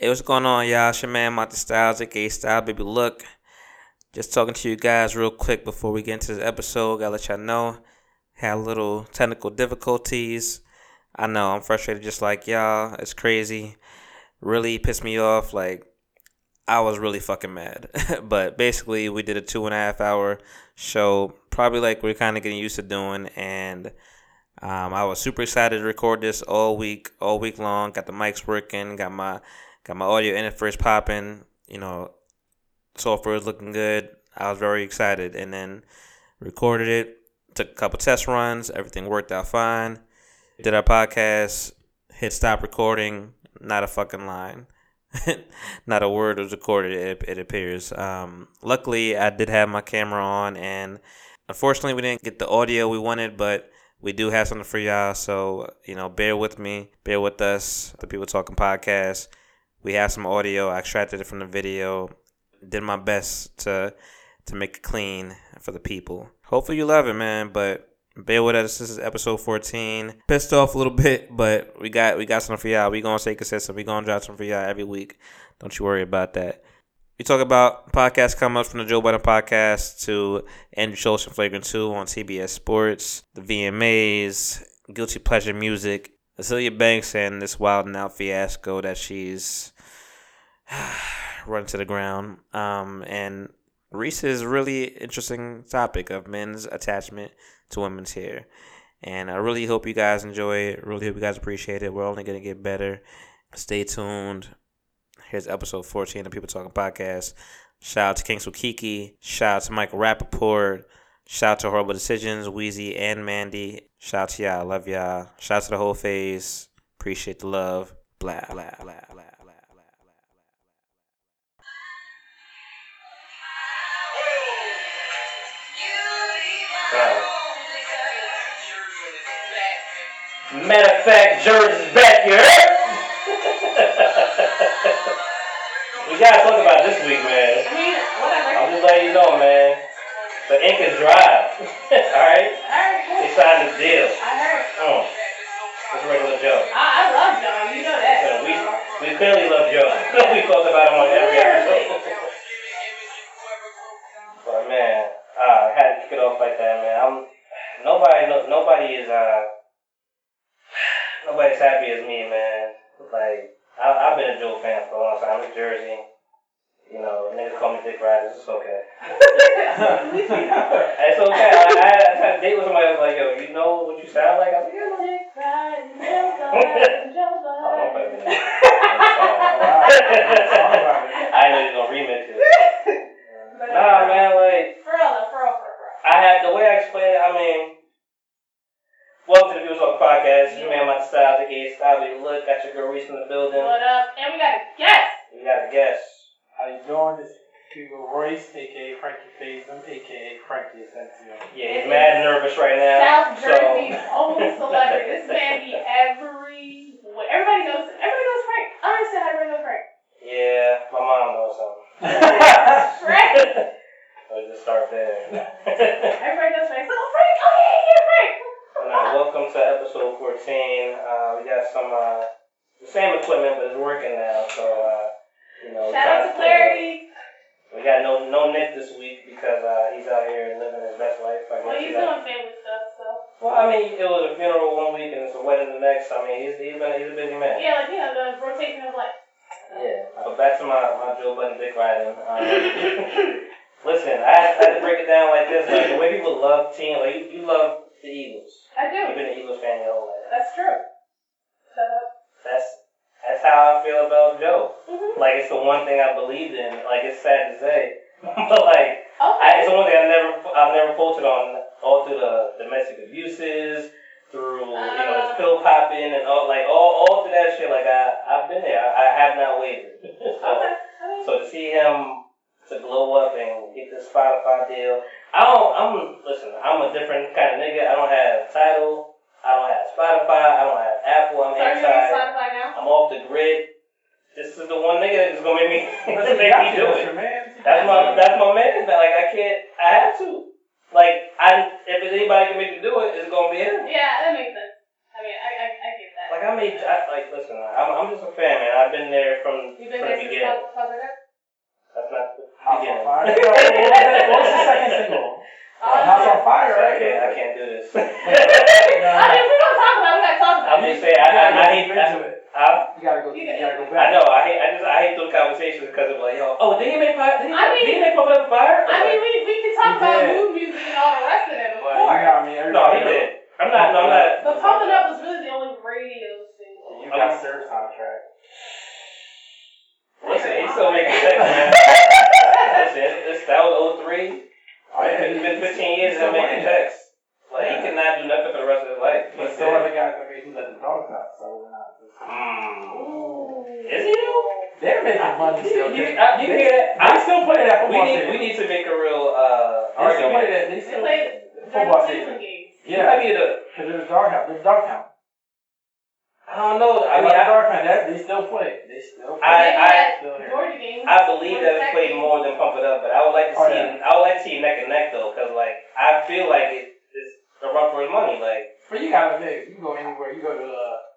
Hey, what's going on, y'all? It's your man, Monty Styles, aka Style Baby Look. Just talking to you guys real quick before we get into this episode. Gotta let y'all know, had a little technical difficulties. I know I'm frustrated just like y'all. It's crazy. Really pissed me off. Like, I was really fucking mad. but basically, we did a two and a half hour show, probably like we're kind of getting used to doing. And um, I was super excited to record this all week, all week long. Got the mics working, got my got my audio in it first popping. You know, software is looking good. I was very excited, and then recorded it. Took a couple test runs. Everything worked out fine. Did our podcast. Hit stop recording. Not a fucking line. not a word was recorded. It, it appears. Um, luckily, I did have my camera on, and unfortunately, we didn't get the audio we wanted, but we do have something for y'all. So you know, bear with me, bear with us. The people talking podcast. We have some audio. I extracted it from the video. Did my best to to make it clean for the people. Hopefully, you love it, man. But bear with us. This is episode 14. Pissed off a little bit, but we got we got something for y'all. We gonna stay consistent. We gonna drop something for y'all every week. Don't you worry about that. We talk about podcast come up from the Joe Budden podcast to Andrew Schulz and Flagrant 2 on TBS Sports, the VMAs, Guilty Pleasure Music, Azealia Banks, and this Wild'n Out fiasco that she's run to the ground. Um, and Reese's really interesting topic of men's attachment to women's hair. And I really hope you guys enjoy it. Really hope you guys appreciate it. We're only going to get better. Stay tuned. Here's episode 14 of People Talking Podcast. Shout out to Kings Kiki. Shout out to Michael Rapaport. Shout out to Horrible Decisions, Wheezy, and Mandy. Shout out to y'all. Love y'all. Shout out to the whole phase. Appreciate the love. Blah blah, blah, blah, blah. Matter of fact, Jersey's back here. we gotta talk about this week, man. I mean, whatever. I'm just letting you know, man. The ink is dry. Alright? They signed the deal. I heard. Oh. It's a regular Joe. I, I love John. You know that. So we, we clearly love Joe. we talked about him on every episode. but man, uh, I had to kick it off like that, man. I'm nobody no, nobody is uh nobody's happy as me, man. Like I, I've been a Joe fan for a long time. I'm in Jersey. You know, niggas call me Dick Riders. It's okay. it's okay. Like, I, had, I had a date with somebody that was like, yo, you know what you sound like? I was like, yeah, man. Oh, don't play with me. I know you're gonna remix it. Nah, man, like For real, though, for real, for real. I had the way I explained it. I mean, welcome to the People Talk Podcast. Your man, my style, the gay style. Baby, look, got your girl Reese in the building. What up? And we got a guest. We got a guest. How you doing? This is Hugo Royce, aka Frankie Phasem, aka Frankie Asensio. Yeah, he's mad nervous right now. South so- Jersey's own celebrity. This man be every. Everybody knows. Everybody knows Frank. I understand how everybody knows Frank. Yeah, my mom knows him. Frank. Let's just start there. Everybody knows Frank. So, oh, Frank. Oh, yeah, yeah, Frank. now, welcome to episode 14. Uh, we got some uh, the same equipment, but it's working now. So, uh, you know, Shout out to Clarity. We got no no Nick this week because uh, he's out here living his best life. I Well, he's doing family stuff, so. Well, I mean, it was a funeral one week and it's a wedding the next. I mean, he's he's been he's a busy man. Yeah, like, you know, the rotation of life. Yeah. But back to my my Joe Budden dick riding. Um, listen, I had, I had to break it down like this. Like the way people love team, like you, you love the Eagles. I do. You've been an Eagles fan your whole life. That's true. Shut up. That's that's how I feel about Joe. Mm-hmm. Like it's the one thing I believed in. Like it's sad to say, but like Okay. I, it's the one thing I never I've never faltered on all through the domestic abuses, through you know his Uh. pill popping and all like all all through that shit. Like I I've been there. I, I have not wavered. so okay. So to see him to glow up and get this Spotify deal, I don't. I'm listen. I'm a different kind of nigga. I don't have Tidal. I don't have Spotify. I don't have Apple. I'm so are you anti. on Spotify now? I'm off the grid. This is the one nigga that's gonna make me Listen, make me do it. That's my that's my man. But like I can't. I have to. Like I if anybody can make me do it, it's gonna be him. Yeah, that makes sense. I mean, I, I, I get that. Like like I made, I, like listen, I'm, I'm just a fan, man. I've been there from, You've been from there the since beginning. Pub- Pub It That's not the beginning. Fire. No, what was the second single? Oh, House on Fire, I right? can't, I can't do this. I mean, we're gonna talk about it, we gotta talk about I'm it. just saying, I, I, I hate, I, into it. I, You gotta go. You You gotta- gotta go I know, I hate, I just, I hate those conversations because of like, yo, oh, did he make fire? Did he, I mean- did he make Pump It Up Fire? I mean, we, we can talk He about did. mood music and all the rest of it, of But you course. got me. no, he did. I'm not, no, I'm not. But Pump It Up was really the only radio single. You got their soundtrack. Listen, he's still making sex, man. Listen, it's, that was 03. Oh, yeah, It's been 15 years He's and still making playing it. text. Like, he cannot do nothing for the rest of his life. But He's still dead. other guys that made who let the dogs out, so we're not. Mm. Ooh. Is he though? They're making money Do you, still. you, They- uh, you hear that? I still play that We football need, stadium. we need to make a real uh, They still play argument. that. They They still played during football the stadium. Cleveland games. Yeah. I need to, Because there's doghouse. There's dogtown. I don't know. I I mean, I, dogtown. That they still play. They still play. I- They had still here. Georgia. I believe that it's played more than Pump It Up, but I would like to Oh, see yeah. I would like to see neck and neck though, because like I feel like it, it's the run for his money. Like But you gotta admit, you can go anywhere. You go to a, a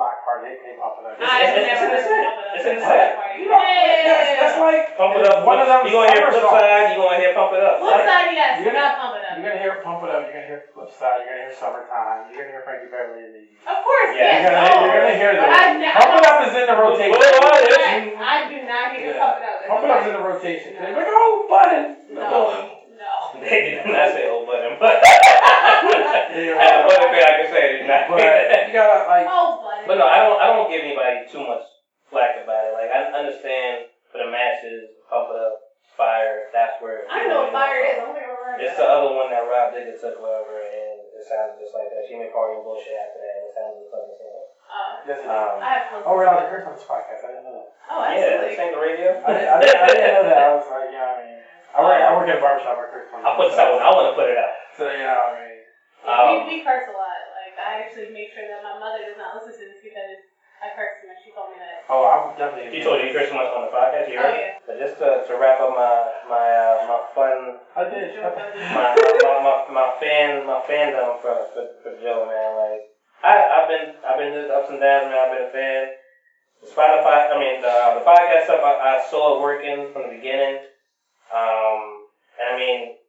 block party, they play pop it up. It's- I've it's- it's in the heard set. of Pump It Up. It's in the That's set. why- You know, that's, that's like Pump It Up. One of them You gonna hear Flip songs. Side? You gonna hear Pump It Up? Flip side, yes, You're not gonna- Pump It Up. You're gonna hear pump it up. You're gonna hear flip side. You're gonna hear summertime. You're gonna hear Frankie Beverly and the. Of course, Yeah, yes. You're gonna, oh. you're gonna hear But those. Ne- Pump it up is in the rotation. Well, well, I, I do not hear Yeah. Pump It Up. Pump it up is in the rotation. They're like, oh, button. No, no. They did not say old button, but Yeah. and the other thing I can say is not. But you gotta like. Oh, buddy. But no, I don't. I don't give anybody too much flack about it. Like I understand for the matches, pump it up, fire. That's where. I don't know what fire is. I don't think I've ever heard It's the other one that Rob Digger took, whatever, and it sounded just like that. She made party and bullshit after that, and it sounded just like the same. Uh, Yes, it is. Um, I have. Oh, we're allowed to curse on podcast. I didn't know that. Oh, yeah, absolutely. this ain't the radio. I didn't, I didn't, I didn't know that. I was like, yeah, I mean, I work, I work at a barbershop. I curse on I put that one. I want to put it out. So, you know, I mean. Yeah, Um, we, we curse a lot. Like, I actually make sure that my mother does not listen to this because I curse too much. She told me that. Oh, I'm definitely. She told you you curse too much on the podcast. You Oh, yeah. But just to, to wrap up my my uh, my fun I did. Joe Shut my, my, my, my fan my fandom for, for, for Joe man like I I've been I've been through the ups and downs man I've been a fan Spotify I mean the the podcast stuff I, I saw it working from the beginning um and I mean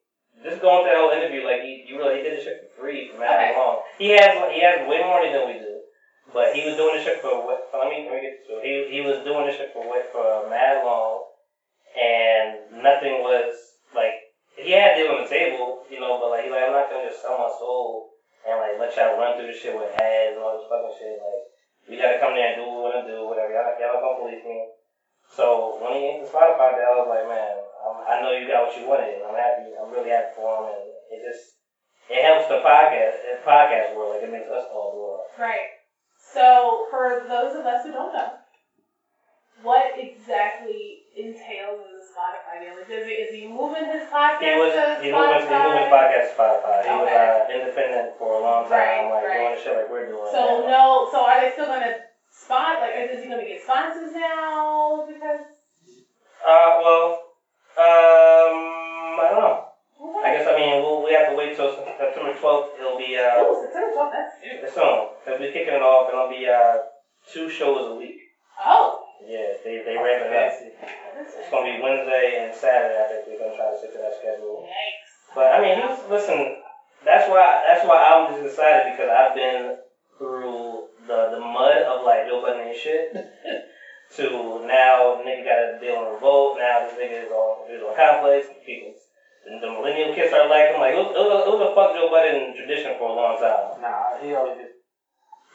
just going through that whole interview like he you really he did the shit for free for mad Okay. long he has he has way more money than we do but he was doing this shit for what let me let me get to it. he he was doing this shit for what for mad long and nothing was like he had deal on the table, you know, but like he's like, I'm not gonna just sell my soul and like let y'all run through the shit with ads and all this fucking shit. Like we gotta come there and do what we wanna do, whatever. Y'all, y'all gonna police me. So when he hit the Spotify I was like, man, I'm, I know you got what you wanted. And I'm happy. I'm really happy for him, and it just it helps the podcast, the podcast world. Like it makes us all go up. Right. So, for those of us who don't know, what exactly entails in the Spotify deal? Like, is he, is he moving his podcast He was to he moving he Spotify? moving his podcast to Spotify. He was uh, independent for a long time, Right, like right. doing shit like we're doing. So And- no. So are they still gonna spot? Like, is he gonna get sponsors now? Because Uh, well, um, I don't know. I guess I mean we'll, we have to wait till September twelfth. It'll be uh, Oh, September 12th, That's soon. Cause we're kicking it off, and it'll be uh, two shows a week. Oh, Yeah, they they ramp it up. That's It's gonna be Wednesday and Saturday. I think we're gonna try to stick to that schedule. Yikes. But I mean, he's listen. That's why that's why I'm just excited because I've been through the the mud of like Joe Budden and shit. To now, nigga got to deal with revolt. Now this nigga is on is on complex. People, the, the millennial kids are like him. Like it was, it was, a, it was a fuck Joe Budden tradition for a long time. Nah, he always did.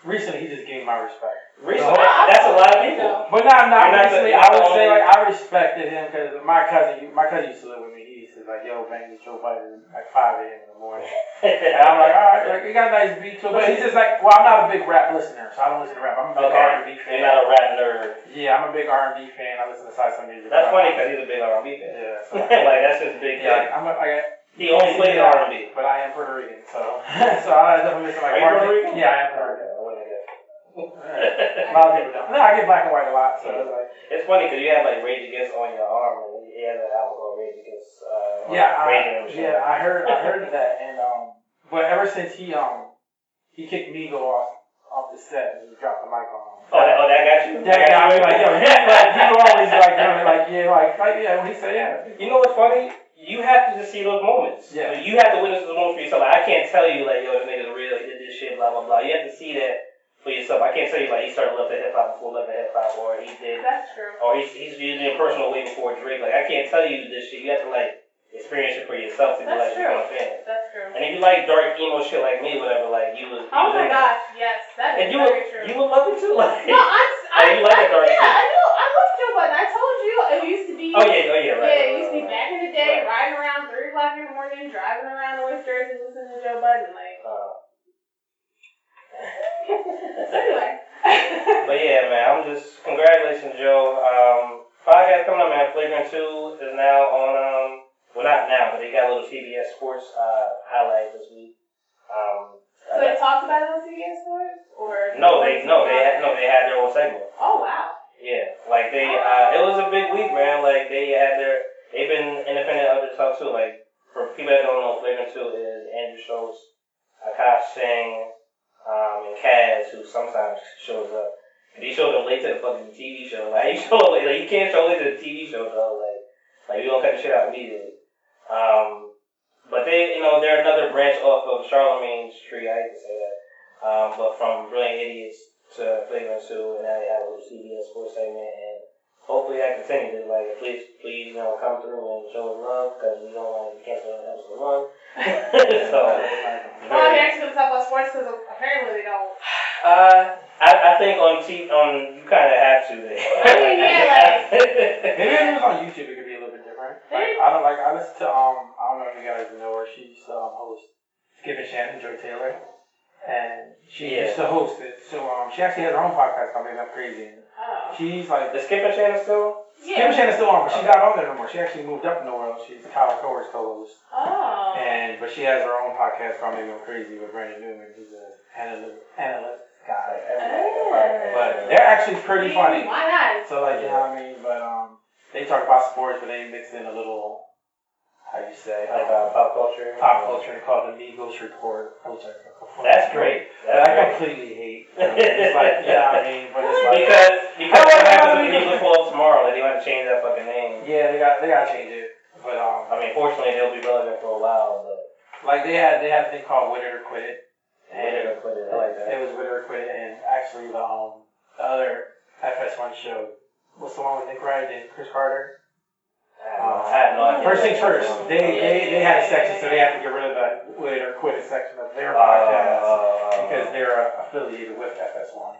Recently, he just gained my respect. Recently, that's a lot of people. But not, not You're not the- recently. I would say like I respected him because my cousin, my cousin used to live with me. He like, yo, bang this Joe Budden at like five a.m. in the morning. And I'm like, all right, like he got a nice beat to it. But he's just like, well, I'm not a big rap listener, so I don't listen to rap. I'm a big okay, R&B fan. you're not a rap nerd. Yeah, I'm a big R&B fan. I listen to Side Some music. That's funny because he's a big R&B fan. Yeah, so, like that's his big. yeah, I'm a, I, got, He only plays. R&B. but I am Puerto Rican, so so I definitely listen to like Are Puerto Rican? Yeah, I am Puerto Rican. Wouldn't. A lot of people don't. No, I get black and white a lot, so it's like. It's funny because you have like Rage Against on your arm, he has an called Rage Against. Uh, Yeah, I, yeah, I heard, I heard that, and um, but ever since he um, he kicked Migo off off the set and he dropped the mic on him. Oh, that, oh, that got you. That got me like, yo, he, like, he always like, you know, like, yeah, like, like, yeah, when he said, yeah. You know what's funny? You have to just see those moments. Yeah. You have to witness those moments for yourself. Like, I can't tell you like, yo, this nigga's real. He did this shit. Blah blah blah. You have to see that for yourself. I can't tell you like he started loving hip hop before loving hip hop, or he did, That's true. or he's he's using it personal way before Drake. Like I can't tell you this shit. You have to like experience it for yourself to be That's like true. become a fan. That's true. And if you like dark emo shit like me, whatever, like you was. you Oh was my in it. gosh, yes, that And is you would very true. you would love it too. Like. no, I'm. Oh, I, you like I, dark Yeah. I know. I love Joe Budden. I told you it used to be. Oh yeah, oh yeah, right. Yeah, it used to be right, back in the day, Right. riding around three o'clock in the morning, driving around North Jersey, listening to Joe Budden. Like, Uh, anyway. But yeah, man, I'm just congratulations, Joe. Um, podcast coming up, man. Flagrant Two is now on. Um, well, not now, but they got a little CBS Sports uh, highlight this week. Um, so they talked about it on CBS Sports, or no, they no, they had no, they had their own segment. Oh wow. Yeah, like they, uh, it was a big week, man. Like they had their, they've been independent of the stuff too. Like for people that don't know, Flagrant Two is Andrew Schulz, Akaash Singh, um, and Kaz, who sometimes shows up. And he showed up late to the fucking TV show. Like he showed late, like you can't show late to the TV show though. Like, like we don't cut the shit out immediately. Um, but they, you know, they're another branch off of Charlemagne's tree. I hate to say that. Um, but from Brilliant Idiots to Flagrant Two, and now they have a little CBS sports segment, and hopefully that continues. Like, please, please, you know, come through and show us love because you know we can't want to cancel episode one. so, Well, I'm actually gonna talk about sports because apparently they don't. uh, I, I think on T on you kind of have to. There. I mean, yeah, like- Maybe if it was on YouTube, it could be a little bit different. Like, I don't like. I listen to um. I don't know if you guys know her. She's um, host Skip and Shannon, Joy Taylor, and she Yeah. used to host it. So um, she actually has her own podcast called Maybe I'm Crazy. And. She's like, the skipping channel still. Skip and Shannon's still on, but she's not on there no more. She actually moved up in the world. She's Tyler Coer's co-host, Oh. and but she has her own podcast called Maybe I'm Crazy with Brandon Newman. He's a analyst, analyst guy. But they're actually pretty funny. Why not? So like you know what I mean, but um, they talk about sports, but they mix in a little, how you say, Like uh, pop culture. pop culture and call it the Migos report, which I That's great. That That's I great. completely hate. It's like yeah, I mean, but it's like Because because what happens if you do- look fall tomorrow? They want to change that fucking name. yeah, they got they got to change it. But um, I mean, fortunately they'll be relevant for a while, but like they had they had a thing called Win It or Quit It. And gonna it I like that. it was Win It or Quit It, and actually the um the other FS1 show, what's the one with Nick Wright and Cris Carter? I have I have no idea. First things first, they, they, they had a section, so they have to get rid of that, win it or quit a section of their podcast Uh, because they're uh, affiliated with FS1.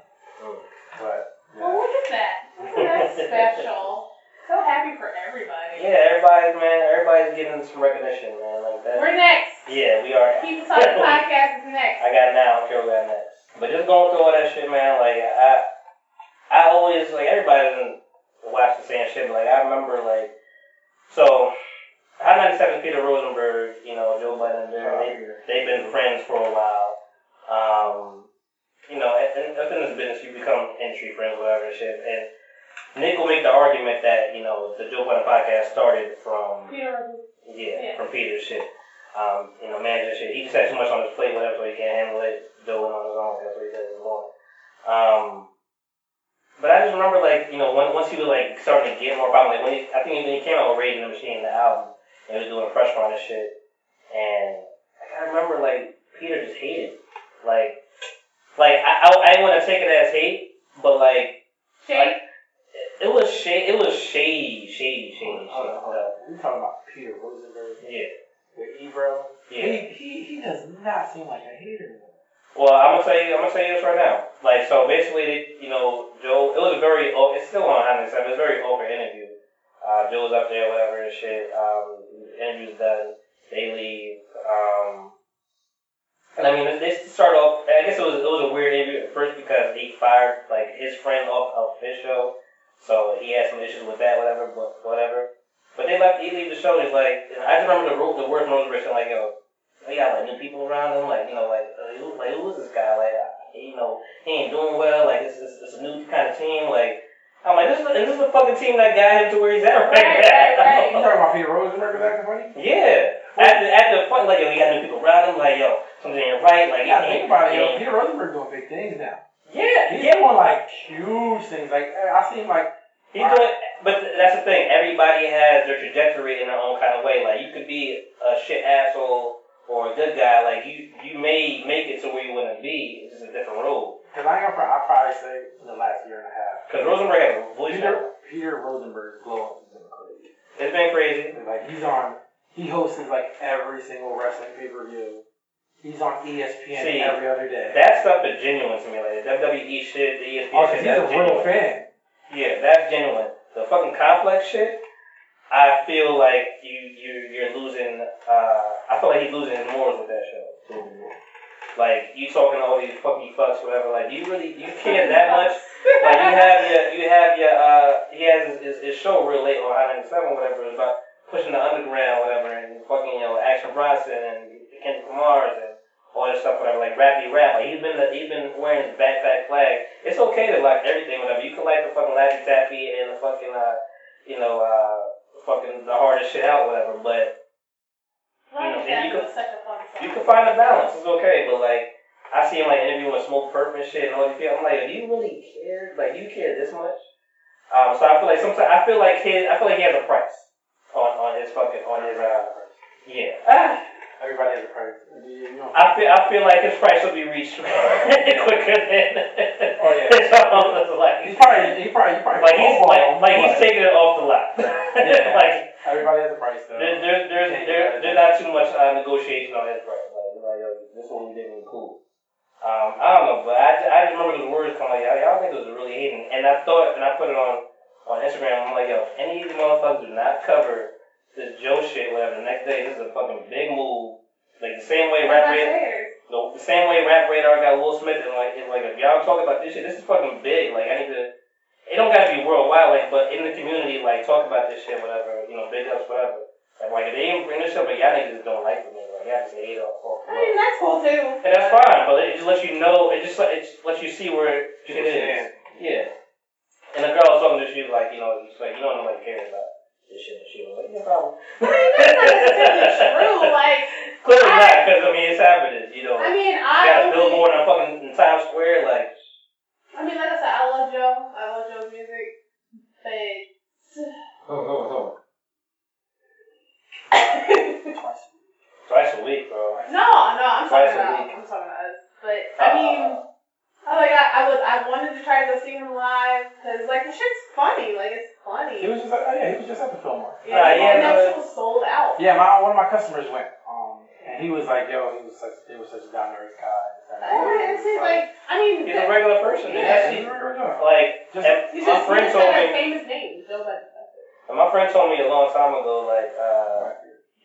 Mm. But Well, look at that. Look at that special. So happy for everybody. yeah, everybody's man, everybody's getting some recognition, man. Like that. We're next. Yeah, we are. Keep Talking Podcast is next. I got it now. I don't care what we got next. But just going through all that shit, man. Like I, I always like everybody doesn't watch the same shit. But like I remember like, so I Hot 97 Peter Rosenberg, you know Joe Budden, they're- they they've been friends for a while. Um, you know, and, and within this business, you become industry friends, whatever and shit. And Nick will make the argument that you know the Joe Budden podcast started from Peter. yeah, Yeah. from Peter's shit. Um, you know, managing shit. He just had too much on his plate, whatever, so he can't handle it. Doing it on his own. That's what he does in the morning. Um, but I just remember, like, you know, when, once he was like starting to get more popular, like when he, I think when he came out with Rage & the Machine, the album, and he was doing a press run and shit, and like, I remember like Peter just hated, like, like I I, I didn't want to take it as hate, but like Shake. it was shade. it was shady, shady, shady, hold on, hold shady. on. We talking about Peter Rosenberg Yeah, with Ebro. yeah. He, he he does not seem like a hater. Well, I'm gonna tell you, I'm gonna tell you this right now. Like, so basically, you know, Joe, it was a very, it's still on Hot 97. It was a very open interview. Uh, Joe was up there, whatever and shit. Um, interview's done. They leave. Um, and I mean, they start off. I guess it was it was a weird interview at first because he fired like his friend off of his show, so he had some issues with that, whatever. But whatever. But they left. He leave the show. He's like, and I just remember the the words Rosenberg saying like, yo, we got like new people around him, like you know, like uh, like who is this guy? Like you know, he ain't doing well. Like it's, it's, it's a new kind of team. Like I'm like this is and this is the fucking team that got him to where he's at right, Right, right, right. You talking about Peter Rosenberg was acting funny? Yeah. At the, at the point, like yo, he got new people around him. Like yo, something ain't right. Like Yeah, think about it. he Yo, ain't- Peter Rosenberg doing big things now. Yeah, He's yeah. doing like huge things. Like I see him like He's doing, but that's the thing. Everybody has their trajectory in their own kind of way. Like you could be a shit asshole or a good guy. Like you, you may make it to where you want to be. It's just a different road. because I ain't gonna. I probably say in the last year and a half. Because Rosenberg has a voice. Peter Peter Rosenberg's glow up has been crazy. It's been crazy. Like he's on. He hosts like every single wrestling pay per view. He's on ESPN See, every other day. That stuff is genuine to me. Like the WWE shit, the ESPN Oh, 'cause shit. he's a real fan. Yeah, that's genuine. The fucking complex shit. I feel like you you you're losing. Uh, I feel like he's losing his morals with that show. Like you talking all these fucking fucks, whatever. Like, you really you care that much? Like you have your you have your uh he has his, his, his show real late on Hot 97 whatever it's about pushing the underground whatever and fucking you know Action Bronson and Kendrick Lamar's and all this stuff whatever like Rappy Rap like he's been the, he's been wearing his backpack flag. It's okay to like everything whatever you can like the fucking Laffy Taffy and the fucking uh you know uh fucking the hardest shit out whatever but You know, and you could- was such a fun song. you can find a balance. It's okay, but like I see him like interviewing with Smokepurpp and shit and all these people. I'm like, do you really care? Like, do you care this much? Um, so I feel like sometimes I feel like his I feel like he has a price on on his fucking on his uh yeah. Ah, Everybody has a price. I feel I feel like his price will be reached quicker than. Oh, yeah. so it's like he's probably he probably he probably like he's like, like he's taking it off the lot. Yeah. like everybody has a price though. there, there, there's there, there's not too much uh, negotiation on his price. Like, like, yo, this one we did was cool. Um, I don't know, but I, I just remember those words coming like, y'all, y'all niggas was really hating. And I thought, and I put it on on Instagram. I'm like, yo, any of these motherfuckers do not cover this Joe shit, whatever, the next day, this is a fucking big move. Like the same way Rap Radar, the, the same way Rap Radar got Will Smith, and like, it's like if y'all talk about this shit, this is fucking big. Like I need to. It don't gotta be worldwide, like, but in the community, like, talk about this shit, whatever, you know, big ups, whatever. Like, like if they ain't bring this up, but y'all niggas just don't like it, like, y'all just hate off. off I mean, that's cool too. and that's fine, but it just lets you know. It just it just lets you see where shit People is. Yeah. And the girl was talking to she was like, you know, she's like, you don't nobody cares about this shit. And she was like, no problem. I mean, that's not necessarily true. Like, Clearly I- not, because I mean it's happening. You know, I mean, I got a billboard on fucking in Times Square, like. I mean, like I said, I love Joe. I love Joe's music, but Oh, oh, oh. Twice a week, bro. no, no, I'm Twice talking a about, week. I'm talking about us. But I mean, Uh, I like I, I was I wanted to try to go see him live because like the shit's funny, like it's funny. He was just like, oh yeah, he was just at the Fillmore. yeah, Nah, yeah, and that no, was sold out. Yeah, my one of my customers went, um, and he was like, yo, he was such, he was such a down to earth guy. And it's just like I mean, he's a regular person. Yeah. Yeah. he was really good. Like, Just- and he's my just friend he's told got a me. famous name, Joe Budden. That's it. My friend told me a long time ago, like, uh,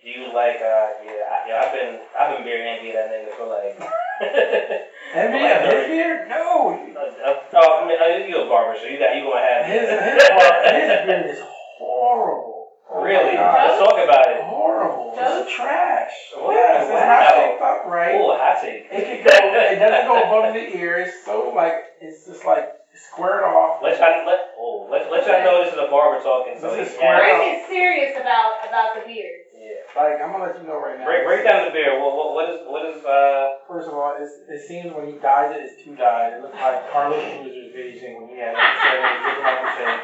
do you like, uh, yeah, I, yeah, I've been, I've been beer envy that nigga for like. Envy Like, of his beard? No. Uh, oh, I mean, uh, you a barber, so you got you gonna have His, his, bar- his beard is horrible. Oh Really? God. Let's talk about it. Horrible. Joe's? It's trash. Wow. Yes, it's not Wow. shaped up right. Oh, hot take. It can go. It doesn't go above the ear. It's so like it's just like squared off. Let y'all let oh let let y'all know this is a barber talking. So This is yeah, square. Serious about about the beard. yeah. Like I'm gonna let you know right now. Break break down the beer. What what what is what is uh First of all, it's, it seems when he dyes it, it's two dyed. It looks like Carlos Boozer's Bigen when he had it. instead of looking like a shade.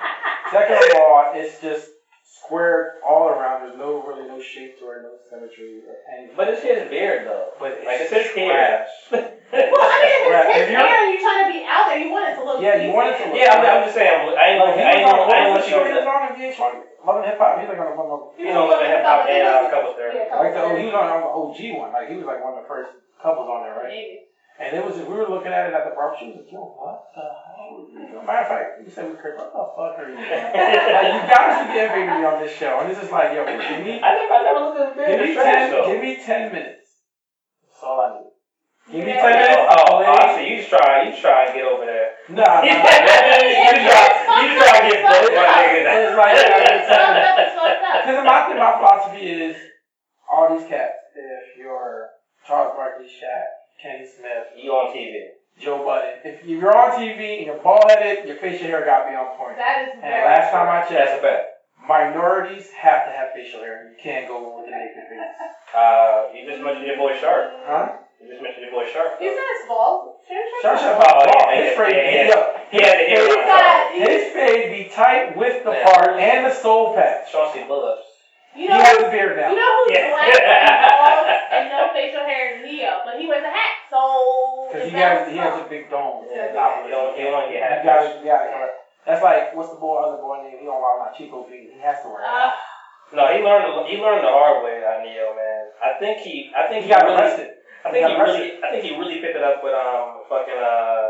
Second of all, it's just squared all around. There's no really no shape to it, no symmetry or anything. but it's his beard though. But Like, it's it's his hair. Well, I mean, if it's his you're- hair you're trying to be out there, you want it to look. Yeah, you want it to look- yeah, I'm, I'm just saying. I ain't Like, gonna he I ain't was on, gonna I ain't was gonna the show he you. was on in VH1? Love and Hip Hop. He's like on one of the You know, Love and Hip Hop and uh, Couple Therapy. Yeah, like the couple he was on, on the OG one. Like he was like one of the first couples on there, right? Maybe. And it was we were looking at it at the barber. She was like, "Yo, what the hell?" are you? Matter of fact, you said we could. What the fuck are you doing? like, you guys should get baby to be on this show. And this is like, yo, give me, I never I never looked at the beard. give me It's trash ten, though. give me ten minutes. That's all I need. Give me Yeah. ten minutes. Oh, oh, I'll oh, I see. You just try. You try and get over there. Nah, nah, you try. You just try and get both my niggas. It's like, yeah, it's Fucked up, it's fucked up. Because my thing, my philosophy is all these cats. If you're Charles Barkley, Shaq, Kenny Smith, You on TV? Joe Budden, if you're on TV and you're bald headed, your facial hair got to be on point. That is And very. last time I That's a checked, bet. minorities have to have facial hair. You can't go with a naked face. Uh, you just mentioned your boy Shark. Huh? You just mentioned your boy Sharp. He's not as bald. Sharp shot Oh, about yeah, ball. yeah, His fade, yeah, he, yeah. He had the hair He's on got, his fade be tight with the Yeah. part and the soul patch. Chauncey Billups. you He know, has a beard now. you know who's Yeah. black and bald and no facial hair is Ne-Yo, but he wears a hat, so. Because he has he has a big dome. Yeah, Top of You don't, you don't get You gotta, you gotta cover. That's like what's the boy other boy name? He don't allow my Chico beat. He has to wear. it. Uh, No, he learned the- he learned the hard way on Ne-Yo, man. I think he I think he got really, arrested. I think He he really I think he really picked it up with um fucking uh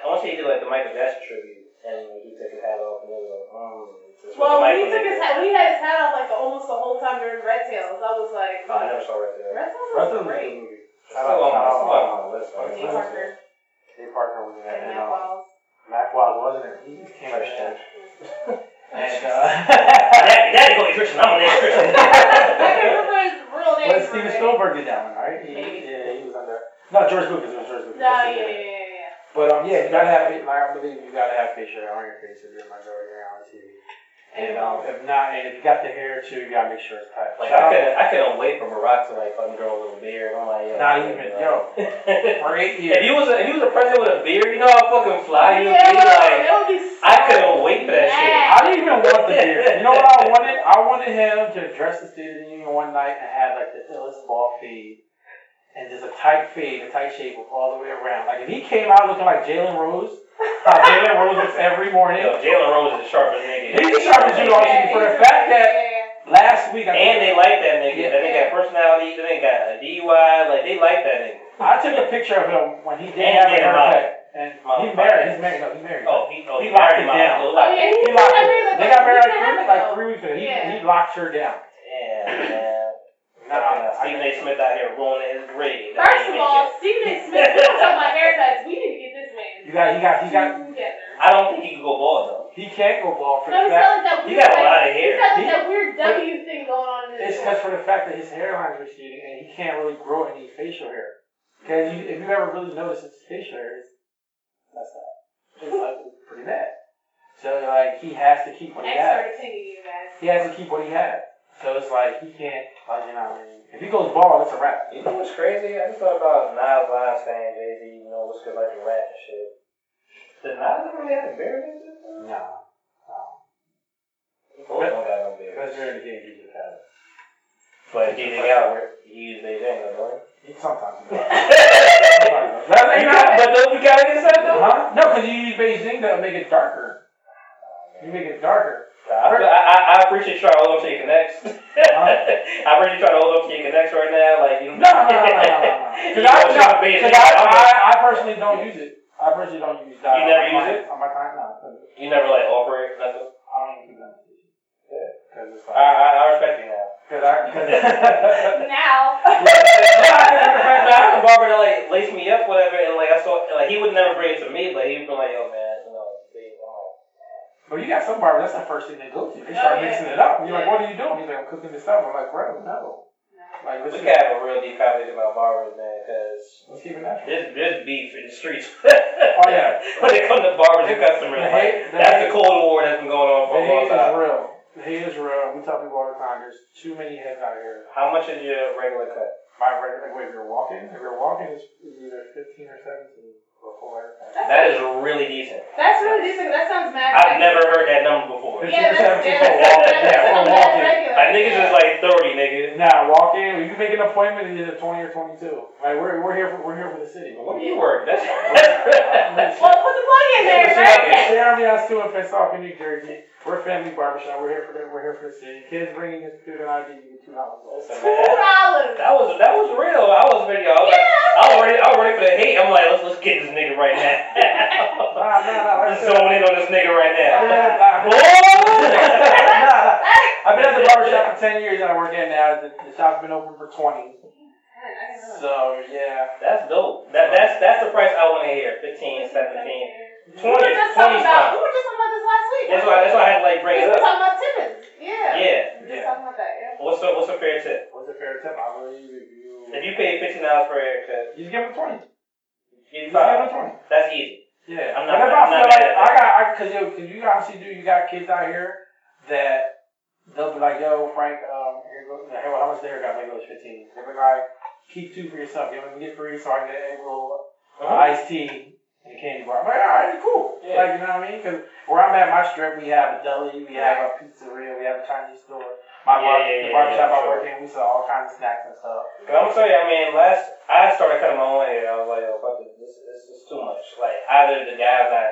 I want to say he did like the Michael Jackson tribute and he took his hat off and he was like, mm, this is what well, when he took his hat, when he had his hat off like almost the whole time during Red Tails, I was like, Oh, I never saw Red Tail. Red Tails was great. movie. Shout out, on my- shout out, still on my list, man. Nate Parker Nate Parker was in that. and And, Matt um, Wiles. Mac Wild wasn't it? He came at Christian. And uh, Daddy, Daddy go Christian. I'm an ex Christian. I can't remember his real name. but Steven it. Spielberg did that one, right? He, Maybe. yeah, he was under. No, George Lucas. It was George Lucas. No, yeah, yeah, yeah, yeah. But um, yeah, you gotta have. Like I believe you gotta have facial hair on your face if you're a majority on TV. And um, if not, and if you got the hair too, you gotta make sure it's tight. Like Shout I couldn't, I couldn't wait for Barack to like fucking grow a little beard. I'm like, yo, Not man, even, like- yo. For eight if he was a, if he was a president with a beard, you know how fucking fly he would yeah, be. Like that would be so I couldn't wait for that shit. I didn't even want the beard. You know what I wanted? I wanted him to address the State of the Union one night and have like the illest ball fade. And just a tight fade, a tight shape all the way around. Like if he came out looking like Jalen Rose, how Jalen Rose looks every morning. Yo, Jalen Rose is the sharpest nigga. He's the sharpest dude on TV for the fact that last week I And they like that nigga. Yeah. That nigga got personality. That nigga got a DUI. Like they like that nigga. I took a picture of him when he didn't And have a haircut. And he married. He's married. No, he's married. Oh, he, oh, He he, locked it down. Oh, yeah, he He locked married her. like They got married week and a like, half like three weeks ago. He, Yeah. he locked her down. Yeah, man. Nah, Fucking, Stephen A. Smith out here ruining his grade. First of all, shit. Stephen A. Smith, we don't talk about haircuts. We need to get this man You got, he got, he got. I don't think he can go bald though. he can't go ball for No, the fact. like that He got a lot of he's hair. got like He- that weird W thing going on in his It's because for the fact that his hairline's receding and he can't really grow any facial hair. Because you, if you ever really notice his facial hair, it's messed up. It's like pretty bad. So like he has to keep what he has. expert opinion, you guys. He has to keep what he has. So it's like he can't, like you know, what I mean, if he goes bald, it's a wrap. You know what's crazy? I just thought about Nas line saying Jay Z, you know, what's good like the rap and shit. Did Nas ever really have a this? No. No. Both don't got no beard. Because during the game, he just has it. But DJ Gallagher, he used Bigen, though, don't He sometimes. he he? Sometimes he does. That's- You you got- know- but don't you gotta get said though? Huh? No, because you use Bigen to make it darker. You make it darker. I, I, I appreciate you trying to hold on to your connects. I appreciate you trying to hold on to your connects right now. Like you No, no, no, no, no, no. Because I, no. 'cause I, I, I personally don't use it. I personally don't use that. You never use client- On my client, no. 'cause You never like it, nothing. I don't even use that. Yeah. Because it's I, like. I, I respect you now. Because I. Cause Now. I had a barber to like lace me up, whatever, and like I saw, like he would never bring it to me, but he'd be like, "Yo, man, you know, see, I'm like, But you got some barbers, that's the first thing they go to. They Oh, start yeah. mixing it up. And you're like, what are you doing? He's like, I'm cooking this up. I'm like, bro, no. Like, let's, we can have a real deep conversation about barbers, man, because let's keep it natural. there's there's beef in the streets. Oh, yeah. when it comes to barbers and customers, The like, hate- the that's hate- the cold war that's been going on for a long hate is real. The hate is real. We tell people all the time, there's too many heads out here. How much is your regular cut? My regular, wait, if you're walking, if you're walking, it's either 15 or 17 for a full haircut. That is really decent. That's really decent. That sounds mad. I've never heard that number before. Yeah, that's, Fifteen yeah, percent that's, for walking. that's, Yeah, for that's walking. regular. Like niggas yeah. is like thirty, nigga. Now, walk in. You can make an appointment. It's either 20 or 22. Like we're, we're here for we're here for the city. What do you work? That's Well, put the plug in there, right? Share me on Stu and Off in New Jersey. We're a family barbershop. We're here for the we're here for the city. Kids bringing his student ID, you get two dollars. Listen, Two man. dollars. That was that was real. I was video. I was like, I was ready. I was ready for the hate. I'm like, let's let's get this nigga right now. Nah, nah, nah. Like I let's said, zone in on this nigga right now. I've been at- I've been at the barbershop for 10 years and I work in now. The, the shop's been open for 20. So, yeah. That's dope. That that's that's the price I want to hear. 15, 17. We were just 20 talking about. something. We were just talking about this last week. That's why that's why I had to like bring We it were up. talking about Timmons. Yeah. Yeah. We were just Yeah. talking about that. Yeah. What's a what's a fair tip? What's a fair tip? I believe if you. If you pay fifteen dollars for a haircut, You just give them 20. you You just give them 20. That's easy. Yeah. I'm not- Whenever I'm I not feel like, I got, I, cause, yo, cause you honestly do, you got kids out here that they'll be like, yo, Frank, um, here go, hey, well, how much the haircut? Like, it was 15. They'll be like, keep two for yourself. Give me get three so I can get a roll uh, Uh-huh. iced tea a candy bar. I'm like, all right, cool. Yeah. Like, you know what I mean? Because where I'm at, my strip, we have a deli, we have a pizzeria, we have a Chinese store. My Yeah, bar, yeah, the barbershop yeah, I work in, we sell all kinds of snacks and stuff. But I'm gonna tell you, I mean, last I started cutting my own hair. I was like, yo, fuck this, this, this is too much. Like either the guy's not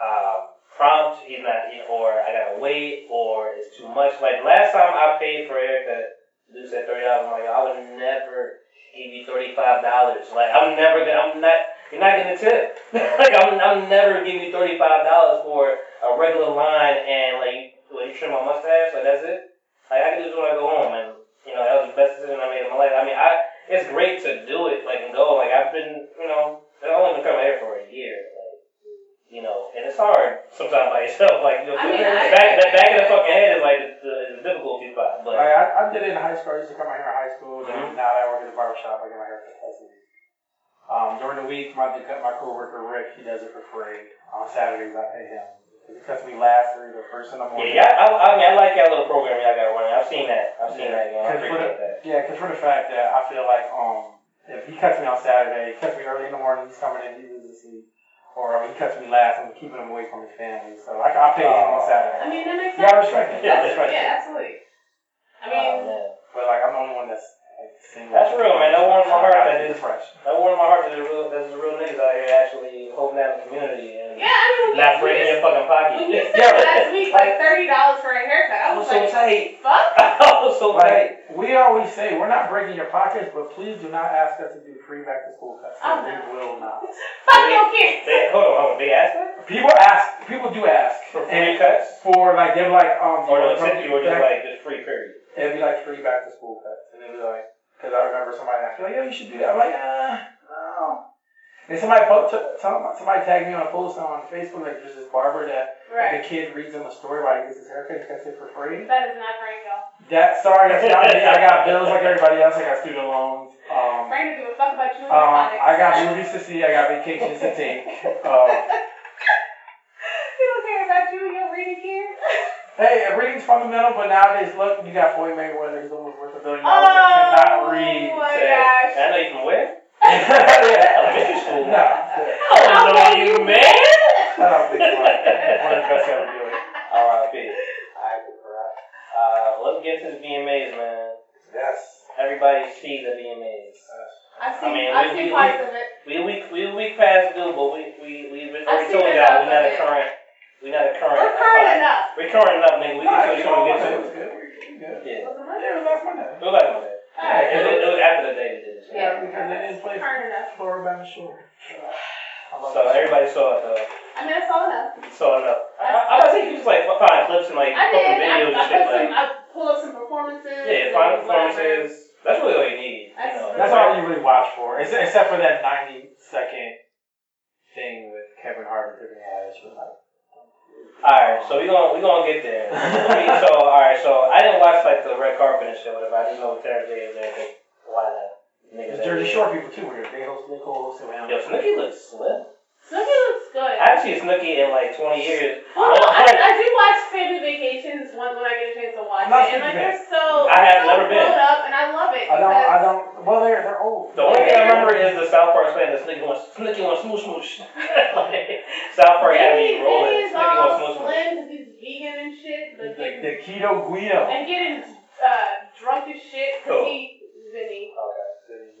um, prompt, he's not, he- or I gotta wait, or it's too much. Like last time I paid for a haircut, the dude said thirty dollars. I'm like, I would never give you thirty five dollars. Like I'm never gonna, I'm not. You're not getting a tip. like I'm, I'm never giving you thirty five dollars for a regular line and like, like you trim my mustache. Like that's it. Like I can do this when I go home, and you know that was the best decision I made in my life. I mean, I it's great to do it, like and go. Like I've been, you know, I've only been cutting my hair for a year, like you know, and it's hard sometimes by yourself. Like you know, I mean, the I- back the back of the fucking head is like the, the, is the difficulty spot. But Like, I, I did it in high school. I used to cut my hair in high school. Mhm. And now that I work at the barbershop, I get my hair cut twice a week. Um, during the week, my, my coworker Rick, he does it for free. On Saturdays, I pay him. He cuts me last or the first in the morning. yeah, I, I mean, I like that little program y'all got running. I've seen that. I've seen that. You know, I Cause for appreciate the, that. yeah, because for the fact that I feel like um, if he cuts me on Saturday, he cuts me early in the morning, he's coming in, he's asleep. Or he cuts me last, I'm keeping him away from his family. So I, I pay him on Saturday. I mean, that makes Yeah, I sense. respect it. I Yeah, respect it. Yeah, absolutely. I mean, Oh, man. But like, I'm the only one that's like, single. That's real, man. That warms my heart that That is- is fresh. That warmed my heart that there's real, there's real niggas out here actually holding down the community and yeah, I mean, when not you, breaking your fucking pocket. when you said Yeah, but- last week like thirty dollars for a haircut, I I was was so like, tight. fuck. I was so tight. Like, we always say, we're not breaking your pockets, but please do not ask us to do free back to school cuts. Oh, We will not. Fuck your kids. They, hold on, hold on. They asked that People ask, people do ask. for And free cuts, for like, they're like, um, or you they'll you, or just like just free period. It'd be like free back to school cuts. And it'd be like, because I remember somebody asked me, like, yo, you should do that. I'm like, ah, no. And somebody, po- t- some- somebody tagged me on a post on Facebook, like, there's this barber that Right. the kid reads him a story while he gets his haircut, he gets it for free. That is not Franco. That, sorry, that's not me. I got bills like everybody else. I got student loans. Um, Frank doesn't give a fuck about you um. I got movies to see. I got vacations to take. Um, he don't care about you your reading kids. hey, reading's fundamental, but nowadays, look, you got Floyd Mayweather. He's almost worth a billion Oh dollars cannot read. my Say, gosh. I know you from where? yeah. Elementary school. No. I don't know you, man. Shut up, big Floyd. One of the best ever do it. R.I.P. Alright, alright. Uh, let's get to the VMAs, man. Yes. Everybody sees the VMAs. I've seen, I mean, I've we- seen we- parts of it. We a week we a week past due, but we we we I've already seen told enough y'all we not of a it. current we not a current. We're current enough. We're current enough, nigga. We Nah, can you show know you what? get It to. was good. We good. Yeah. Was it Monday? Yeah, it was last Monday. It was like one day. It, was- it was after the day we did this. Yeah, because they didn't play Current enough. Florida by the shore. I So everybody saw it though. I mean, I saw enough. Saw enough. I, I, I think you just like find clips and like I did. fucking I, videos I, and shit put some, like. I pull up some performances. Yeah, and find whatever. performances. That's really all you need. You That's- know. That's all you really watch for, Ex- except for that 90 second thing with Kevin Hart and Tiffany Haddish. Was like, Alright, so we gonna we gonna get there. So alright, so I didn't watch like the red carpet and shit, whatever. I didn't know Terrence Day was there. 'cause Why not? Niggas the Jersey. Shore people too were there. They host Nick Cole, so Yo, Snooki looks slim. Snooki looks good. I haven't seen Snooki in like 20 years. Well, no, I, I, I do watch Family Vacations when, when I get a chance to watch I'm not it, and like Snooki they're so I have so never been. up, and I love it. I don't. I don't. Well, they're they're old. the only thing I remember is the South Park saying that Snooki wants Snooki wants smoosh smoosh. like, South Park had me Vinny, Vinny rolling. is Snooki all wants smoosh smoosh. slim because he's vegan and shit, but The, getting, the Keto Guido. and getting uh, drunk as shit Cool. because he Vinny. Okay.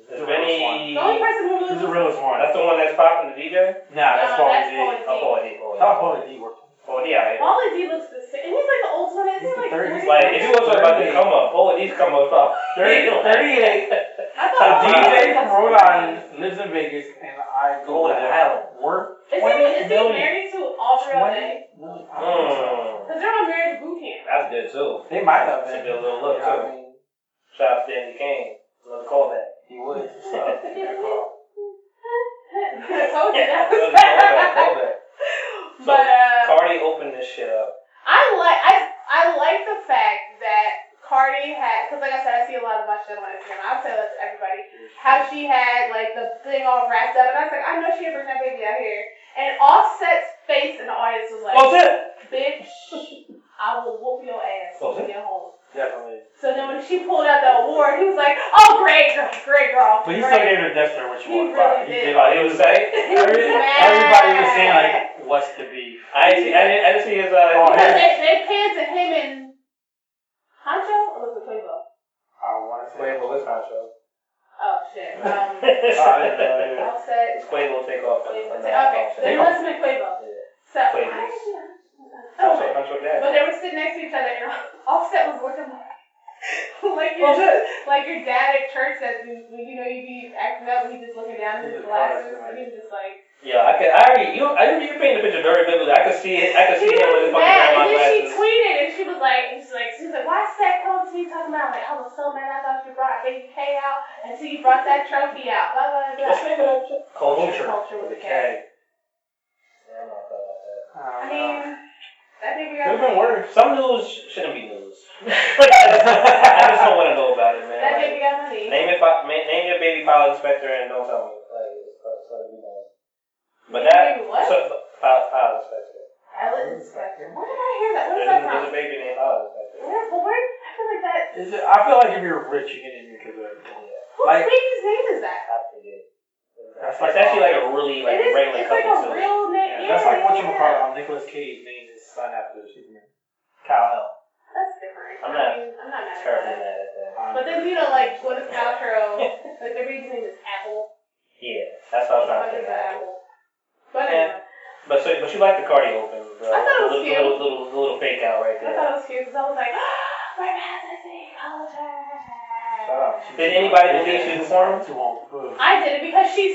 He's the realest one. Vinny? The only person who He's really realest one. That's the one that's popping the DJ. Nah, that's No, Pauly that's D. Pauly Oh, Paul D. Paul I D. thought Pauly D worked. Paul D. out here. D looks the same, and he's like the old one. Isn't He's he the like third- 40? he's Like, if you want to talk about the come up, Paul D's come up top. 30, 38. I A thought DJ Pauly from was Rhode Island lives in Vegas, and I go Golden there. Island. Work Is he, twenty is he million. married to Aubrey O'Day? million. I don't think so. Mm, Because they're on marriage boot camp. that's good too. They might have That's a been. good little look Yeah, I too. mean, Shout out to Danity Kane. Another callback. He would. So, yeah. I told you that was callback, callback. But uh, Cardi opened this shit up. I like I I like the fact that Cardi had because like I said I see a lot of my shit on Instagram. I'll tell that to everybody how she had like the thing all wrapped up, and I was like I know she had bring that baby out here, and Offset's face in the audience was like, What's it? bitch, I will whoop your ass when you get home. Definitely. So then when she pulled out the award, he was like, "Oh, great girl, great girl." But he great. still gave her Death Star when she He walked really. He did. did. Oh, he was saying. He was Every- mad. Everybody was saying like, "What's the beef?" I didn't see. I didn't, I didn't see his. Uh, Oh, Because yeah. they, they panned to him and Huncho or was it Quavo? I want to say. Quavo was Huncho. Oh shit. Um, Oh, I didn't know. yeah. Offset. Quavo take off. Quavo. on Okay, that then offset. it must have been Quavo. Yeah. So, Quavo. I actually- Huncho, oh, Huncho dad. but they were sitting next to each other, and Offset was looking like, like your, Offset? like your dad at church that when when, you know you'd be acting up, and he just looking down at his His glasses, glasses, and he was just like. Yeah, I could. I already. You. I remember you painting the picture very vividly. I could see it. I could see him with his was fucking mad, grandma and then she glasses. tweeted, and she was like, and she's like, she was like, why is that coming to me talking about? I'm like, I was so mad. I thought you brought Baby K out until you brought that trophy out. Blah blah blah. What's the name of that shit? Culture. Culture with a with a K. K. Yeah, I'm not about that. Oh, I mean, that baby Could have been worse. Some news shouldn't be news. I just don't want to know about it, man. that Like, baby got money. name your fi- ma- name your baby pilot inspector and don't tell me. Like, it's, it's gotta be known. But that. Baby what? So, pilot, pilot inspector. Pilot inspector. Where did I hear that? Where is There's, that there's a from? baby named pilot inspector. Where? Well, where? I feel like that. Is it? I feel like if you're rich, you get in because of. Yeah, Whose Like- baby's name is that? I forget. That's It's like actually like a really like it is. regular It's like couple a too. real name. Yeah, Yeah, that's like what you yeah. call Nicolas Cage named his son after Superman. Kal-El. That's different. I'm I not mean, I'm not mad at Terribly that. mad at that. But then you know, like Gwyneth Paltrow, like their baby's name is Apple. Yeah, that's what I was trying What to is think. Apple? But Yeah. anyway, But so, but you like the Cardi open, bro? I thought it was little, cute. little, little, little fake out right there. I there. thought it was cute because I was like, we're passing culture. Shout out. Did anybody believe she performed? Too long. I did it because she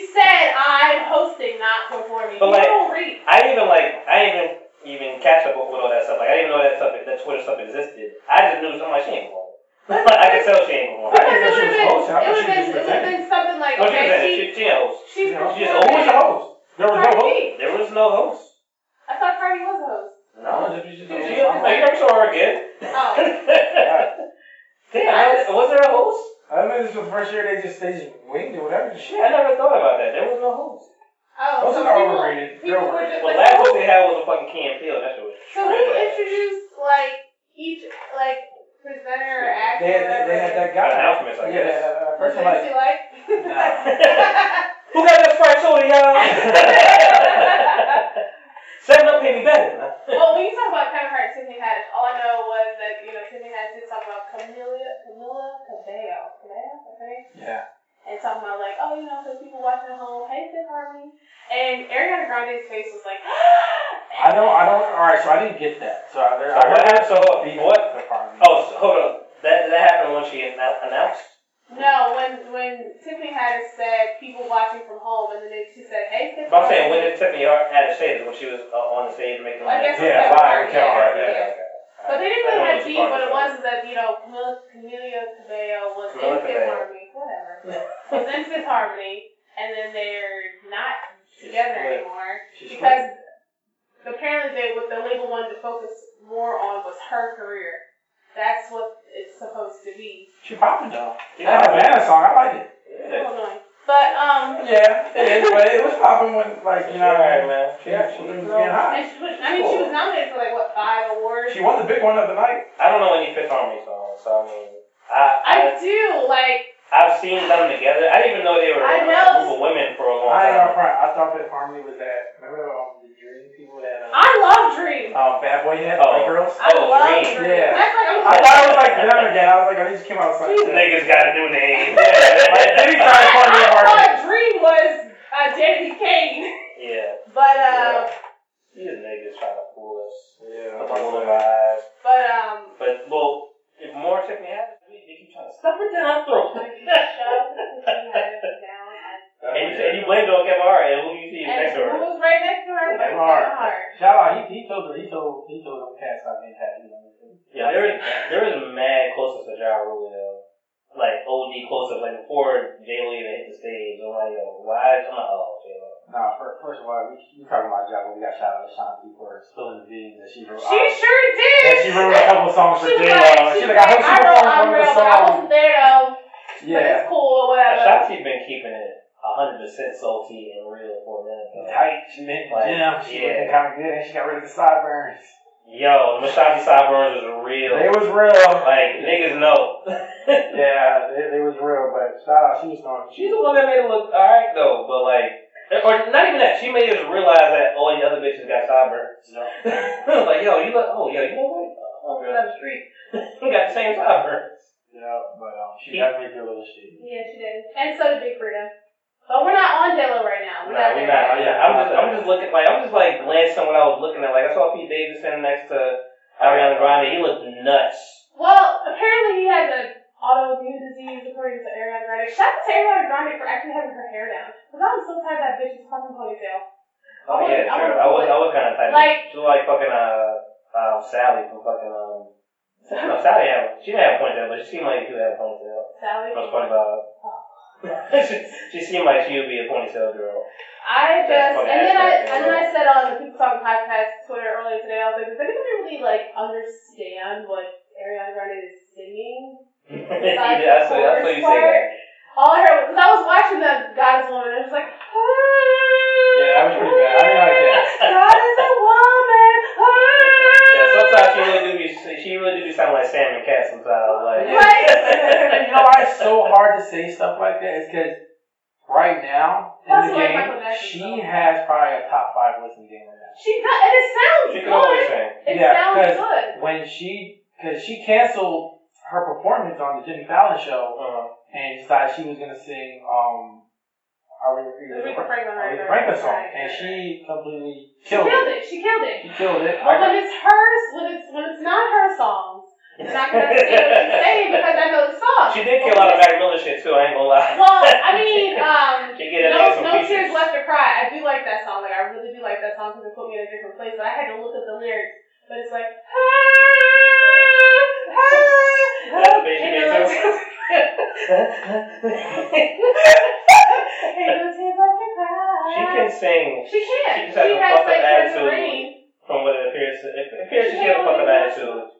she though. has probably a top five listening game right now. She does, and it sounds she can always good. sing. It Yeah, sounds 'cause- good. When she, because she canceled her performance on the Jimmy Fallon show Uh-huh. and decided she was gonna sing um Aretha Aretha Franklin, right, Aretha right, Franklin song, right, and she completely She killed killed it. it. She killed it. She killed it. But I- when it's hers, when it's when it's not her songs, Not gonna say what she's saying because I know the song. She did kill a lot of Mac Miller shit too. I ain't gonna lie. Well, I mean, um, She get no, no tears left to cry. I do like that song. Like I really do like that song because it put me in a different place. But I had to look at the lyrics. But it's like, That's the she made you're no tears left to cry. She can sing She can. she just has She a has fucked up like Tears attitude. From what it appears. It appears she had a fucked up attitude.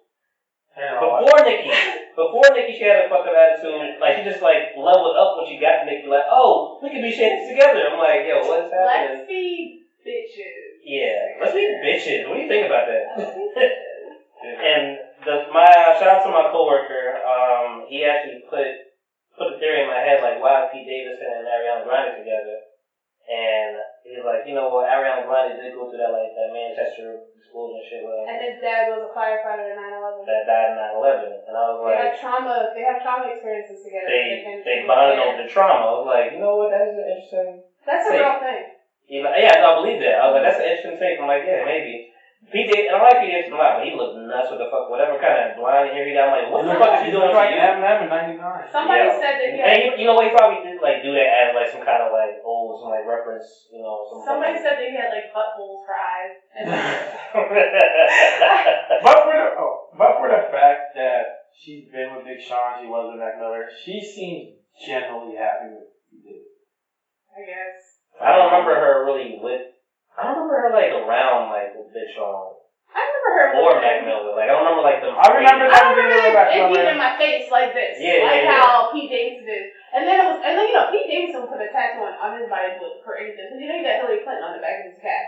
You know, Before Nicki, before Nicki, she had a fucking attitude. Like she just like leveled up when she got to Nicki. Like, oh, we can be shit together. I'm like, yo, what's happening? Let's be bitches. Yeah, let's be bitches. What do you think about that? Let's be bitches. And the my shout out to my coworker. Um, he actually put put a theory in my head like why is Pete Davidson and Ariana Grande together? And he was like, you know what, Ariana Grande did go through that like that Manchester explosion shit with And his dad was a firefighter in 9/11. that died in 9/11, and I was like. They have trauma. They have trauma experiences together. they can- they bonded over the trauma. I was like, you know what, that is an interesting. That's a real thing. You know, yeah, I believe that. I was like, that's an interesting take. I'm like, yeah, maybe. Pete Davidson, and I like Pete Davidson a lot, but he looked nuts with the fuck, whatever kind of blind hair he got. I'm like, what the fuck is he doing to like you? Eminem in '99. Somebody Yeah. said that he And had. he, you know what? He probably did like do that as like some kind of like old, some like reference, you know. Some Somebody said that he had like buttholes for eyes. And But for the oh, but for the fact that she's been with Big Sean, she was with Mac Miller, she seems generally happy with what he did. I guess. I don't remember her really with. I don't remember her like around like with Big Sean I remember her. or Mac Miller. Like I don't remember like them. I remember I remember Mac it, Miller. it being in my face like this, Yeah, like yeah, how Pete Davidson did. And then it was, and then you know Pete Davidson put a tattoo on, on his body with for anything. Because you know he got Hillary Clinton on the back of his cat.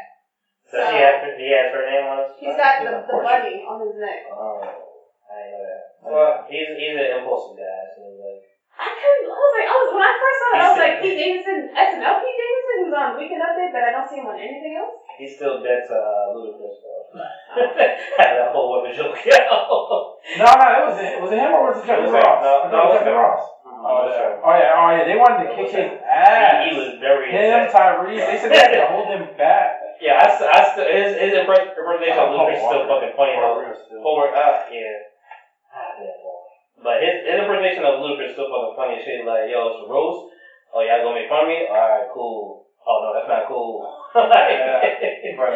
Does he have he has her name on his? He's got the, the bunny on his neck. Oh, I didn't know that. Well, he's he's an impulsive guy. So he's like. I couldn't. I was like, I was when I first saw it, I was like, Pete Davidson, SNL Pete Davidson, who's on Weekend Update, but I don't see him on anything else. He's still dead to uh, Ludacris though. that whole woman joke. No, no, it was it. Was it him or was it Jeffrey It was him. Ross? No, no, it it was was Ross. Oh yeah. Oh yeah. Oh yeah. They wanted to It kick his ass. he, he was very him, upset. Tyrese. They said they had to hold him back. Yeah, I, st- I st- his his impre- impersonation of Ludacris is still fucking funny though. Forward, uh, yeah. Damn, boy. But his, his impersonation of Ludacris is still fucking funny as shit. Like, yo, it's a roast. Oh, y'all gonna make fun of me? Alright, cool. Oh, no, that's not cool. Yeah, but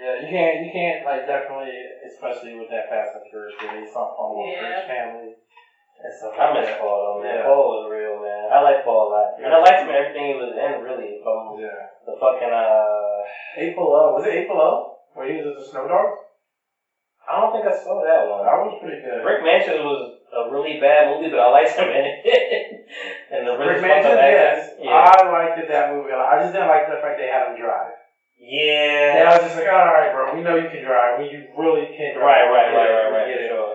yeah, you can't, you can't like definitely, especially with that Fast and Furious where they saw Paul Yeah. Walker's family and stuff. I miss that. Paul though, man. Yeah. Paul was real, man. I like Paul a lot. And I liked him in everything he was in, really. From Yeah. the fucking, uh, Eight Below. Was it Eight Below? Where he was with the Snow Dogs? I don't think I saw that one. That was pretty good. Brick Mansion was a really bad movie, but I liked him in it. and the Brick Mansion, yes. Yeah. I liked it, that movie. a lot. I just didn't like the fact they had him drive. yeah. Yeah, I was just like, all right, bro. We know you can drive. We you really can drive. Right, right, right, right, right. Um, yeah,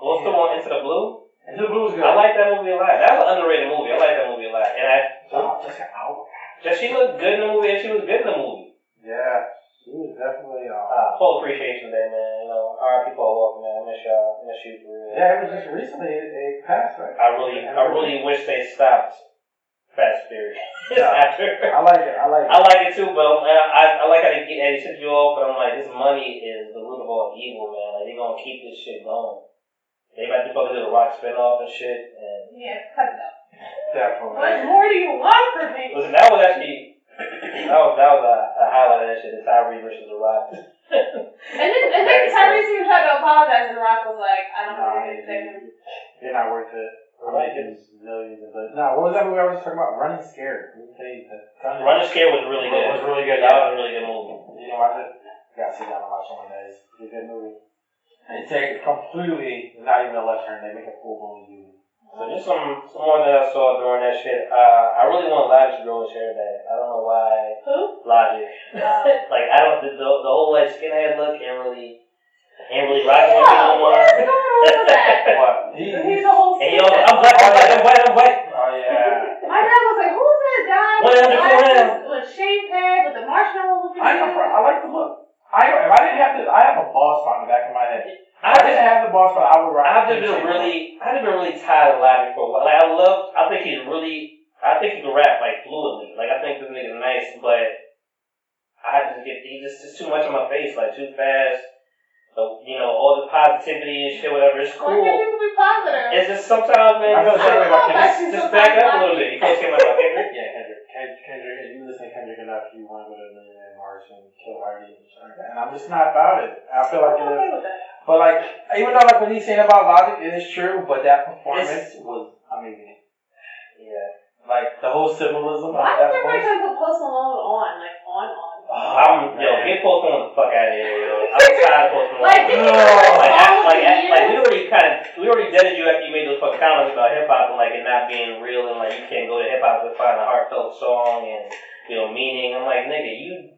What's the one Into the Blue? Into the blues good. I like that movie a lot. That was an underrated movie. I like that movie a lot. And I Oh, Jessica Alba. just she looked good in the movie and she was good in the movie. Yeah, she was definitely. Uh, Uh, full appreciation day, man. You know, R.I.P. Paul Walker, man. I miss y'all. I miss you for real. yeah, it was just recently it, it passed, right? I really, I really wish they stopped Fast and Furious Yeah. after. I like it. I like it. I like it too, but I'm- I, I like how they get they tip you off, but I'm like, this money is the root of all evil, man. Like they gonna keep this shit going. They about to fucking do the Rock spinoff and shit. And Yeah, cut it out. Definitely. What more do you want from me? listen, that was actually that was that was a, a highlight of that shit. The Tyrese versus the Rock. And then, and then Tyrese even tried to apologize, and The Rock was like, I don't know Nah, what to say. You're not worth it. I like it. Millions of dollars. No, what was that movie I was talking about? Running Scared. Let me tell you that. Running Scare was really good. It was really good. That was a really good movie. You know, watch it. You gotta sit down and watch one of those. It's a good movie. And it's a completely not even a left turn. They make a full blown U. So just some some more that I saw during that shit. Uh, I really want Logic to grow his hair back. I don't know why. Who? Logic. Uh, like I don't the, the, the whole like skinhead look ain't really ain't really rocking with me yeah, no more. what is going on that? What? He, He's a whole And yo, I'm black, I'm black, I'm white, I'm white. Oh yeah. My dad was like, who's that guy What with, the the glasses, with shaved head with the marshmallow looking I. I like the look. I if I didn't have the I have a ball spot in the back of my head. If I I didn't just have the ball spot, I would rock. I've just been same really I've just been really tired of Logic for a while. Like I love I think he's really I think he can rap like fluidly. Like I think this nigga's nice, but I just get he just it's too much on my face, like too fast. So, you know, all the positivity and shit, whatever. It's cool. Why can't people be positive? It's just sometimes, man. I feel the about Kendrick. don't know, Just back just up a little bit. You feel the same way about Kendrick? Yeah, Kendrick. Kendrick, Kendrick, if you listen to Kendrick enough, you want to go to Millionaire March and kill Whitey and shit like that. And I'm just not about it. I feel like I'm it okay is. With that. But like, even though like what he's saying about Logic, it is true. But that performance was amazing. Yeah. Like the whole symbolism of Why is that everybody performance. trying to put Post Malone on? Like, on, on. Oh, I'm, yo, get Post Malone the fuck out of here, yo. I'm tired of Post Malone. Like, No. have like, act, like, act, like, we already kind of, we already deaded you after you made those fucking comments about hip hop and like it not being real and like you can't go to hip hop to find a heartfelt song and you know meaning. I'm like, nigga, you,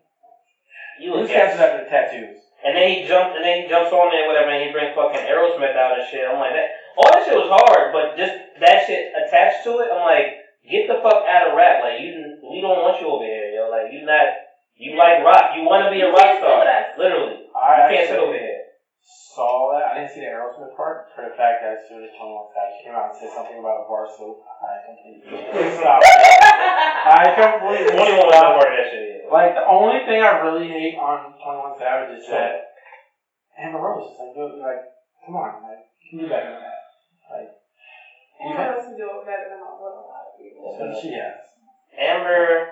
you He a was guest. catching up the tattoos. And then he jumped, and then he jumps on there, whatever, and he brings fucking Aerosmith out and shit. I'm like, that, all that shit was hard, but just that shit attached to it, I'm like, get the fuck out of rap. Like, you, we don't want you over here, yo. Like, you not, you like rock. You want to be a rock star. Literally. I You can't sit actually over here. Saw that. I didn't see the Aerosmith part for the fact that as soon as 21 Savage came out and said something about a bar soap, I completely stopped. I completely 21 was stopped. no part of that shit either. Like the only thing I really hate on Twenty One Savage is that Amber Rose. Like, dude, like, come on, like, you do better than that. Like, Who else can do it better than a lot of people? even she has. Amber,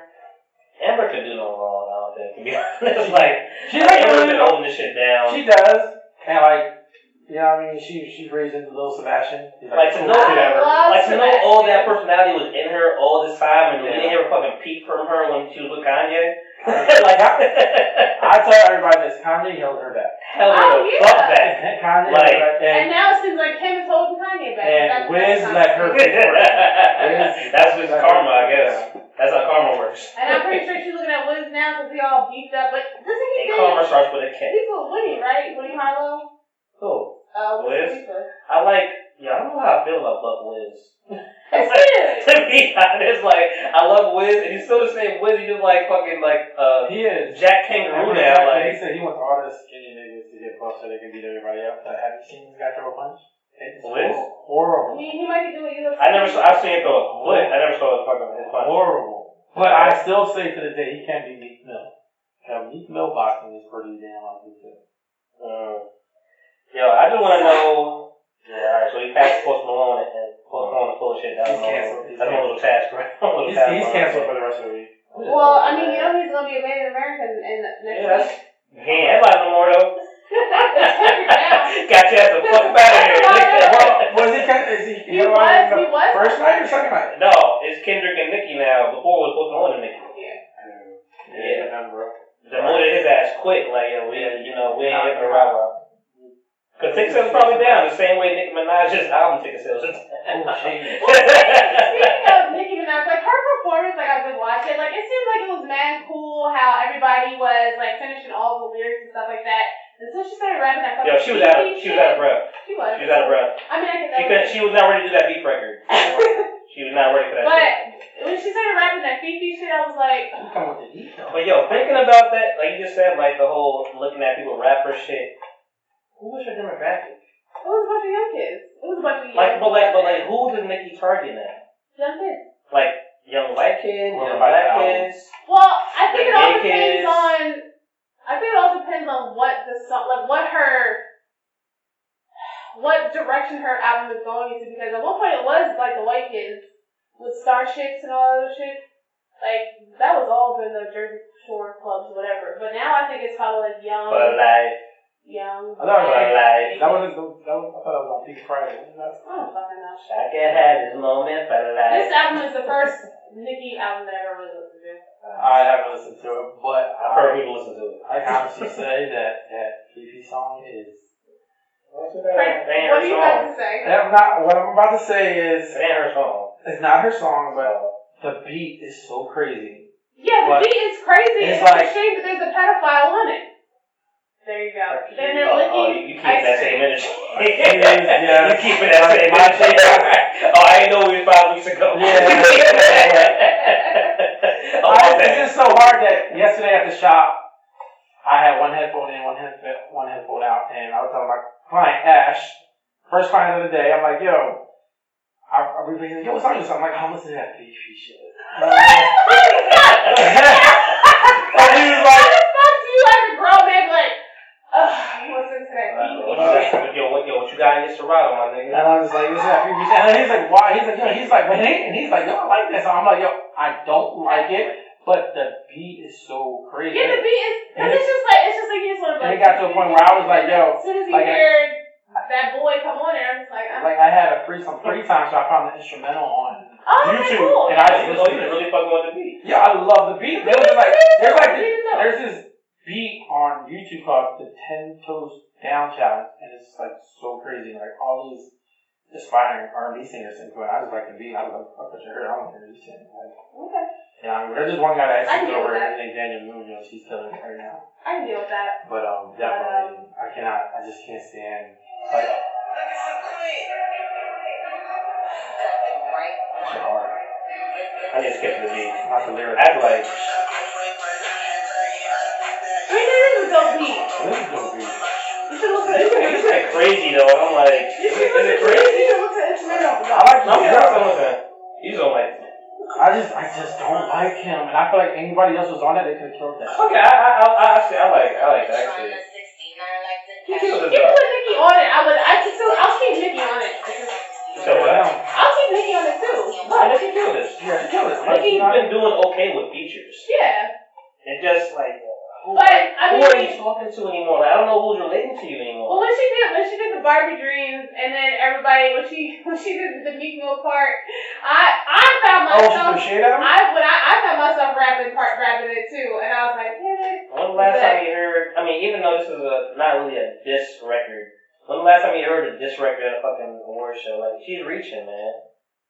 Amber could do no wrong, I don't think, to be honest. like, she's like Amber's really, been holding this shit down. she does, and like, you know, what I mean, she she's raising the little Sebastian. He's Like, to know- coolest kid ever. love like to know all that personality was in her all this time, and we didn't hear a fucking peep from her when she was with Kanye. like, I, I tell everybody this: Kanye held her back. Hell Oh, the yeah. fuck back. Kanye Like- held her And and, now it seems like Kim is holding Kanye back. and That's- Wiz that's let her pay for it. That's just karma, I guess. That's how karma works. And I'm pretty sure she's looking at Wiz now because he all beefed up. But doesn't he And karma starts with a K. He's with Winnie, right? Winnie Harlow. Cool. Uh, Wiz? I like. Yeah, I don't know how I feel about Buck Wiz. It's Like, to be honest, like I love Wiz, and he's still the same Wiz. He just like fucking like uh He is. Jack Kangaroo now. Exactly. he Like said he wants all the skinny niggas to get buff so they can beat everybody up. Uh, have you seen this guy throw a punch? It's Wiz? horrible. He, he might be doing UFC. I never saw. I've seen him throw a foot. I never saw his fucking his punch. Horrible. But I still say to this day he can't be Meek Mill. Now, Meek Mill boxing is pretty damn ugly too. Mm. Yo, I just want to know. Yeah, all right. So he passed Post Malone and- and Post Malone is full of shit. That's He's canceled. That's my little task, right? Little He's, task he's canceled for the rest of the week. Well, I mean, you know he's gonna be a made in American in next Yeah, week. He ain't everybody no more though. down. Got your ass the fuck up out of here. well, was he? kind- Is he? He was. He was. First night or second night? no, it's Kendrick and Nicki now. Before it was Post Malone and Nicki. Yeah. I know. Yeah. remember. Demoted his ass quick. Like, yo, we, you know, we ain't Nah, ever nah. rah rah. Cause ticket sales probably down the same way Nicki Minaj's album ticket sales. are Oh, down. shit. Speaking of Nicki Minaj, like her performance, like I've been watching, like it seems like it was mad cool how everybody was like finishing all the lyrics and stuff like that. And so she started rapping that Yo, she was out. cheesy She was out of breath. She was. She was out of breath. I mean, I could. She couldn't. She was not ready to do that beat record. she was not ready for that. But shit. when she started rapping that FEFE shit, I was like, You come with the detail. But yo, thinking about that, like you just said, like the whole looking at people rapper shit. Who was your demographic? it was a bunch of young kids. It was a bunch of young. Like, but like, but like, who did Nicki target at? young kids. Like young white kids, What young about black the kids. Well, I think it all depends kids. on. I think it all depends on what the song, like what her, what direction her album is going into. Because at one point it was like the white kids with starships and all that other shit. Like that was all in the Jersey Shore clubs, whatever. But now I think it's probably like young, But life, young. I thought it was but life. That wasn't. That was, I thought it was on Pink Friday. Wasn't that- I don't fucking know. I can have this moment for This life. album is the first Nicki album that I ever really listened to. I haven't listened to it, but I've heard people listen to it. I can honestly say that that FEFE song is. Frank, It ain't what her do you song. have to say? I'm not. What I'm about to say is, It ain't her song. it's not her song, but the beat is so crazy. Yeah, the But beat is crazy. it's It's, like- a shame that there's a pedophile on it. There you go. Then they're Oh, licking oh, you, you keep ice that cream. same energy. yeah. You keeping that same My- my energy. oh, I didn't know we was five weeks ago. Yeah. oh, I, my it's just so hard that yesterday at the shop, I had one headphone in, one head, one headphone out, and I was telling my client Ash, first client of the day, I'm like, yo, I, I replay, yo, what's on this? I'm like, how much is that beefy shit? and he was How like, the fuck do you as a grown man like, ugh, listen to that beat? what you got- yo, what, yo, what you got in your Serato, my nigga? and? I was just like, this is that. And he's like, why? He's like, yo, he's like, but hey, and he's like, yo, I like this. I'm like, yo, I don't like it, but the beat is so crazy. Yeah, the beat is, cause it's just like, it's just like you just want to And it got to a point where I was like, yo, As soon as you like I- that boy come on there, I'm just like, I'm Like I had a free some free time, so I found the instrumental on oh, okay, YouTube, cool. and I you, just oh, you really fucking with the beat. yeah, I love the beat. There was like there's like there's this beat on YouTube called the Ten Toes Down Challenge, and it's like so crazy. Like all these aspiring R&B singers into it. I was like the beat. I was like, fuck what you heard. I want to hear this shit. Like, Okay, yeah, I mean, there's just one guy that I can sings deal over with it. that. His name's Daniel Munoz. He's killing it right now. I can deal with that. But um, definitely, I cannot. I just can't stand like. Shit hard. I need to skip the beat. Not the lyrics. Act like, mean, that is a dope beat. This is gonna. You should listen to you it. said crazy though, and I'm like, You is should it listen crazy? You should listen to instrumental. I like No, I'm yeah. not listening. You just don't like it. I just, I just don't like him, and I feel like anybody else was on it, they could have killed that. Okay, I, I, I, I actually, I like, I like that actually. If you put Nicki on it, I would. I could still. I'll keep Nicki on it. So what? I'll keep Nicki on it too. No, Nicki killed this. Yeah, they killed it. Nicki's Like, been doing okay with features. Yeah, It's just like, who, but I mean, who are you talking to anymore? I don't know who's relating to you anymore. well, when she did when she did the Barbie dreams, and then everybody when she when she did the Meek Mill part, I I found oh, myself. shade at him? I when I, I found myself rapping part rapping it too, and I was like, it. When the last time you heard? I mean, even though this is a not really a diss record, when the last time you heard a diss record at a fucking award show? Like she's reaching, man.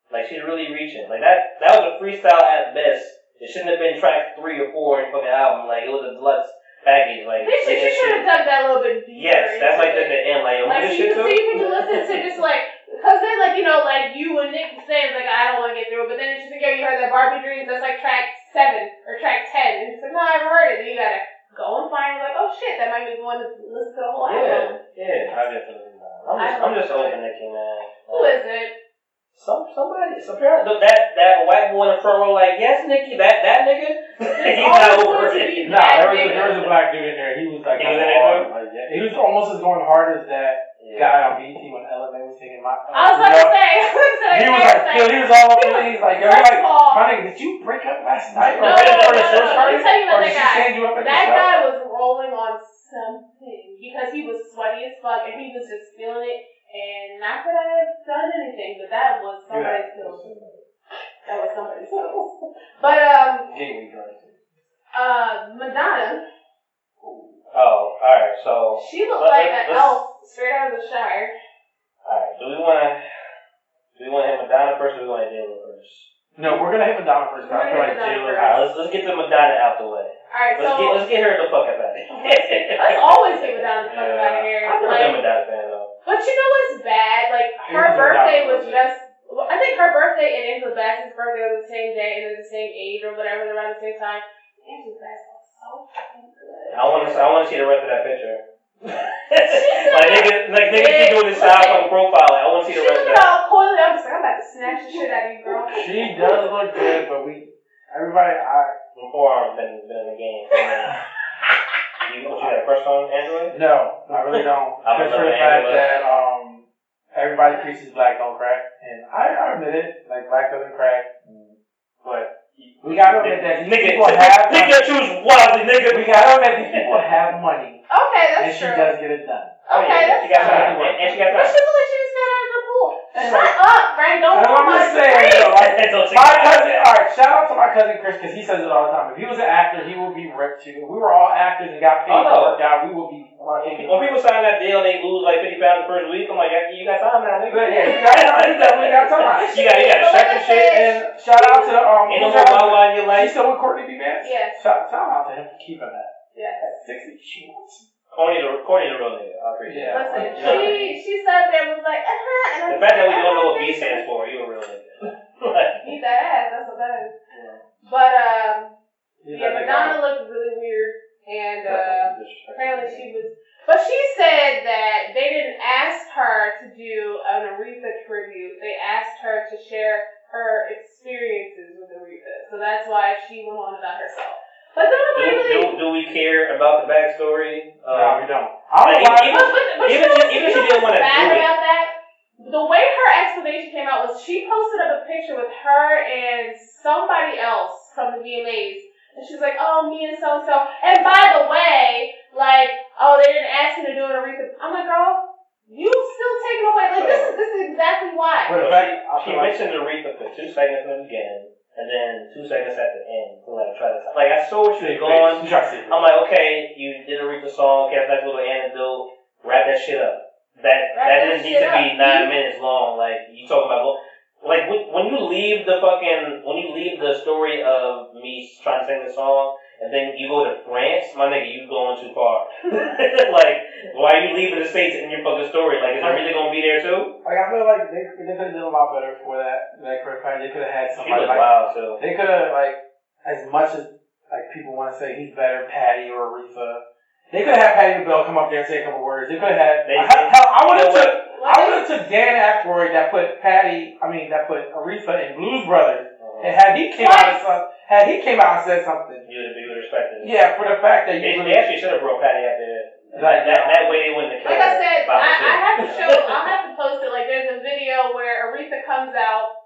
Like she's really reaching. Like that. That was a freestyle at best. It shouldn't have been track three or four in the fucking album. Like it was a deluxe package. Like They should, have dug that a little bit deeper. Yes, that's like at the end. Like, Like so you can too. you listen to just like because then like you know like you and Nick saying like I don't want to get through it, but then it's just like yo you heard that Barbie Dreams that's like track seven or track ten, and it's like no I haven't heard it. Then you gotta go and find it like oh shit that might make me want to listen to the whole album. Yeah, yeah, I definitely. I'm just, I'm just over Nicki, man. Who is it? Some somebody, some parent, that that white boy in the front row, like yes, Nicki, that that nigga, he's not over always going to it. Nah, there was, a, there was a black dude in there. He was like, He was going in there hard. Like, yeah. He was almost as going hard as that guy on BET when Ella Mai was singing my. I was about to say. I was about to say. He was like, yo, he was all up in it. He's like, yo, First like, of my nigga, did you break up last night? No, or right no, before no, no, no. Let me tell you about that guy. you up That guy was rolling on something because he was sweaty as fuck and he was just feeling it. And not that I've done anything, but that was somebody's skills. That was somebody's skills. But um, Gateway drug. uh, Madonna, Oh, all right. So, she looked Let- like let- an elf straight out of the Shire. all right. Do we want to? Do we want to hit Madonna first, or do we want to J Lo first? No, we're gonna hit Madonna first. I feel We're like gonna hit J-Lo. Madonna All right, let's let's get the Madonna out the way. All right, Let's so get let's get her the fuck up out of here. let's always get Madonna the fuck out of here. I'm not a Madonna fan though. But you know what's bad? like her Angela birthday was was just. Well, I think her birthday and Angela Bassett's birthday was the same day and they're the same age or whatever. They're around the same time. Angela Bassett was so fucking good. I want to. I want to see the rest of that picture. like nigga, like nigga keep doing this side fucking profile. I want to see the rest of looking that. all coily. I'm just like, I'm about to snatch the shit out of you, girl. She does look good, but we everybody I My forearm's been been in the game. for a minute. you what you got a crush on Android? no, I really don't. I'm Just for another the fact Angela. that um everybody preaches black don't crack, and I, I admit it, like black doesn't crack, but we gotta admit that these Nigga, people nigga, have nigga, choose wisely, nigga. we gotta admit these people have money, Okay, and that's she true. does get it done. Oh, Okay, yeah, that's she got true. time. And, and she got But time. she looked like she was standing in the pool. Shut up, Frank. Don't And go I'm my just saying, though, like, My cousin, all right. Shout out to my cousin Chris because he says it all the time. If he was an actor, he would be ripped too. If we were all actors and got paid Oh, to no. work out, we would be fucking. When people sign that deal and they lose like 50 pounds the first week, I'm like, you got time now, nigga. But yeah, you got time. You definitely got time. You got, you got check your shit. And shout out to um. Ain't no who's more her blah husband? blah She's still with Courtney B. Vance. Yes. Shout, shout out to him for keeping that. Yes. At sixty, she wants. Corny the, corny the real nigga. I appreciate. Yeah. Listen, Yeah. she she sat there and was like, uh-huh, and I The fact that we don't know what B stands for, you a real nigga. like, Eat that ass. That's what that is. But um, He's yeah. Madonna looked really weird, and uh, apparently she was. But she said that they didn't ask her to do an Aretha tribute. They asked her to share her experiences with Aretha. So that's why she went on about herself. But then Do, nobody do, do we care about the backstory? No, Uh, we don't. I don't like, even- But, but, but even you know if- even she didn't wanna do it. about that? The way her explanation came out was she posted up a picture with her and somebody else from the VMAs. And she's like, oh, me and so and so. And by the way, like, oh, they didn't ask me to do an Aretha. I'm like, girl, you still taking away. Like, this is this is exactly why. But the fact, I she feel like mentioned Aretha for two seconds in the beginning, and then two seconds at the end to like try to like I saw where she was going. You try to see I'm like, okay, you did Aretha song, okay, that's a nice little anecdote. Wrap that shit up. That Wrap that that didn't need shit to be nine You- minutes long. Like you talking about, like when, when you leave the fucking when you leave the story of me trying to sing the song. And then you go to France, my nigga, you going too far. like, why are you leaving the states in your fucking story? Like, is it really gonna be there too? Like I feel like they they could have done a lot better for that. That Chris Pratt. They could have had somebody like wild too. they could have like as much as like people want to say he's better, Patti or Aretha. They could have had Patti LaBelle come up there and say a couple words. They could have had. They- hell, hell, I would have took. I would have took Dan Aykroyd that put Patti. I mean that put Aretha in Blues Brothers. Uh-huh. And had he came out and some, had he came out and said something, You would you would respect it. yeah, for the fact that They, you they really, actually should have brought Patti out there. Like, that, that way they wouldn't have killed Like I said, I, I have to show, I'll have to post it. Like, there's a video where Aretha comes out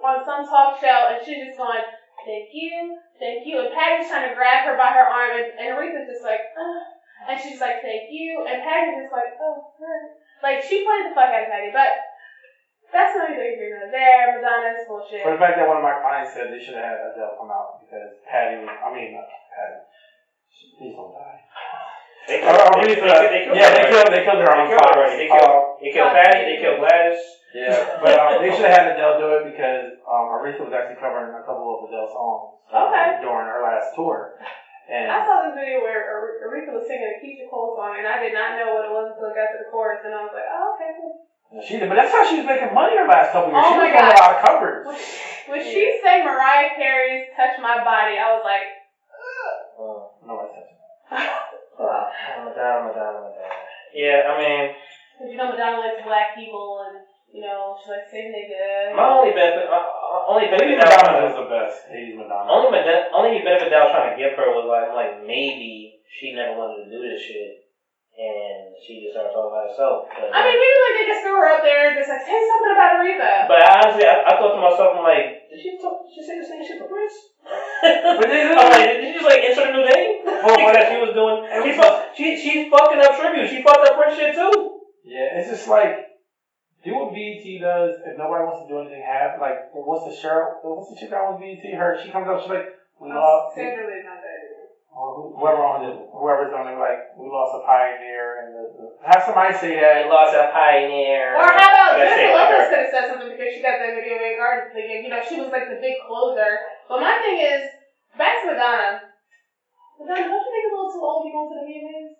on some talk show and she's just going, thank you, thank you. And Patti's trying to grab her by her arm and, and Aretha's just like, Ugh. and she's like, thank you. And Patti's just like, oh, her. Like, she played the fuck out of Patti. But that's not either here nor there. Madonna's bullshit. for the fact that one of my clients said they should have had Adele come out because Patti was. I mean, not Patti. She- Please don't die. They Or killed, they, Aretha. they, they killed yeah, her they killed. They killed her They on killed her Fox. already. They killed, Uh, they killed Patti, they killed Gladys. Yeah, but um, they should have had Adele do it because um, Aretha was actually covering a couple of Adele songs uh, Okay. during her last tour. And I saw this video where Ar- Aretha was singing a Keyshia Cole song, and I did not know what it was until I got to the chorus, and I was like, oh, okay, cool. She did, but that's how she was making money her last couple years. Oh she was doing a lot of covers. When she, when she sang Mariah Carey's "Touch My Body," I was like, Oh, No, I touched uh, Madonna, Madonna, Madonna. Yeah, I mean, because you know Madonna likes black people, and you know she likes saying nigga. my only benefit, uh, uh, only Lady benefit that Madonna is the best. Lady Madonna. Only, bene- only benefit that I was trying to give her was like, like maybe she never wanted to do this shit, and she just started talking about herself. But, I mean, maybe like they just threw her up there, and just like say something about Aretha. but honestly, I, I thought to myself, I'm like, did she talk? Did she say the same shit for Prince? But they I'm like, did she just like insert a new name? Well, Because what- she was doing, she, was- fuck, she she's fucking up tribute. She fucked up Prince shit too. Yeah, it's just like do what BET does. If nobody wants to do anything, have like what's the Cheryl? What's the chick that was BET? Her she comes up, she's like, oh, we lost. Sandra Lee's not there. Or Whoever on it, whoever's on it, like we lost a pioneer, and the, the, have somebody say that. They lost a pioneer. Or how about I gotta say it Jennifer like Lopez could have said something because she got that video Vanguard thing, and you know she was like the big closer. But my thing is, back to Madonna. Madonna, don't you think it's a little too old to be going to the VMAs?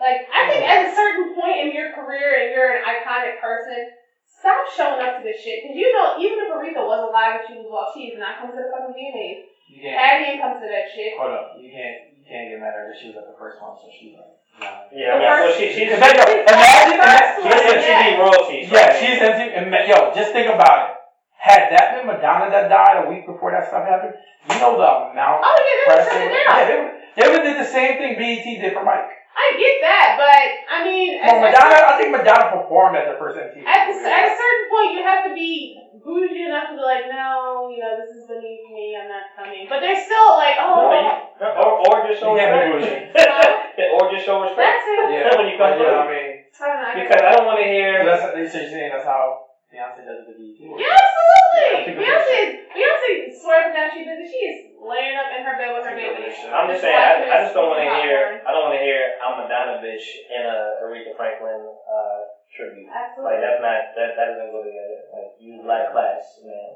Like, I think at a certain point in your career and you're an iconic person, stop showing up to this shit. Because you know, even if Aretha was alive and she was well, she's not coming to the fucking VMAs. You can't. Patti ain't comes to that shit. Hold up. You can't. You can't get mad at her. She was at the first one, so she's like. Nah. Yeah, I mean, well, she, she's, Imagine, she's imagine, imagine, First one. MTV royalty. so yeah, I she's empty. And yo, just think about it. Had that been Madonna that died a week before that stuff happened, you know the amount Oh, yeah, they they were would, shutting down. yeah, they would, they would did the same thing BET did for Mike. I get that, but I mean, Well, at, Madonna, I think Madonna performed at the first MTV. at, the, at a certain point, you have to be bougie enough to be like, no, you know, this is beneath me, I'm not coming. But they're still like, oh, No, you- or, or just show You can't respect. or just show respect. that's it. yeah, when you come but, yeah, I mean, I don't know. I Because I don't want to hear. that's what they say saying that's how Beyonce does it with BET. Yeah, absolutely. Yeah, I think Beyonce, Beyonce swears now she busy. She is laying up in her bed with her baby. I'm just saying, I, I just don't want to hear. I don't want to hear I'm Madonna bitch in a Aretha Franklin uh, tribute. Absolutely. Like that's not that that doesn't go together. Like you lack class, man.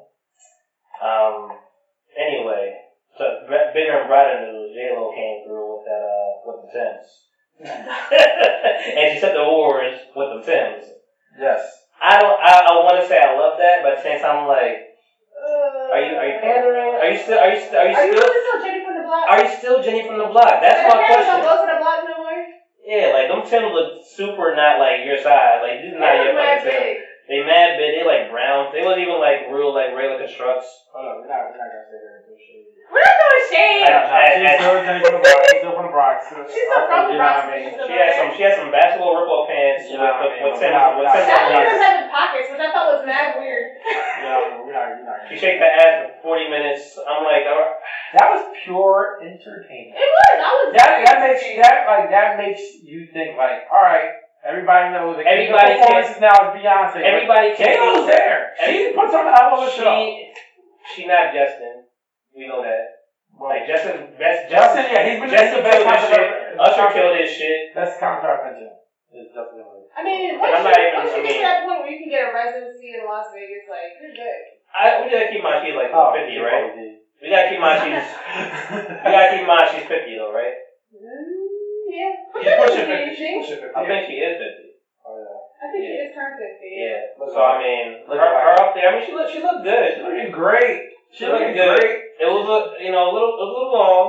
Um. Anyway, so bigger and brighter news. J Lo came through with that uh with the Tims, and she set the awards with the Tims. Yes. I don't. I, I want to say I love that, but at the same time, I'm like, Uh, are you are you pandering? Are you still are you still are you Are you still really still Jenny from the block? are you still Jenny from the block? That's my question. Don't go to the block no more. Yeah, like them Tims look super not like your size. Like this is not your look fucking big. They mad big. They like brown. They wasn't even like real like regular constructs. Hold on, we're not, we're not gonna say her until she. We're not doing shade. Yeah. She's still from the Bronx. She's still from the Bronx. She's still from the You know what I mean? She had some. She had some basketball rip-off pants You know what I with, mean? with But Tims. we're With not- Tims That on one have pockets, which I thought was mad weird. Yeah, we're not, we're not. She shake her ass for forty minutes. I'm like, all right. That was pure entertainment. It was. I was. That that makes entertained. that like that makes you think like, all right, everybody knows the king of Everybody performances now is Beyonce. but Everybody J can Lo's there. She puts on a hell of a show. She, she not Justin. We know that. Well, Like Justin, best Justin, yeah, he's been Justin best killed his shit. concert- Usher killed his shit. That's contract mention. Is Justin I mean, And once I'm you, not even- once you get to mean- that point where you can get a residency in Las Vegas, like you're good. I, we gotta keep in mind she's like Oh, 50, right? We gotta keep in mind she's. We gotta keep in mind she's 50 though, right? Yeah. But She's pushing 50. She's anything. pushing 50. I think she is 50. Oh, yeah. I think she just turned fifty. Yeah. So I mean, look her, like- her up there. I mean, she looked. She looked good. She's looking great. She's She looking looking good. great. It was a, you know, a little, a little long,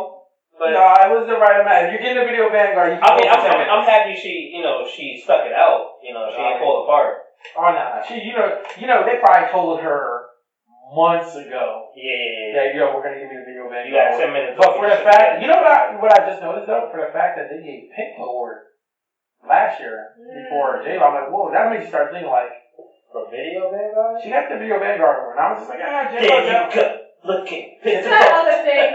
but no, it was the right amount. If you're getting the video Vanguard, you I mean, I'm, I'm. I'm happy she, you know, she stuck it out. You know, she Right. ain't pulled apart. Oh no, no. She, you know, you know, they probably told her months ago Yeah, yeah, yeah. that yo, we're gonna give you the video Vanguard. You got 10 minutes. But for the fact, you know what I, what I just noticed though, for the fact that they gave Pink the award last year before J Lo, I'm like, whoa, that makes you start thinking like, for video, Vanguard. she got the video Vanguard award, and I was just like, ah, J Lo. There you go. Looking. It's not other things.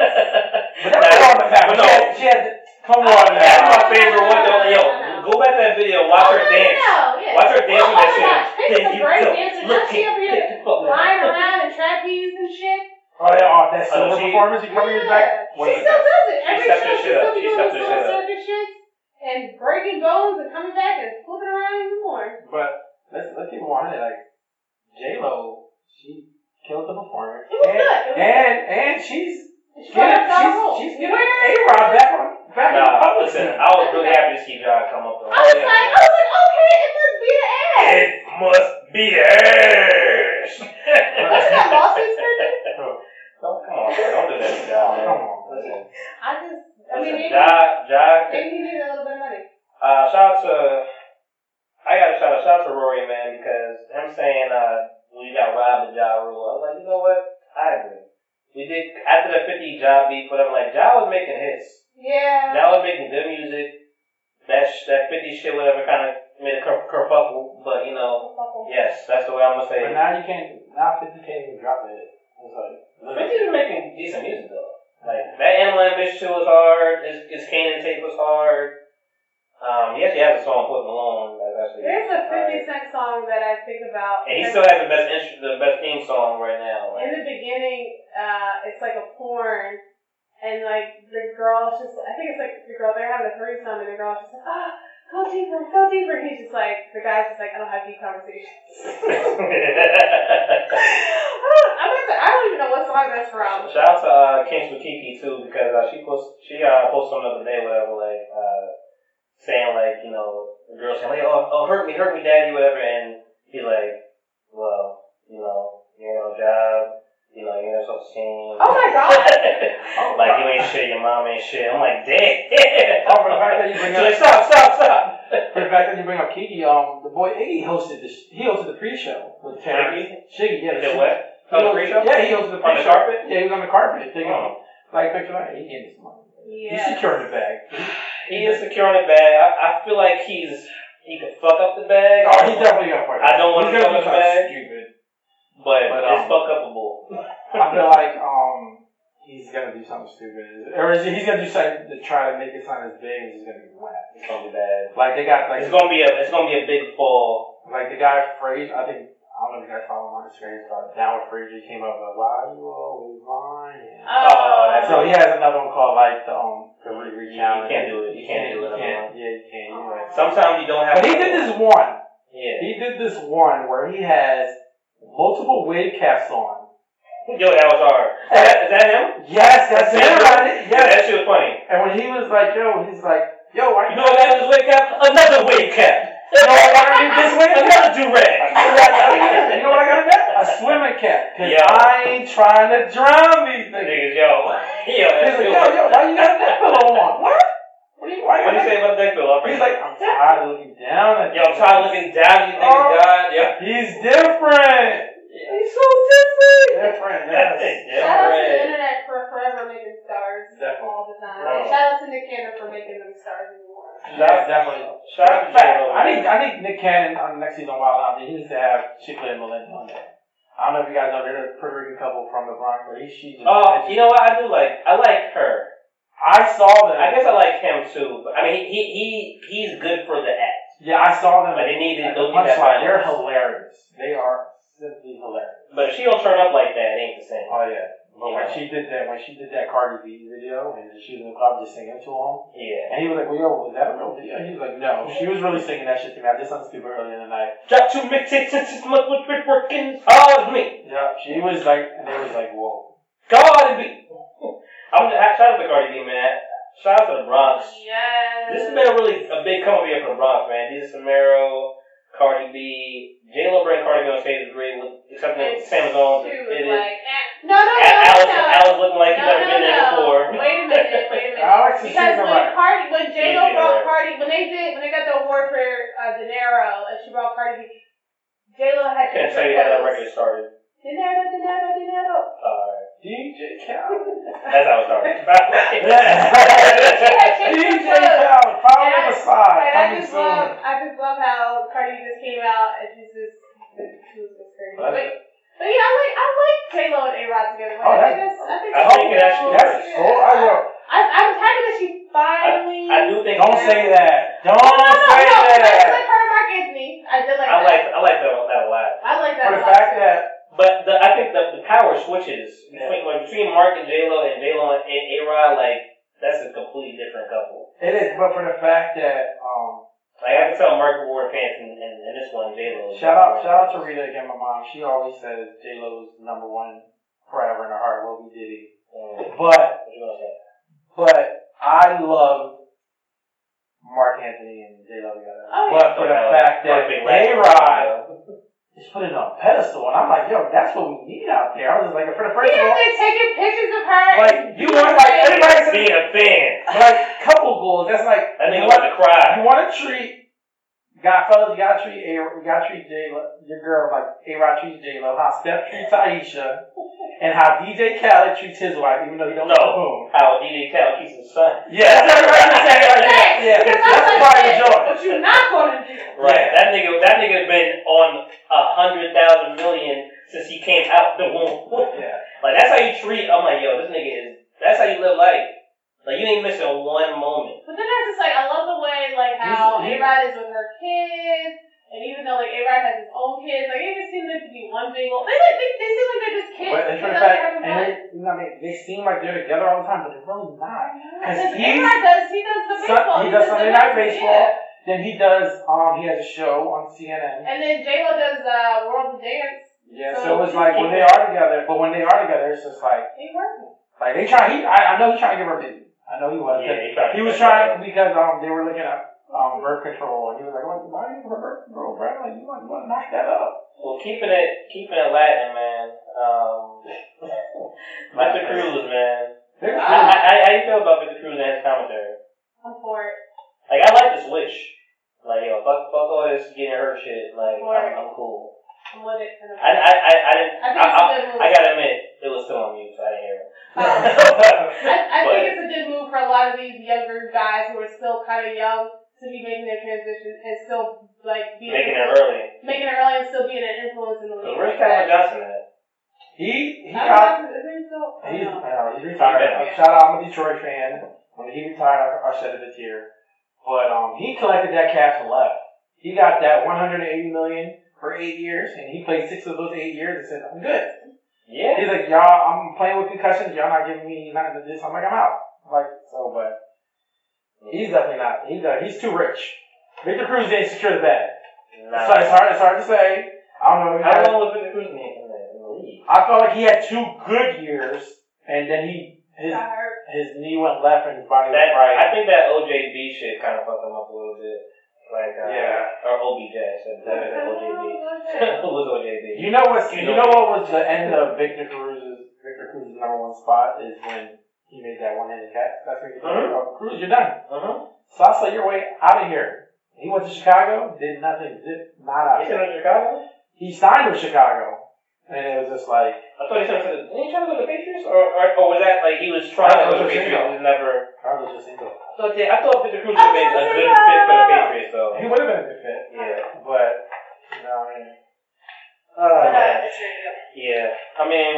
But that was all the fact. No, she had, come on that's my favorite one. Though. Yo, go back to that video. Watch oh, her no, dance. No, yeah. Watch her dance oh, with that shit. my gosh, Pink's There a you great dancer. Now Looking. she up here Get the fuck flying around in trapeze and shit. Oh yeah, oh, that Oh, silver she- performance, you cover your Yeah. back. She still does it. Every stepped show her she still be doing stepped those little circus shits and breaking bones and coming back and flipping around even more. But let's let's keep it Like J Lo, she killed the performance. It was and, good. It was and and she's She getting she's, she's getting A Rod back on back in the Nah, public. listen, I was really happy to see Ja come up though. I was like, I was like, okay, it must be the ass. It must be ass. Wasn't that lawsuit pending? Oh, come on, man. Don't do that to Ja. Come on. Listen, I just, I mean, listen maybe, Ja, Ja, maybe he needed a little bit of money. Uh, shout out to, I got to shout out, shout out to Rory, man, because him saying, uh, we got robbed of Ja Rule. I was like, you know what? I agree. We did, after the 50 Ja beef, whatever, like, Ja was making hits. Yeah. Ja was making good music. That, sh- that 50 shit, whatever, kind of made a ker- kerfuffle, but, you know, yes, that's the way I'm going to say But it. now you can't. Now 50 can't even drop it. It's like. 50 was making decent music, though. Like, that Animal Ambition was hard. His, his Kanan tape was hard. Um, he actually has a song, Put Malone, that's actually There's a alright. 50 Cent song that I think about. And he still has the best intro, the best theme song right now. In Right? the beginning, uh, it's like a porn, and like the girl's just, I think it's like the girl, they're having a threesome, and the girl's just like, ah, go deeper, go deeper. And he's just like, the guy's just like, I don't have deep conversations. I don't, I'm gonna, I don't even know what song that's from. Shout out to uh, Kings with Kiki too because uh, she post she uh, posted on the other day whatever like uh, saying like you know the girl saying like oh, oh hurt me, hurt me, daddy, whatever. And he's like, well, you know, you no job, you know, you ain't no self-esteem. Oh my god. like you ain't shit, your mom ain't shit. I'm like, damn. Oh, for the fact that you bring She's like, stop, stop, stop. for the fact that you bring up Kiki, um, the boy Shiggy hosted the sh- he hosted the pre-show with Terrence. Shiggy, yeah. The it what? He On the pre-show? Yeah, he hosted the On the carpet? Yeah, he was on the carpet taking Oh. like picture like he getting his money. He's securing the bag. He is securing the bag. I, I feel like he's he could fuck up the bag. Oh, he's definitely got fired. I don't wanna He's gonna fuck up the bag. stupid. But, But, it's um, fuck upable. I feel like um he's gonna do something stupid, or is he, he's gonna do something to try to make it sound as big as he's gonna be whack. it's gonna be bad. Like they got like It's gonna be a it's gonna be a big fall. like the guy Frazier. I think I don't know if you guys follow him on Instagram. But down with Frazier he came up with why you always lying. Oh, that's so he has another one called like the um the Riri You can't do it. You can't do it You can't. alone. Yeah, you can't. You're right. Sometimes you don't have. But he did this one. Yeah. He did this one where he has multiple wave caps on. Yo, that was hard. Is that, is that him? Yes, that's That's him. right? Yeah, that shit was funny. And when he was like, yo, he's like, yo, why You know what that is? Wake up. Another wake cap. You know what I gotta do this way? Another do rag. you know what I gotta get? A swimming cap. Cause Yeah. I ain't trying to drown these niggas. Niggas, yo, yo, that's He's like, yo, yo, why you got a neck pillow on? What? What do you, why What do you say about neck pillow? He's like, I'm tired of looking down at yo, I'm tired of looking down. at You niggas, Oh. God, yo. He's different. He's so different. Different, yes. Shout out to the internet for forever making stars Definitely. all the time. Right. Shout out to Nick Cannon for making them stars anymore. Yeah, definitely. Shout out to Fact, I need I need Nick Cannon uh, on the next season of Wild'n Out. He needs to have Chicklet and Melinda on there. I don't know if you guys know they're a Puerto Rican couple from the Bronx, but he, she's just, Oh, you know what? I do like. I like her. I saw them. I guess I like him too. But I mean, he he he's good for the act. yeah, I saw them. But they need to at go the get that punchline. They're hilarious. They are simply hilarious. But if she don't turn up like that, it ain't the same. Oh yeah. Oh, but when Yeah. she did that, when she did that Cardi B video, and she was in the club just singing to him, Yeah. and he was like, "Well, yo, was that a real video?" And he was like, "No, she was really singing that shit to me. I just understood earlier in the night." Drop two mixtapes since this month we've been working hard me. Yeah, she was like, and they was like, "Whoa." Cardi B. I'm shout out to Cardi B, man. Shout out to the Bronx. Yes. This has been a really a big come up here for the Bronx, man. These Samaro, Cardi B, J Lo bring Cardi B on stage is great, with except for It's Sam Jones. Too, It it's like, eh. No, no, no, A- Alice, no. Alice looking like no, he's never no, been there before. Wait a minute, wait a minute. Alex is Because saying when right. Cardi, when J Lo brought. Cardi, when they did, when they got the award for uh, Dinero, and she brought Cardi B, J Lo had Can't tell you how that record started. Dinero, De Niro, Dinero. Alright. DJ Khaled. That's how it started. DJ Khaled, follow And I- the side. Like, I Coming just soon. love, I just love how Cardi just came out and she's just, she was just crazy. But, but yeah, I like, I like J Lo and A Rod together. Like, Oh, I think that's, I think I that's think that's cool. That's Yeah. cool. I know. I, I was happy that she finally. I do think Don't say that. Don't No, no, no, say no. I did that. like her and Marc Anthony. I did like I that. like I like that, that a lot. I like that. For the fact too. that But the, I think the, the power switches between like, between Mark and J Lo and J Lo and A Rod, like that's a completely different couple. it is, but for the fact that um, Like I can tell Mark wore pants and, and, and this one J Lo. shout out, shout out to Rita again, my mom. She always says J Lo's number one forever in her heart. What we did, Mm, but what you gonna say? but I love Marc Anthony and J Lo together. Yeah. But for the fact that A Rod name, is put it on a pedestal, and I'm like, yo, that's what we need out there. I was just like, for the first He of out all, taking pictures of her. like you want like though. everybody says, being a fan. like couple goals. That's like That you want, about to cry. you want to treat. God, fellas, you gotta treat A, you gotta treat J, your girl like A Rod treats J Lo, how Steph treats Ayesha, and how DJ Khaled treats his wife, even though he don't No. know whom. How DJ Khaled keeps his son. Yeah, that's what I'm saying right there. Yeah, Because that's I'm part of the saying, joy. What you not gonna do? Right. Yeah. That nigga that nigga been on a hundred thousand million since he came out the womb. Yeah. like that's how you treat I'm like, yo, this nigga is that's how you live life. Like you ain't missing one moment. But then I was just like I love the way like how He's- A Rod is with her kids, and even though like A Rod has his own kids, like it just seems like to be one big old. They like they, they seem like they're just kids. But They it's for like fact, they're and they, you know, what I mean, they seem like they're together all the time, but they're really not. Because Because A Rod does he does the Sun- baseball. he does Sunday Night baseball, Baseball. Then he does, um, he has a show on CNN. And then J Lo does uh, World of Dance. Yeah, So so it was like when they are together, but when they are together, it's just like, He working. like they try. He, I, I know he's trying to give her busy. I know he was. Yeah, he tried he was trying up. because um they were looking at um, birth control, and he was like, "Why why are you for birth control, bro? Like, you want, you want to knock that up?" Well, keeping it keeping it Latin, man. Um, Victor Cruz, man. They're How, cool. how, how you feel about Victor Cruz and his commentary? I'm for it. Like, I like the switch. Like, yo, fuck, fuck all this getting hurt shit. Like, I'm, I'm cool. I'm with it. I, I, I, I didn't. I think I, it's a I, good move. I gotta admit, it was still on mute, so I didn't hear it. Um, I, I But- think it's a good move for a lot of these younger guys who are still kind of young to be making their transition and still like being Making it early. making it early and still being an influence in the So league. where's Calvin Johnson at? He he got Johnson, is he still? He's don't know. he's retired. Yeah. Shout out, I'm a Detroit fan. When he retired, I, I shed a tear. But um, he collected that cash and left. He got that 180 million for eight years, and he played six of those eight years and said, "I'm good." Yeah. He's like, "Y'all, I'm playing with concussions. Y'all not giving me nothing to this." I'm like, "I'm out." Like so, but he's definitely not. He's uh, he's too rich. Victor Cruz didn't secure the bag. Nah. So it's hard. It's hard to say. I don't know. How long was Victor Cruz in the, in the, in the league? I felt like he had two good years, and then he his his knee went left and his body That, went right. I think that OJB shit kind of fucked him up a little bit. Like, uh, Yeah. Or OBJ, I said. That was OJB. Who was OJB? You know what's You you know know what was the end of Victor Cruz's Victor Cruz's number one spot is when he made that one handed catch. That's when you Mhm. oh, Cruz, you're done. Uh-huh. Sasa, your way out of here. He went to Chicago, did nothing, did not out. He sent him to Chicago? He signed with Chicago, and it was just like I thought he sent him to the. Didn't he try to go to the Patriots? Or, or, or was that like he was trying to go to the Patriots? It was never. Carlos Jacinto. I thought, I thought Victor Cruz would have been a good fit for the Patriots, though. He would have been a good fit, Yeah. but you know, I mean, Oh, Uh, man. it's really good. Yeah. I mean,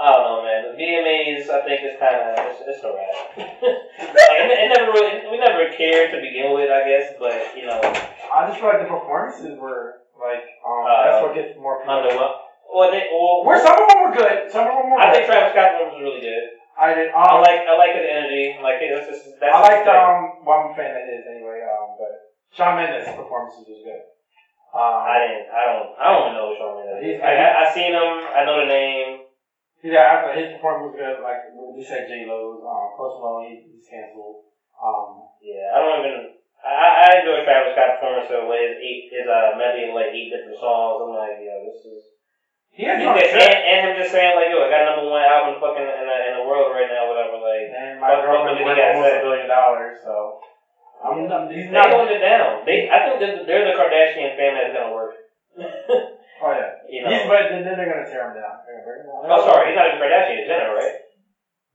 I don't know, man. The VMAs, I think, is kind of it's, it's alright. like, it, it never really, we never cared to begin with, I guess. But you know, I just feel like the performances were like um, Uh, that's what gets more people. under what? Well, they, well, Where some of them were good, some of them were. I good. think Travis Scott one was really good. I did. I Um, like, I like his energy. Like, hey that's just, that's I liked thing. um. Well, fan of his anyway. Um, but Shawn Mendes' performances was good. Um, I didn't. I don't. I don't even know one it He's- is. I, I, I seen him. I know the name. yeah, I his performance was good. Like we said, J Lo's. Um, Post Malone, he, he's canceled. Um, Yeah, I don't even. I, I- I enjoy Travis Scott performance the way his eight his uh medley of like eight different songs. I'm like, yeah, this is. He had And, on a and, and him just saying like, yo, I got number one album fucking in the, in the world right now, whatever. Like, And my Fuck- girlfriend's worth gotta almost a billion dollars, so. I'm, I'm, he's they not. holding it down. They, I think they're, they're the Kardashian family that's gonna work. Oh yeah. you know. He's but then they're gonna tear him down. They're gonna bring him down. oh, sorry, he's not even Kardashian. He's Jenner, right?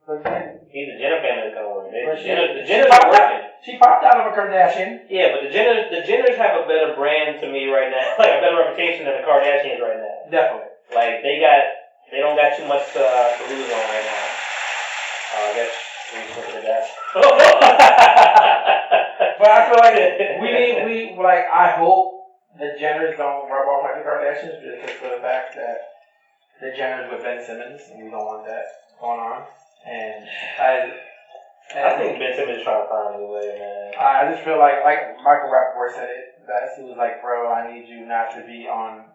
But then He's the Jenner family that's gonna work. They, the Jenner, the Jenners are popped out. working. She popped out of a Kardashian. Yeah, but the Jenners, the Jenners have a better brand to me right now, like a better reputation than the Kardashians right now. Definitely. Like they got, they don't got too much to, uh, to lose on right now. Uh, I guess we just look at that. But I feel like we need we like I hope the Jenners don't rub off like the Kardashians just for the fact that the Jenners with Ben Simmons and we don't want that going on. And I I think Ben Simmons is trying to find a new way, man. I just feel like like Michael Rapaport said it best. He was like, "Bro, I need you not to be on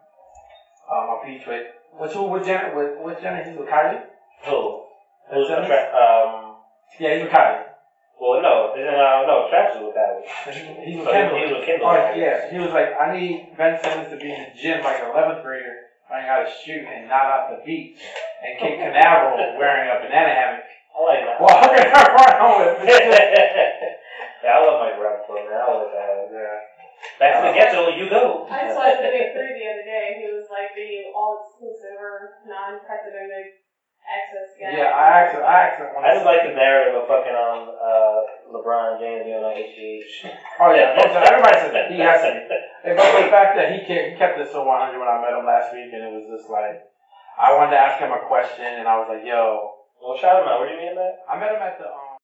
um, a beach with who with Jenner with with Jenner? He's with Kylie. Who? Who's tra- um? Yeah, he's with Kylie. Well, no, isn't uh, no Travis is with that. He's with So Kendall. he was with Kendall. Oh yeah, he was like, I need Ben Simmons to be in the gym like an 11th grader, learning how to shoot and not off the beach, and Kate Canaveral wearing a banana hammock, I like that. walking around with. yeah, I love Mike Rapaport, man. I love that. yeah. Back to the ghetto, you go. I just watched the Big Three the other day. He was like the all exclusive or non precedented access guy. Yeah, I asked him. I asked him. When I just like the narrative of fucking um uh LeBron James being on HGH. Oh yeah, everybody says that. He has to. But the fact that he kept, he kept it so 100 when I met him last week, and it was just like, I wanted to ask him a question, and I was like, Yo, Well, shout him out. Where do you meet him at? I met him at the um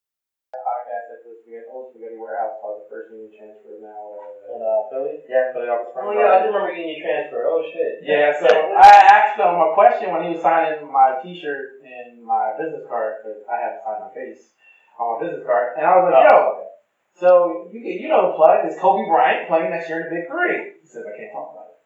podcast at the spaghetti, old spaghetti warehouse called the First Union Transfer now. In Uh, uh, Philly. yeah, Philly Office Oh yeah, I do remember getting you transfer. Oh shit. Yeah, so I asked him a question when he was signing my T-shirt and my business card because I had to sign my face on my business card, and I was like, Oh. "Yo, so you you know the plug is Kobe Bryant playing next year in the Big Three? He said, "I can't talk about it."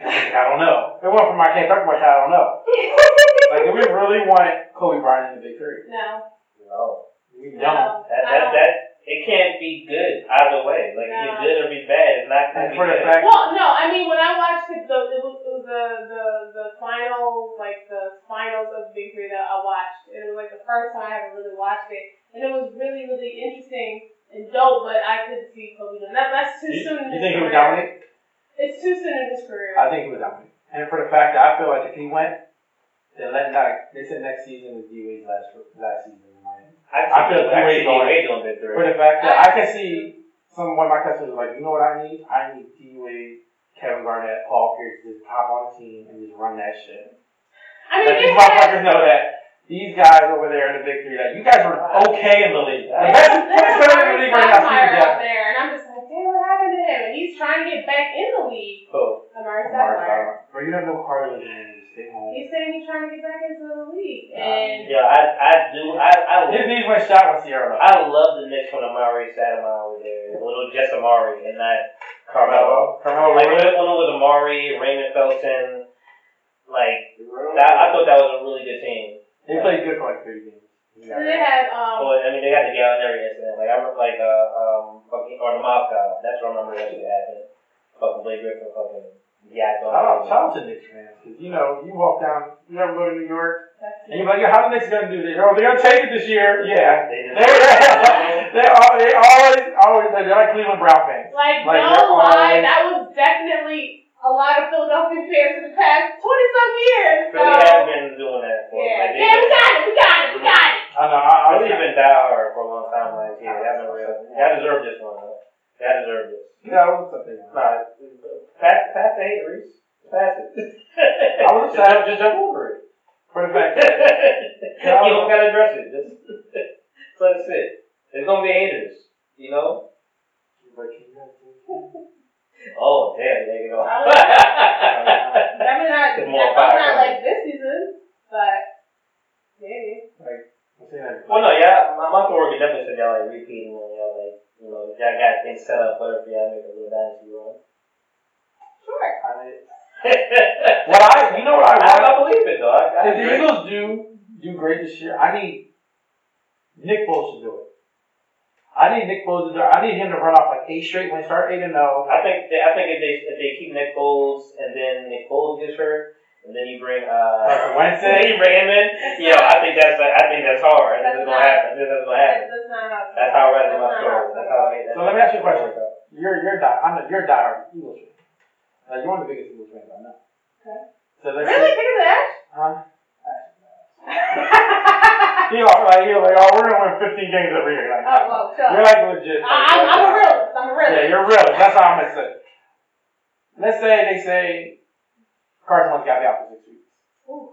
I like, I don't know. It went from I can't talk about it. I don't know. Like, do we really want Kobe Bryant in the Big Three? No. No. We No. don't. That that don't. that it can't be good either way. Like No. it's good or be bad. It's not gonna be for good. fact, Well, no, I mean when I watched it, the it was, it was the the the final like the finals of the Big Three that I watched, it was like the first time I ever really watched it, and it was really really interesting and dope. But I couldn't see Kobe doing that. That's too you, soon. in you his think he would career. dominate? It's too soon in his career. I think he would dominate. And for the fact that I feel like if he went, then let not. They said next season is D Wade's last last season in Miami. I, I feel I D-Wade see going- D-Wade doing big For the fact that I can see some one of my customers are like, you know what I need? I need D Wade, Kevin Garnett, Paul Pierce to just hop on the team and just run that shit. I mean, Let these had, motherfuckers know that these guys over there in the big three, that you guys were okay in the league. The they best, had, they player in the league right now, Stoudemire Steve out there, and I'm just like, damn, what happened to him? And he's trying to get back in the league. Oh, Amar'e Amar'e Stoudemire. Stoudemire. Bro, you don't know Carly Legend home. He's saying he's trying to get back into the league, and yeah, I, I do. I, I, His knees went shot when Sierra. I love the Knicks when Amar'e Stoudemire was there. When it was just Amar'e and not Carmelo. Carmelo Like when Williams. it, when it was Amar'e, Raymond Felton, like that, I thought that was a really good team. They played good for like three games. then they had um. Well, I mean, they got the Gallinari incident. Like I remember, like uh, um, fucking or the Moscow. That's what I remember that shit happened. Fucking Blake Griffin, fucking yacked on. Shout out, him. shout out to Knicks fans, because you know, you walk down, you ever go to New York, that's and you're like, yo, how the Knicks gonna do this? Oh, they're gonna take it this year. Yeah. They They're, just, they all, they always, always, they're like Cleveland Brown fans. Like, Like, no lie, always- that was definitely a lot of Philadelphia fans for the past 20 some years. So, Philly has been doing that for yeah. like, yeah, we got it, we got it, we got it. I know, I, I was Philly's been diehard for a long time. Like, yeah, y'all been real. Y'all deserve this one. Though. Y'all deserve this. yeah, I was upset. man. Nah, pass, pass the hate, Reese. Pass it. I was just upset. jump, just jump over it. For the fact that, you don't gotta address it. Just, just let it sit. It's gonna be haters. You know. Oh damn! There you go. Definitely not, It's more definitely fire not coming. like this season, but maybe. I'm saying that- well, no, yeah. My, my coworker definitely said y'all like repeating and y'all like you know y'all got things set up whatever y'all make a little dynasty run. Sure. I- What I, you know what I I, I want? believe it though. I, I If the. Eagles do do great this year, I need Nick Foles to do it. I need Nick Foles to do it. I need him to run off like eight straight wins, start eight and oh. zero. I think they, I think if they if they keep Nick Foles and then Nick Foles gets hurt and then you bring uh Wentz then you bring him in, yo, I think that's I think that's hard. I think that's gonna happen. I think that's gonna happen. That's, that's not how That's how I read it my That's story. how- That's how I made that. So let me ask you a question. You're you're die. I'm a, you're a diehard Eagles fan. Like you're one of the biggest Eagles fans I know. Okay. So let's Really? say, Think of that? huh? He like like he like oh we're gonna win 15 games every year. Like, oh, well, chill. you're like legit. I, I'm, I'm a realist. I'm a realist. Yeah, you're real. That's how I'm gonna say. Let's say they say Carson Wentz got to be out for six weeks. Ooh.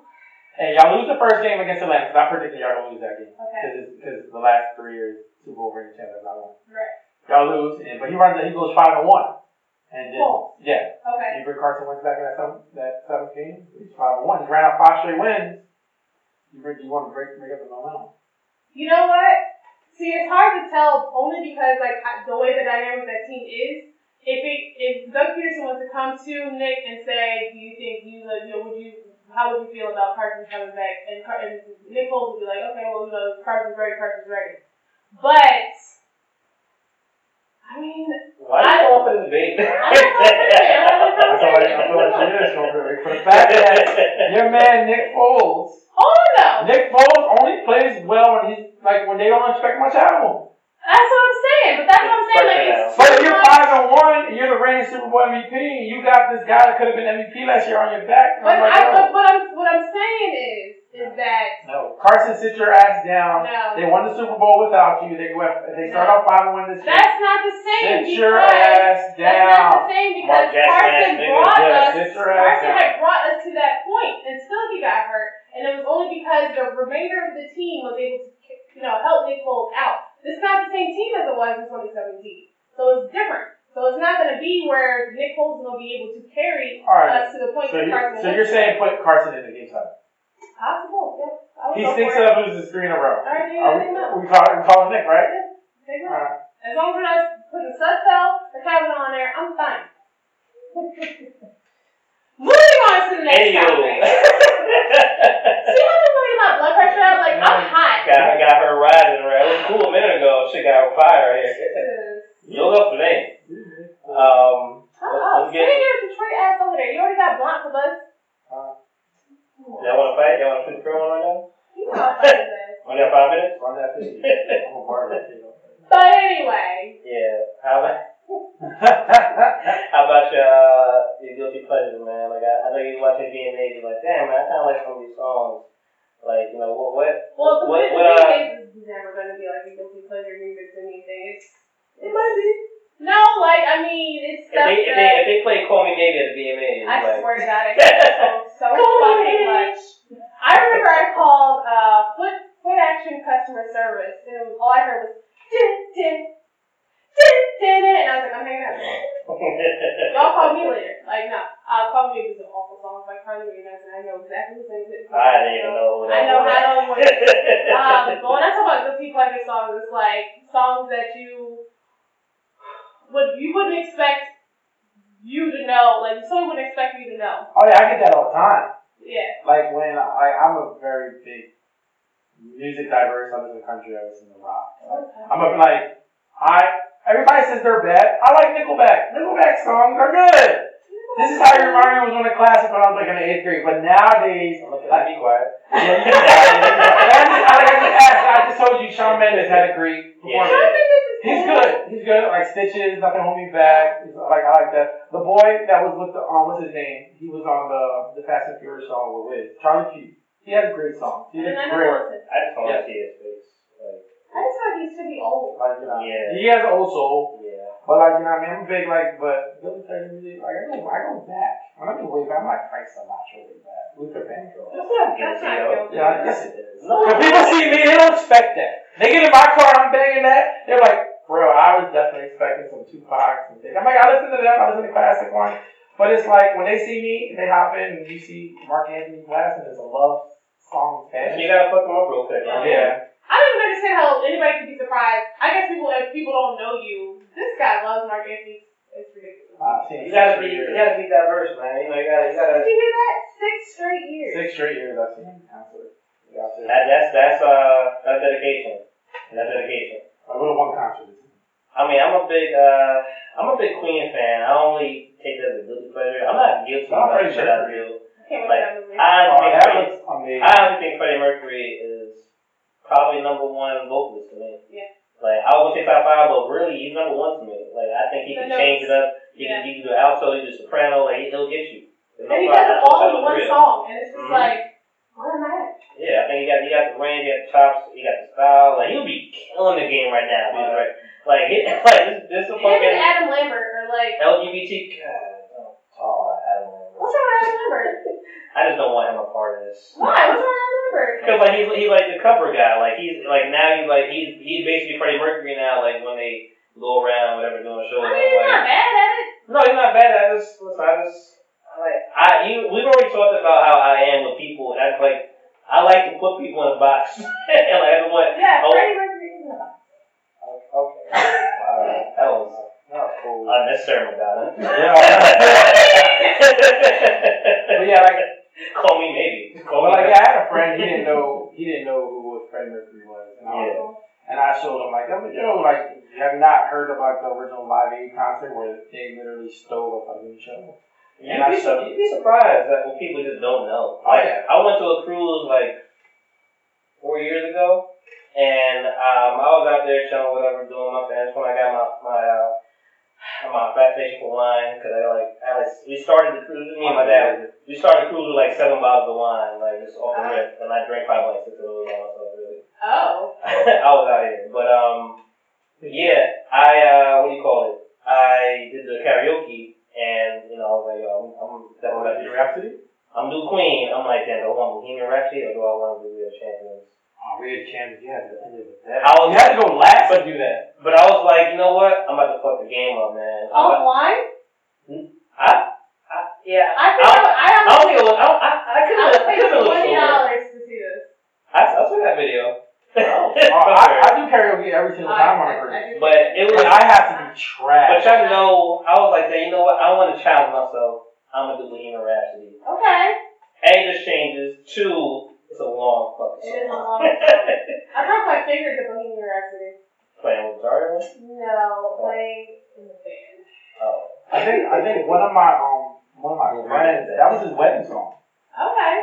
And y'all lose the first game against Atlanta because I predicted y'all gonna lose that game Okay. because the last three years Super Bowl ring champions not won. Right. Y'all lose, and but he runs. He goes five and one, and then Cool. yeah, Okay. you bring Carson Wentz back in that seventh that seventh game. He's five and one. He ran out five straight wins. You bring, you want to break break up the momentum. You know what? See, it's hard to tell only because like the way the dynamic of that team is. If it if Doug Pederson was to come to Nick and say, "Do you think you like, you know, would you how would you feel about Carson coming back?" and, Car- and Nick Foles would be like, "Okay, well, you know, Carson's ready, Carson's ready." But I mean, Why are you going for this bait? I'm not going for it. I'm feel like I feel like she is for it. For the fact that your man Nick Foles, hold on. Nick Foles only plays well when he's like when they don't expect much out of him. That's what I'm saying. But that's what I'm saying. Like, But if you're much- five and one, and you're the reigning Super Bowl MVP, and you got this guy that could have been MVP last year on your back. But I'm like, I, yo. but what I'm what I'm saying is is that No, Carson, sit your ass down. no. They won the Super Bowl without you. They go. They start No. off five and one this year. That's not the same Sit your because ass that's not the down. same Mark because Carson brought us. sit your ass Carson down. had brought us to that point until he got hurt, and it was only because the remainder of the team was able to, you know, help Nick Foles out. This is not the same team as it was in 2017, so it's different. So it's not going to be where Nick going to be able to carry right. us to the point So, that Carson. so you're saying put Carson in the game seven. possible? Yep. Would He stinks up, loses three in a row. All right, you Are we, we call we call him Nick, right? All right. As long as we're not putting Sudfeld or Kavanaugh on there, I'm fine. Moving on to the next Anywho. topic. See how want me to get blood pressure up? Like, I'm hot. Got, got her rising, right? It was cool a minute ago. She got her fire right here. You'll go for that. Um, Shut up. let's get. your Detroit ass over there. You already got blunt for us. Y'all want to fight? Y'all want to shoot the film right now? You know how funny this is. Only got five minutes? Run that thing. I'm a part of it. But anyway, Yeah. How about how about your uh, your guilty pleasures, man? Like I, I know you watching VMAs, you're like, damn man, I kinda like some of these songs. Like, you know, what what well, the What- what, what, what, uh, is never going to be like a guilty pleasure music to me thing. It's, it might be. No, like, I mean, it's if stuff they if that. they if they play Call Me Maybe at the VMAs, I like swear to God, I hate that song so fucking much. I remember I called uh, Foot Foot Action Customer Service, and it was, all I heard was din, din," and I was like, I'm hanging up. Y'all call me later. Like, no, uh, call me. It was an awful song by Carly Rae Jepsen. I know exactly who sings it. I didn't even know that I know how to know what it is. Um, but when I talk about guilty pleasure songs, it's like songs that you would you wouldn't expect you to know. Like someone wouldn't expect you to know. Oh yeah, I get that all the time. Yeah. Like when I, I'm a very big music diverse. I listen to country. I listen to rock. Okay. I'm a, like I. Everybody says they're bad. I like Nickelback. Nickelback songs are good. This is how you remind me was one of the classics when I was like in the eighth grade. But nowadays, Okay, like, be quiet. yeah, you can- I just, I just I just told you Shawn Mendes had a great Yeah. performance. He's good. He's good. Like Stitches, nothing hold me back. He's, like I like that. The boy that was with the um, what's his name? He was on the the Fast and Furious song with Wiz. Charlie Puth. He has a great songs. He's a And I great. I just want Yeah. to see his face. Like, I just feel like he should be old. Like you know, Yeah. he has an old soul. yeah. But like you know, what I mean, I'm big like, but Billy Taylor music, like I go, I go back. When I go way back, I'm like Frank Sinatra way back. Luther Vandross. That's not That's guilty, not yo. guilty. Yeah, yes it is. No. When people see me, they don't expect that. They get in my car, I'm banging that. They're like, bro, I was definitely expecting some Tupac and things. I'm like, I listen to them, I listen to classic one. But it's like when they see me they hop in and you see Marc Anthony Glass and it's a love song You fan. gotta fuck him up real quick. man. Yeah. I don't even understand how anybody could be surprised. I guess people, if people don't know you, this guy loves Marc Anthony. It's ridiculous. I've You gotta be, you gotta be diverse, man. You know, you gotta, you gotta. Did you hear that? Six straight years. Six straight years I've seen concert. Yeah, That, that's that's uh that's dedication. That's dedication. I go to one concert. I mean, I'm a big uh I'm a big Queen fan. I only take that as a guilty pleasure. I'm not guilty about shit I Mercury. do. Can't wait Like, for that movie. I Oh, honestly think that Freddie. I honestly think Freddie Mercury is probably number one vocalist to me. Yeah. Like I would say top five, but really he's number one to me. Like I think he The can change it up. He Yeah. can he can do alto, he can do soprano. Like he'll get you. There's no And he problem. does it all in one real. song, and it's just Mhm. like, what am I? Yeah, I think he got he got the range, he got the chops, he got the style. Like he'll be killing the game right now. he's right. Like he, like this this is a Him and fucking Adam Lambert are like, LGBT. God, don't talk about Adam Lambert. what's wrong with Adam Lambert? I just don't want him a part of this. Why? What's wrong with Adam Because like he's he's like the cover guy. Like he's like now he's like he's he's basically Freddie Mercury now. Like when they go around whatever doing shows. I I'm mean, he's like, not bad at it. no, he's not bad. I just listen. I just I like I you. We've already talked about how I am with people. I like I like to put people in a box. and like I just want. Yeah, Oh. Freddie Mercury is not. Okay. Wow, that was That was cool. unnecessary, Madonna. But yeah, like Call me maybe. Call Well, me like. I had a friend, he didn't know he didn't know who what Freddie Mercury was, and I was, and I showed him like, yo, yo, like, you have not heard about the original Live Aid concert where they literally stole a fucking show. You'd be, su- you'd be surprised that when people just don't know. Oh, Like, yeah. I went to a cruise like four years ago, and um, I was out there chilling, whatever, doing my thing. That's when I got my my uh, my fascination for wine because I like I like we started the cruise. Me and my dad, we started the cruise with like seven bottles of wine, like just off the Uh-huh. rip, and I drank probably like six of those by myself. Really, Oh. I was out here, but um, yeah, I uh, what do you call it? I did the karaoke, and you know, I was like, yo, I'm, I'm definitely about to do Rhapsody? I'm do Queen. I'm like, damn, do I want Bohemian Rhapsody or do I want to do the Champions? Oh, we had Champions. You had to end it with that. I was- you had to go last to do that. But I was like, you know what? I'm about to fuck the game up, man. I'm about, Offline? I, I, yeah. I think I, I, I don't think it was. I, I, I could I have. would I pay could have looked twenty sober. dollars to see this. I, I saw that video. Oh, I, I do karaoke every single time on a I- cruise. I do- but it was. But I have to be trash. But y'all know, I was like, you know what? I want to challenge myself. I'm gonna do Bohemian Rhapsody. Okay. A, this changes. Two, It's a long fucking It is a song. long song. I broke my finger to Bohemian Rhapsody. Playing with Zarya? No, playing in the band. Oh. I think I think one of my um one of my friends that was his wedding song. Okay.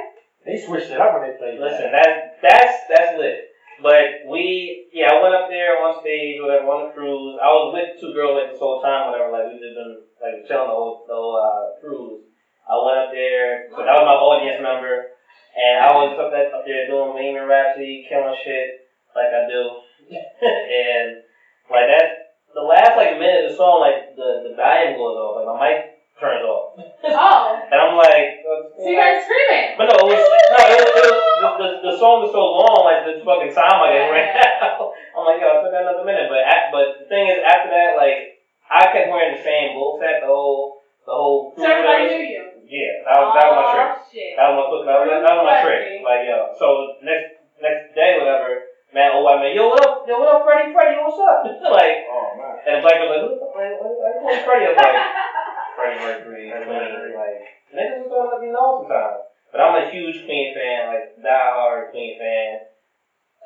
They switched it up when they played. Listen, that. that that's that's lit. But we, yeah, I went up there on stage, whatever, on the cruise. I was with two girls like this whole time, whatever. Like we just been like chilling the whole the whole uh, cruise. I went up there, so that was my audience member, and I was up there, up there doing Bohemian Rhapsody, killing shit like I do, and like that. The last like minute of the song, like the the volume goes off, like my mic turns off, Oh. and I'm like, So you guys screaming? but no, it was, no, it was, it was the, the, the song was so long, like the fucking time like it ran out. I'm like, yo, I still got another minute. But but the thing is, after that, like I kept wearing the same bull set the whole the whole. So everybody knew you. Yeah, that was that was my oh, trick. Oh, shit. That was my that was, that was my trick. Like yo, so next next day, whatever. Man, oh white man, yo, what up? Yo, what up, Freddie? Freddie, what's up? like, Oh man. and black was like, who the man? What, what, who's Freddie? I was like, Freddie Mercury. I mean, like, niggas just don't let me know sometimes. But I'm a huge Queen fan, like diehard Queen fan.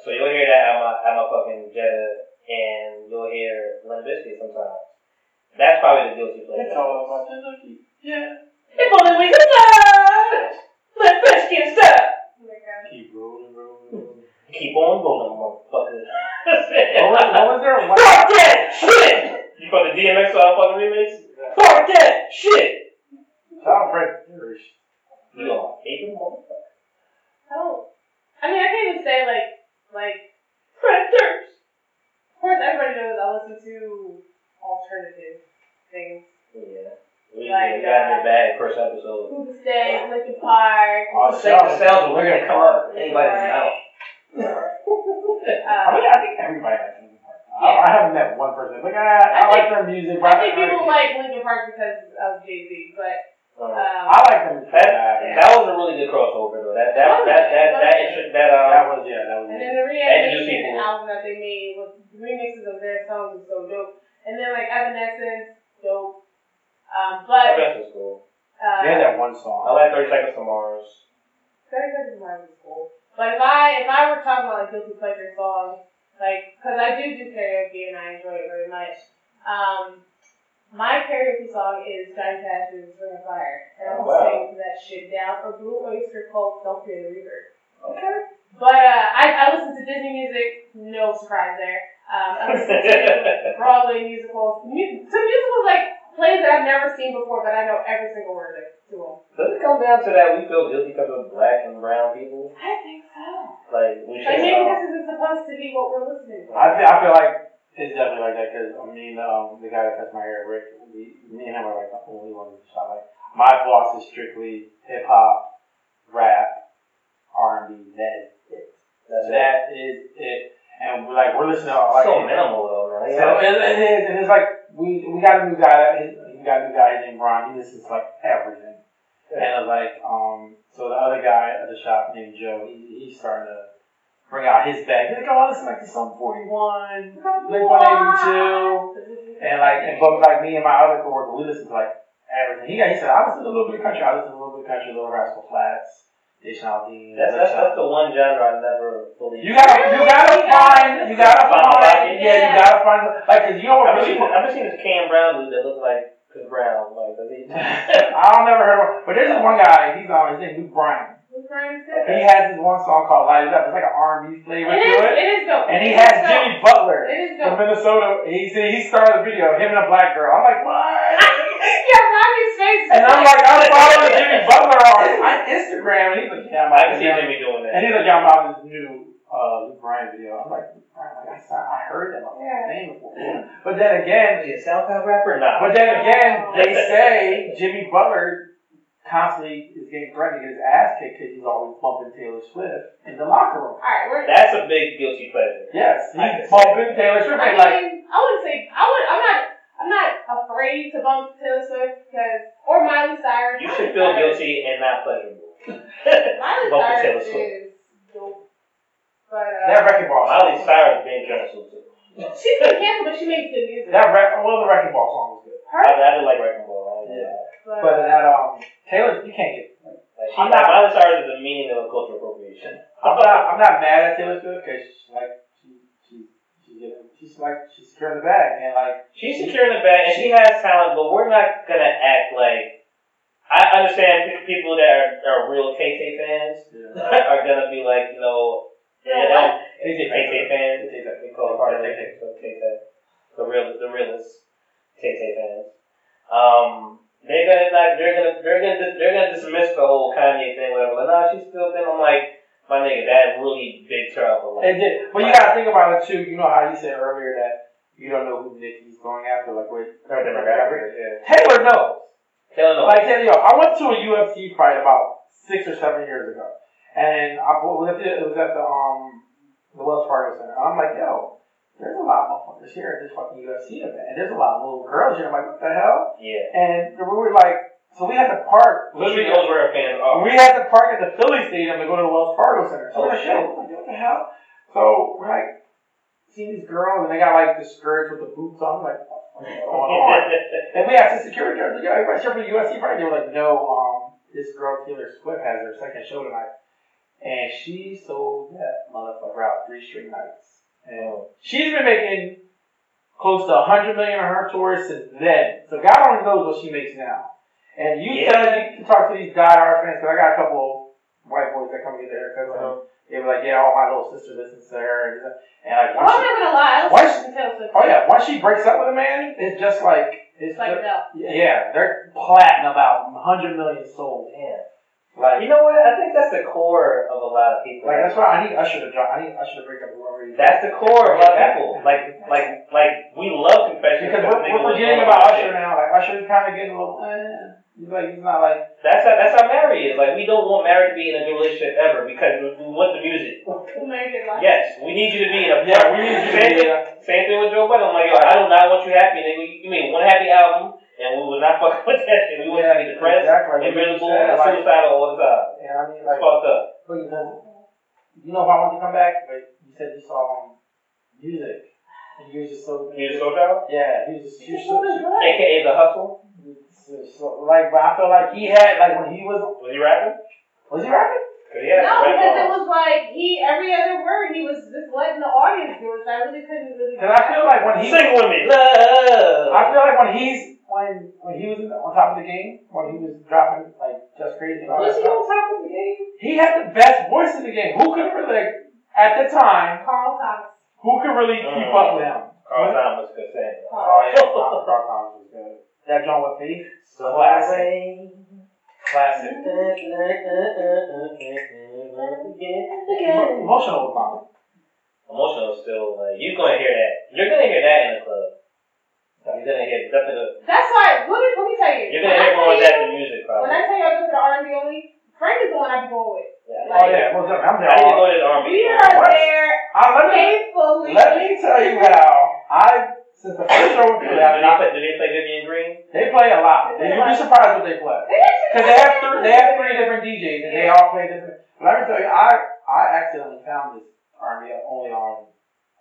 So you'll hear that at my at my fucking Jetta, and you'll hear Limp Bizkit sometimes. That's probably the guilty pleasure. It's all about the looky. Yeah. If only we could fly, Limp Bizkit stop. Oh. Keep rolling, rolling, rolling. Keep on rolling, motherfucker. what, was, what was there? What, Fuck that shit. You from the DMX uh, fucking remix? Fuck that shit. Shout out Fred Parrish. You are hating motherfucker. I don't. I mean, I can't even say like like. Fred Durst. Of course, everybody knows I listen to alternative things. Yeah. We, Like, we got in uh, the bag first episode. To stay? Linkin Park. Oh, the sounds are gonna come up anybody's mouth. I Uh, mean, I think everybody likes Linkin Park. I, I haven't met one person like, ah, I, I like think- their music, but I think don't people like Linkin Park because 30 Seconds to Mars. 30 Seconds to Mars is cool. But if I if I were talking about like guilty pleasure song, like because I do do karaoke and I enjoy it very much. Um, my karaoke song is Johnny Cash's Ring of Fire, and oh, I'm oh, wow. that shit down. Or Blue Oyster Cult, Don't Fear the Reaper. Okay. But uh, I, I listen to Disney music. No surprise there. Um, I listen to Broadway musicals. Mu- to musicals like plays that I've never seen before, but I know every single word of. it down to that we feel guilty because of black and brown people? I think so. Like we Like should. maybe um, this isn't supposed to be what we're listening to. I feel, I feel like it's definitely like that because I mean, um, the guy that cuts my hair, Rick, we, me and him are like the only ones in the. Like my boss is strictly hip hop, rap, R and B. That is it. That's it. That is it. And we're like we're listening to all like so minimal though, man. So it, it is, and it's like we we got a new guy. His, we got a new guy named Ron. He listens to like everything. And it's like um, so the other guy at the shop named Joe. He, he's starting to bring out his bag. He's like, oh, I listen like to Sum forty one, Blink one eighty two, and like and but like me and my other coworker, we listen to like everything. He got he said I listen to a little bit of country. I listen to a little bit of country, Little Rascal Flatts, Jason Aldean. That's, that's that's the one genre I never fully. You gotta, you gotta find, you gotta Find my yeah, you gotta find, like, cause you know what I've really, seen, I've seen this Kane Brown dude that looks like Chris Brown. Like, does he? I don't never heard of him, but there's this one guy, he's on, his name Luke Bryan. Who's Brian's He has this one song called Light It Up, it's like an R&B flavor It to is, it, it is dope. and he It has is dope. Jimmy Butler It is from. Minnesota, he said he started the video, him and a black girl, I'm like, what? yeah, Robbie's face. And I'm like, I'm following Jimmy Butler on, on Instagram, and he's like, yeah, I'm I out can see Jimmy doing that. And he's like, yeah, I'm out this new uh, Luke Bryan video. I'm like, Luke Bryan, like, I, I heard that on his name before. But then again, Is he a SoundCloud rapper? Nah. But then again, they say Jimmy Butler constantly is getting threatened to get his ass kicked because he's always bumping Taylor Swift in the locker room. Alright, we're. That's a big guilty pleasure. Yes, I he's bumping Taylor Swift. I And like, mean, I wouldn't say I would. I'm not. I'm not afraid to bump Taylor Swift because or Miley Cyrus. You Miley should feel Cyrus- guilty and not pleasurable. Miley Taylor Cyrus Swift. is dope, but uh, that wrecking ball. Miley song. Cyrus being canceled too. she's been canceled, but she makes good music. That wreck, well, the wrecking ball song was good. Her, I, I did like Wrecking Ball. I did. Yeah. but, But uh, that um, Taylor, you can't get. Like, she, I'm like, not- Miley Cyrus is the meaning of cultural appropriation. I'm not I'm not mad at Taylor Swift because she's like she she she's getting she's like she's securing the bag and like She's securing the bag and she has talent, but we're not gonna act like. I understand people that are, are real Tay Tay fans are gonna be like, you know, Yeah, yeah, what? Tay Tay fans. We call them Tay Tay. So Tay Tay. The real, the realest Tay Tay fans. Um, they're gonna like, they're gonna, they're gonna, they're gonna dismiss the whole Kanye thing, whatever. Like, nah, she's still thing. I'm like, my nigga, that really big trouble. It did. But you gotta think about it too. You know how you said earlier that you don't know who Nicki's going after, like what her demographic. Yeah. Taylor knows. Taylor knows. Like Taylor, yo, I went to a UFC fight about six or seven years ago, and I was at the, it was at the um the Wells Fargo Center. I'm like, yo, there's a lot of motherfuckers here at this fucking UFC event, and there's a lot of little girls here. I'm like, what the hell? Yeah. And we were like, so we had to park. She knows where her fans are. We had to park at the Philly Stadium to go to the Wells Fargo Center. So Oh, we're like, shit. yo, what the hell? So we're like, seeing these girls, and they got like the skirts with the boots on. We're like, what's going on? and we asked the security guard, like, yo, everybody's here for the UFC fight. They were like, no, um, this girl Taylor Swift has her second show tonight, and she sold that motherfucker out three straight nights. And she's been making close to a hundred million on her tour since then. So God only knows what she makes now. And you Yeah. tell you can talk to these diehard fans because I got a couple of white boys that come get their haircuts. Uh-huh. They were like, yeah, all my little sister listens to her, and, and like Well, once I'm she, not gonna lie. I Why listen to Taylor Swift. oh yeah, once she breaks up with a man, it's just like it's It's like just, no. yeah, they're platinum album, hundred million sold. Damn. Like, You know what? I think that's the core of a lot of people. like that's why I need Usher to drop. I need Usher to break up with whoever That's the core of a lot of people. Like, like, like we love confessions because we're, we're forgetting about Usher now. Like Usher's kind of getting a little. Eh. He's like he's not like That's how that's how Mary is. Like we don't want Mary to be in a good relationship ever because we, we want the music. Who made it like Yes, we need you to be in a yeah. We need you to be. thing, Uh, same thing with Joe Budden. I'm like, yo, I do not want you happy. Nigga. You mean one happy album, and we was not fucking with that shit. We want you to be depressed exactly. and Like, you miserable said, and like, suicidal all the time. yeah, I mean, It's like, fucked up. but you know, you know if I want to come back, but you said you saw um, music, and you was just so. You just so child, Yeah, he was just. He was It's so, so aka the hustle. so, so, like, but I feel like he had like when he was Was he rapping? was he rapping? Cause No, because it was like he every other word he was just letting the audience do it. So I really couldn't really. Because I feel like when he Sing with me, love. I feel like when he's when when he was on top of the game, when he was dropping like just crazy Was he stuff, on top of the game? he had the best voice in the game. Who could really like at the time? Carl Thomas. Who could really keep Mm. up with him? Carl Thomas could sing. Oh yeah, Carl Carl Thomas was good. That John with Faith, classic, classic. Emotional with mom. Emotional still, like, you're gonna hear that. You're gonna hear that in the club. You're gonna hear definitely. That's why. Let me let me tell you. You're gonna I hear tell more of you, that than music, When I tell you I go to the R and B only, Frank is the one I be going with. Yeah. Oh yeah, most definitely. I'm I need to there. go to the R&B. We are What? there Uh, let me faithfully. let me tell you how I since the first show with Do Philly, they I've not, play? Do they play Vivian Green? they play a lot. you'd be surprised what they play. Because they have three, they have three different DJs and they all play different. But let me tell you, I I accidentally found this R&B only on.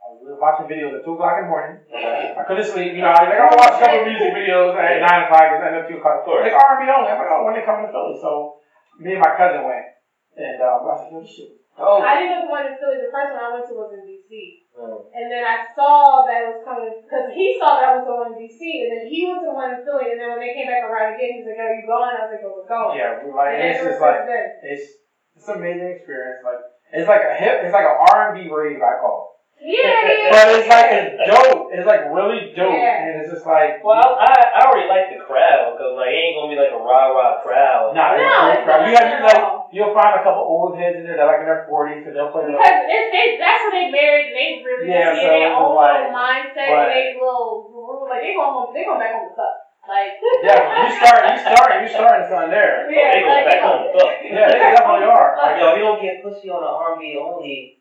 I was watching videos at two o'clock in the morning. I couldn't sleep. You know, I like I'll watch a couple of music videos at nine o'clock and end up two o'clock. Of course. Like R&B only. I'm like, oh, when they coming to Philly? So me and my cousin went, and uh, I was like, oh shit. Oh. I didn't know the one in Philly. The first one I went to was in DC. Mm. And then I saw that it was coming because he saw that I was going to DC, and then he went to one in Philly, and then when they came back around again, he was like, "Are you going?" I was like, "Oh, we're going." Yeah, we like And it's just like since it's it's an amazing experience. Like it's like a hip, it's like an R&B rave. I call. yeah, yeah. But it's like it's dope. It's like really dope, Yeah. and it's just like Well, I, I already like the crowd because like it ain't gonna be like a rah rah crowd. Nah, No, it's a it's crowd. not You have at like you'll find a couple old heads in there that like in their forties, so they'll play. Because it's, they, that's when they married, and they really Yeah, just so in their own like- mindset, right. and they little rule, like they going home, they going back home to suck. Like Definitely, you start, you start, you starting something there. Oh, they go like, back home. Fuck. Yeah, they definitely are. Like, yo, you don't get pussy on an R&B only.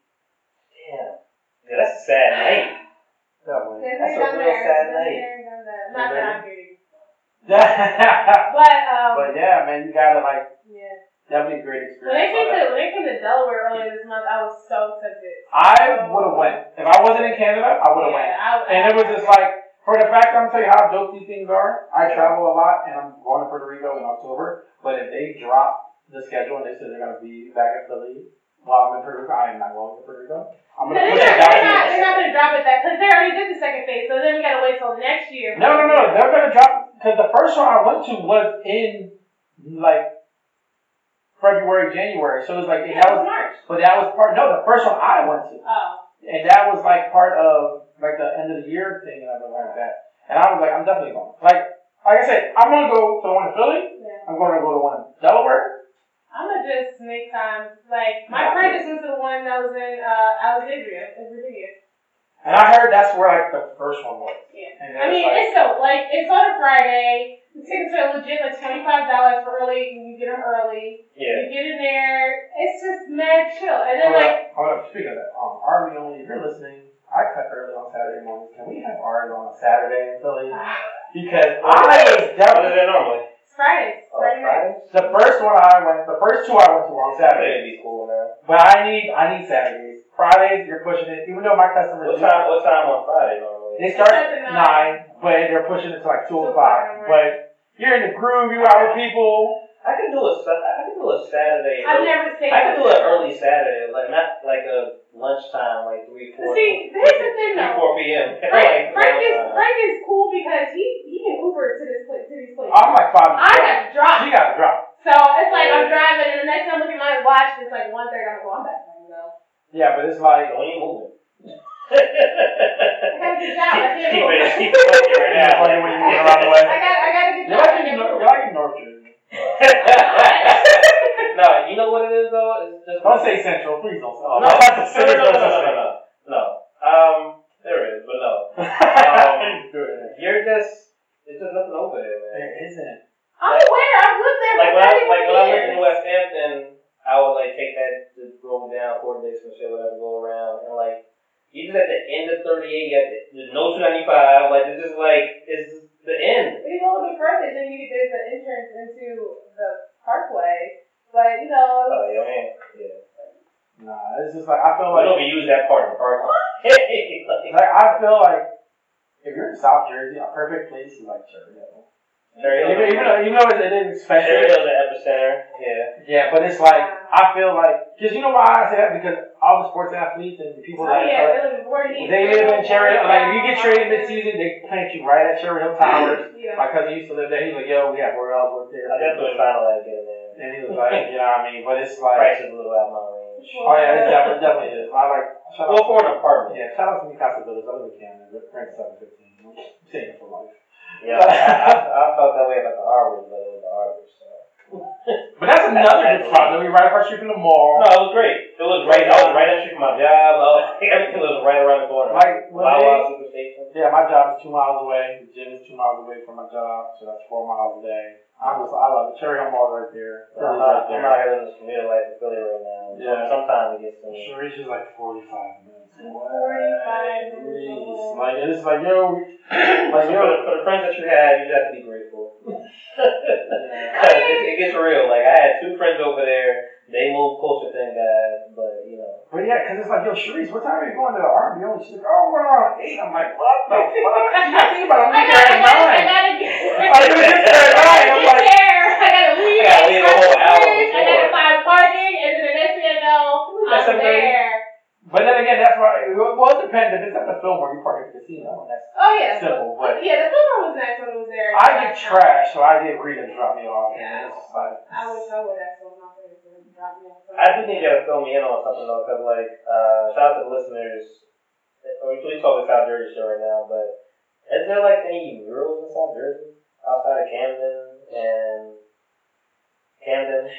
Damn. Yeah, that's a sad night. Definitely. They've That's a real that, sad done night. that, done that. Not that I'm kidding. but um, But yeah, man, you gotta like yeah. definitely a great When they came to when they came to Delaware earlier this month, I was so tempted. I would have went if I wasn't in Canada. I would have went. Yeah, I, And it was just like, for the fact I'm telling you how dope these things are. I travel a lot, and I'm going to Puerto Rico in October. But if they drop the schedule and they said they're gonna be back in Philly while I'm in Puerto Rico. I am not going to Puerto Rico. I'm gonna they're push not, it down. they're not, they're not gonna drop it that because they already did the second phase, so then we gotta wait till next year. No, no, no. They're gonna drop because the first one I went to was in like February, January. So it was like Yeah, that was was, March. but that was part. No, the first one I went to, Oh. and that was like part of like the end of the year thing and everything like that. And I was like, I'm definitely going. Like, like I said, I'm gonna go to the one in Philly. Yeah. I'm gonna go to one in Delaware. I'm gonna just make time. Like my friend just went to the one that was in uh, Alexandria, in Virginia. And I heard that's where like the first one was. Yeah. And I mean, like, it's so like it's on a Friday. The tickets are legit like twenty five dollars for early. and You get them early. Yeah. You get in there. It's just mad chill. And then hold like up, hold up. Speaking of that, um, Army only. If you're listening, I cut early on Saturday morning. Can we have ours on a Saturday in Philly? Because I was What is definitely it normally? It's Fridays. Oh, Friday. Friday? the first one I went. The first two I went to were on Saturday Saturdays. would be cool, man. But I need I need Saturdays. Fridays you're pushing it. Even though my customers What time? What time on Friday normally? they start at at nine, but they're pushing it to like two Two o'clock. o'clock, But you're in the groove. You out with people. I can do a Sa- I could do a Saturday. I've early- never stayed. I could do an early Saturday, like not like a lunchtime, like three, four, See, here's the thing three, though. four p.m. Frank, like, Frank is. Frank is cool because he he can Uber to this place to these places. Oh, I'm like five. I got to drop. She got to drop. So it's like I'm driving, and the next time I look at my watch, it's like one thirty. I'm like, well, I'm back home though. Yeah, but it's like When you moving? I got to get job. I can't move. it, keep it right now. funny when you move around the way. I got I got to get You're like in, you're like in North Jersey. no, you know what it is though. Don't say central, please don't. Oh, no, no, no, no, no, Um, there is, but no. Um, you're just it's just nothing over there, man. There isn't. I'm aware. I've lived there. Like when I like when I lived in Westampton, I would like take that just roll down coordination and shit, whatever, go around and like. Even at the end of 38, you have the, the no 295. Like, it's just like, it's the end. We go a little bit further, then you there's an entrance into the parkway. But you know, Oh yeah. Yeah. Nah, it's just like I feel We like don't even use that part of the park. like, like I feel like if you're in South Jersey, a perfect place is like Cherry Hill. Cherry Even, even though even though it is Cherry expensive, Hill's the epicenter. Yeah. yeah, but it's like I feel like because you know why I say that because all the sports athletes and the people oh that yeah, are, they live they live in Cherry Hill. Like if you get traded mid season, they plant you right at Cherry Hill Towers. Yeah. My cousin used to live there. He's like, yo, we have Royals work there. I definitely was trying to like there. And he was like, you know what I mean? But it's like, Price is a little out of my range. oh yeah, it's definitely, definitely is. I like, shout out, Well, for an apartment. yeah, shout out to Mikasa Village. I live in Canada. Rent seven fifteen. I'm saying for life. Yeah, I, I, I felt that way about the Arbors, but it was the Arbors. So. But that's another good spot. Then we right across the street from the mall. No, it was great. It was right. I was right down the street from my job. I was, everything was right around the corner. Like when Wow, they, wow, super station. yeah, my job is two miles away. The gym is two miles away from my job, so that's four miles a day. I just, I love it. Cherry Hill Mall's right there. I'm Philly's not, right I'm not there. here in this commuter life in Philly right now. Yeah. Sometimes it gets to me. Sharice is like forty-five minutes. Forty-five Jeez. minutes. Like it's like yo, Like, yo. the, for the friends that you have, you have to be grateful. Cause it, it gets real. Like I had two friends over there. They moved closer, thank God. But you know, But yeah, because it's like, yo, Sharice, what time are you going to the RBO? She's like, oh, we're around 8. I'm like, what the fuck? She's not thinking about it. I'm leaving there at gotta, I gotta get. I was just there at 9. I'm like, there. I gotta leave. I gotta leave a whole hour I gotta find parking, and then the next thing I know, I'm there. But then again, that's why, well, it depends. If it's at the film where you park at the casino, and that's Oh yeah. simple. But yeah, the Fillmore was nice when it was there. I get trash, so I get Rita to drop me off. Yeah. And it's like, I wish I would have someone out there drop me off. I do think you gotta fill me in on something though, because like, uh, shout out to the listeners. We we talk the South Jersey show right now, but is there like any murals in South Jersey outside of Camden and Camden?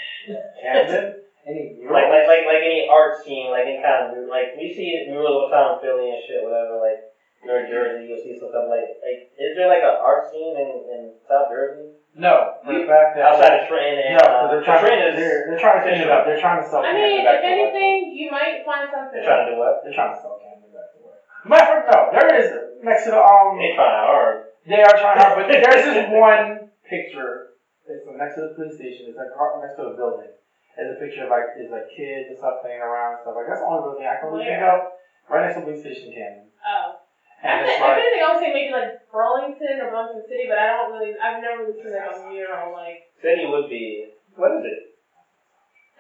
Camden? Any? Like, like, like, like any art scene, like any kind of like we see murals all the time in Philly and shit, whatever. Like New Jersey, you'll see some stuff like like. Is there like an art scene in, in South Jersey No, for the fact that. outside of Trenton and No, uh, because they're trying, Trenton to, is they're, they're trying to clean it up. They're trying to sell I mean, if to work. anything, you might find something. they're trying to do what? They're trying to sell Camden back to work. Matter of fact, no, there is next to the um. They trying hard. They are trying hard, but there's this one picture. It's next to the police station. It's like right next to a building. There's a picture of like is like kids and stuff playing around and stuff like that's the only building I can really think of. Right next to the police station, Camden. Oh. And I it's think, I like think I would say maybe like Burlington or Burlington City, but I don't really, I've never really seen like a mural like. City would be what is it?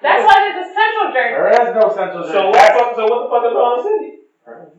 That's why there's a Central Jersey. there is no central So what the fuck? So what the fuck is Rolling City? What?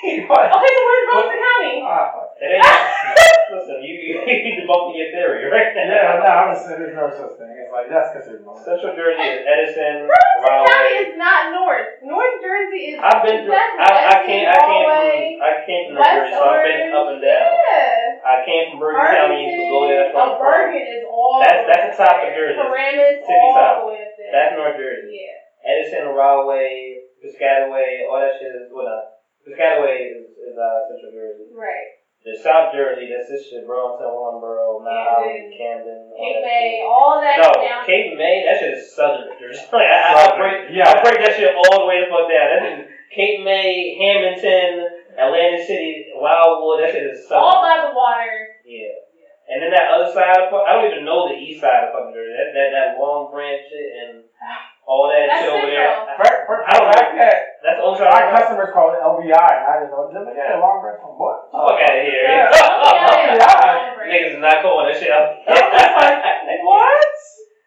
Okay, so where's Bronson County? Ah, fuck. It ain't. listen, you you debunked your theory, right? Yeah, no, I'm just saying there's no such thing. It's like that's considered normal. Central Jersey is Edison, Bronson County Rahway. is not north. North Jersey is. I've been through. I, I Essex, came. I came Rahway, from. I came from New West Jersey, so I've been up and down. Yeah. I came from Bergen County. Used to go there. That's where oh, I'm. Bergen is all. That's- that's the top of there. Jersey. Paramus, Tippy all top. the way up there. That's North Jersey. yeah. Edison, Rahway, Piscataway, all that shit is what up. Piscataway is, is uh, Central Jersey. Right. The South Jersey, that's this shit, Burlington, Warrenboro, Mount Holly, Camden, Camden, all Cape that May, shit. all that No, down. Cape May, that shit is Southern Jersey. Like, I, I, I'll Southern, break, yeah. I'll break that shit all the way the fuck down. That shit Cape May, Hamilton, Atlantic City, Wildwood. That shit is Southern. all by the water. Yeah. And then that other side of fuck, I don't even know the east side of fucking Jersey. That that, that long branch shit and all that That's shit over there. central. I- For, for, I don't the fact that That's the only our customers call it LBI, I didn't know. They're like, yeah, long breath from what? Fuck out of here. Yeah. Yeah, Yeah. Niggas is not calling that shit out. I was like, what?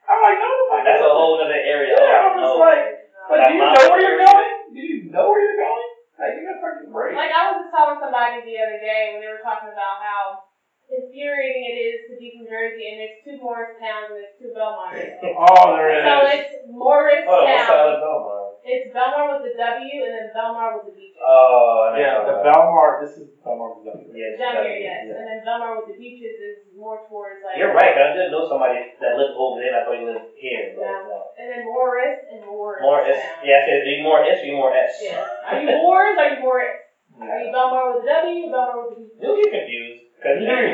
I'm like, no. Like, That's a whole other area. Yeah, I I'm just know. like, But do you know where you're going? Do you know where you're going? Like, you got fucking break. Like I was just telling somebody the other day when they were talking about how infuriating it is to be from Jersey and there's two Morris towns and there's two Belmont. Oh, there so is. it's Morris Hold on, what's the town. other Belmar? It's Belmar with the W and then Belmar with the beaches. Oh, I know Yeah, the you're talking about. Belmar. This is Belmar. Yeah, Down here, yeah. yes. And then Belmar with the beaches is more towards like You're right. But I did know somebody that lived over there. I thought you lived here. But Yeah. no. And then Morris and Morris. More S. Yeah, I said, are you more S you more S? Yeah. Are you Morris? Are you Morris? Are you Belmar with the W? Belmar with the beaches? You'll get confused. Because you know, you're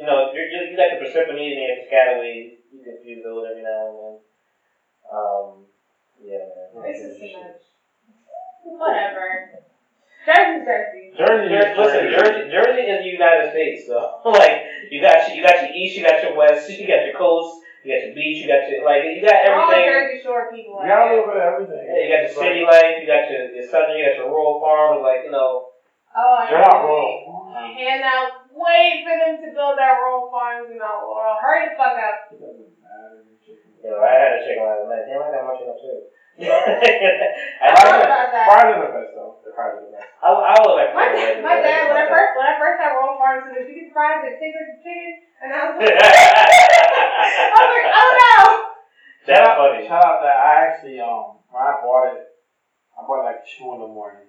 you know, you're, you're, you like the Persephone and the Piscataway. You confuse those every now and then. Um, yeah, man. It's just too much. Whatever. Jersey's Jersey. Jersey. Jer- listen, Jersey, Jersey is the United States, though. like you got your, you got your east, you got your west, you got your coast, you got your beach, you got your like you got We're all everything. Jersey Shore people. You got a little bit of everything. Yeah, you got your city life, you got your, your southern, you got your rural farms, like you know. Oh, I You're not know. wrong. And now wait for them to build their rural farms in Mount Laurel. Hurry the fuck up. It doesn't matter. chicken. I had a chicken last night. Damn, I got my chicken too. I, I I, thought about that. Fries are the best though. The fries are the best. I, I would like. My, dad- my dad, when I first when I first had rural farms, so the chicken fries and chicken chicken, and I was like, I was like, oh no. That's shout out, funny. Shout out that I actually um when I bought it, I bought it like two in the morning,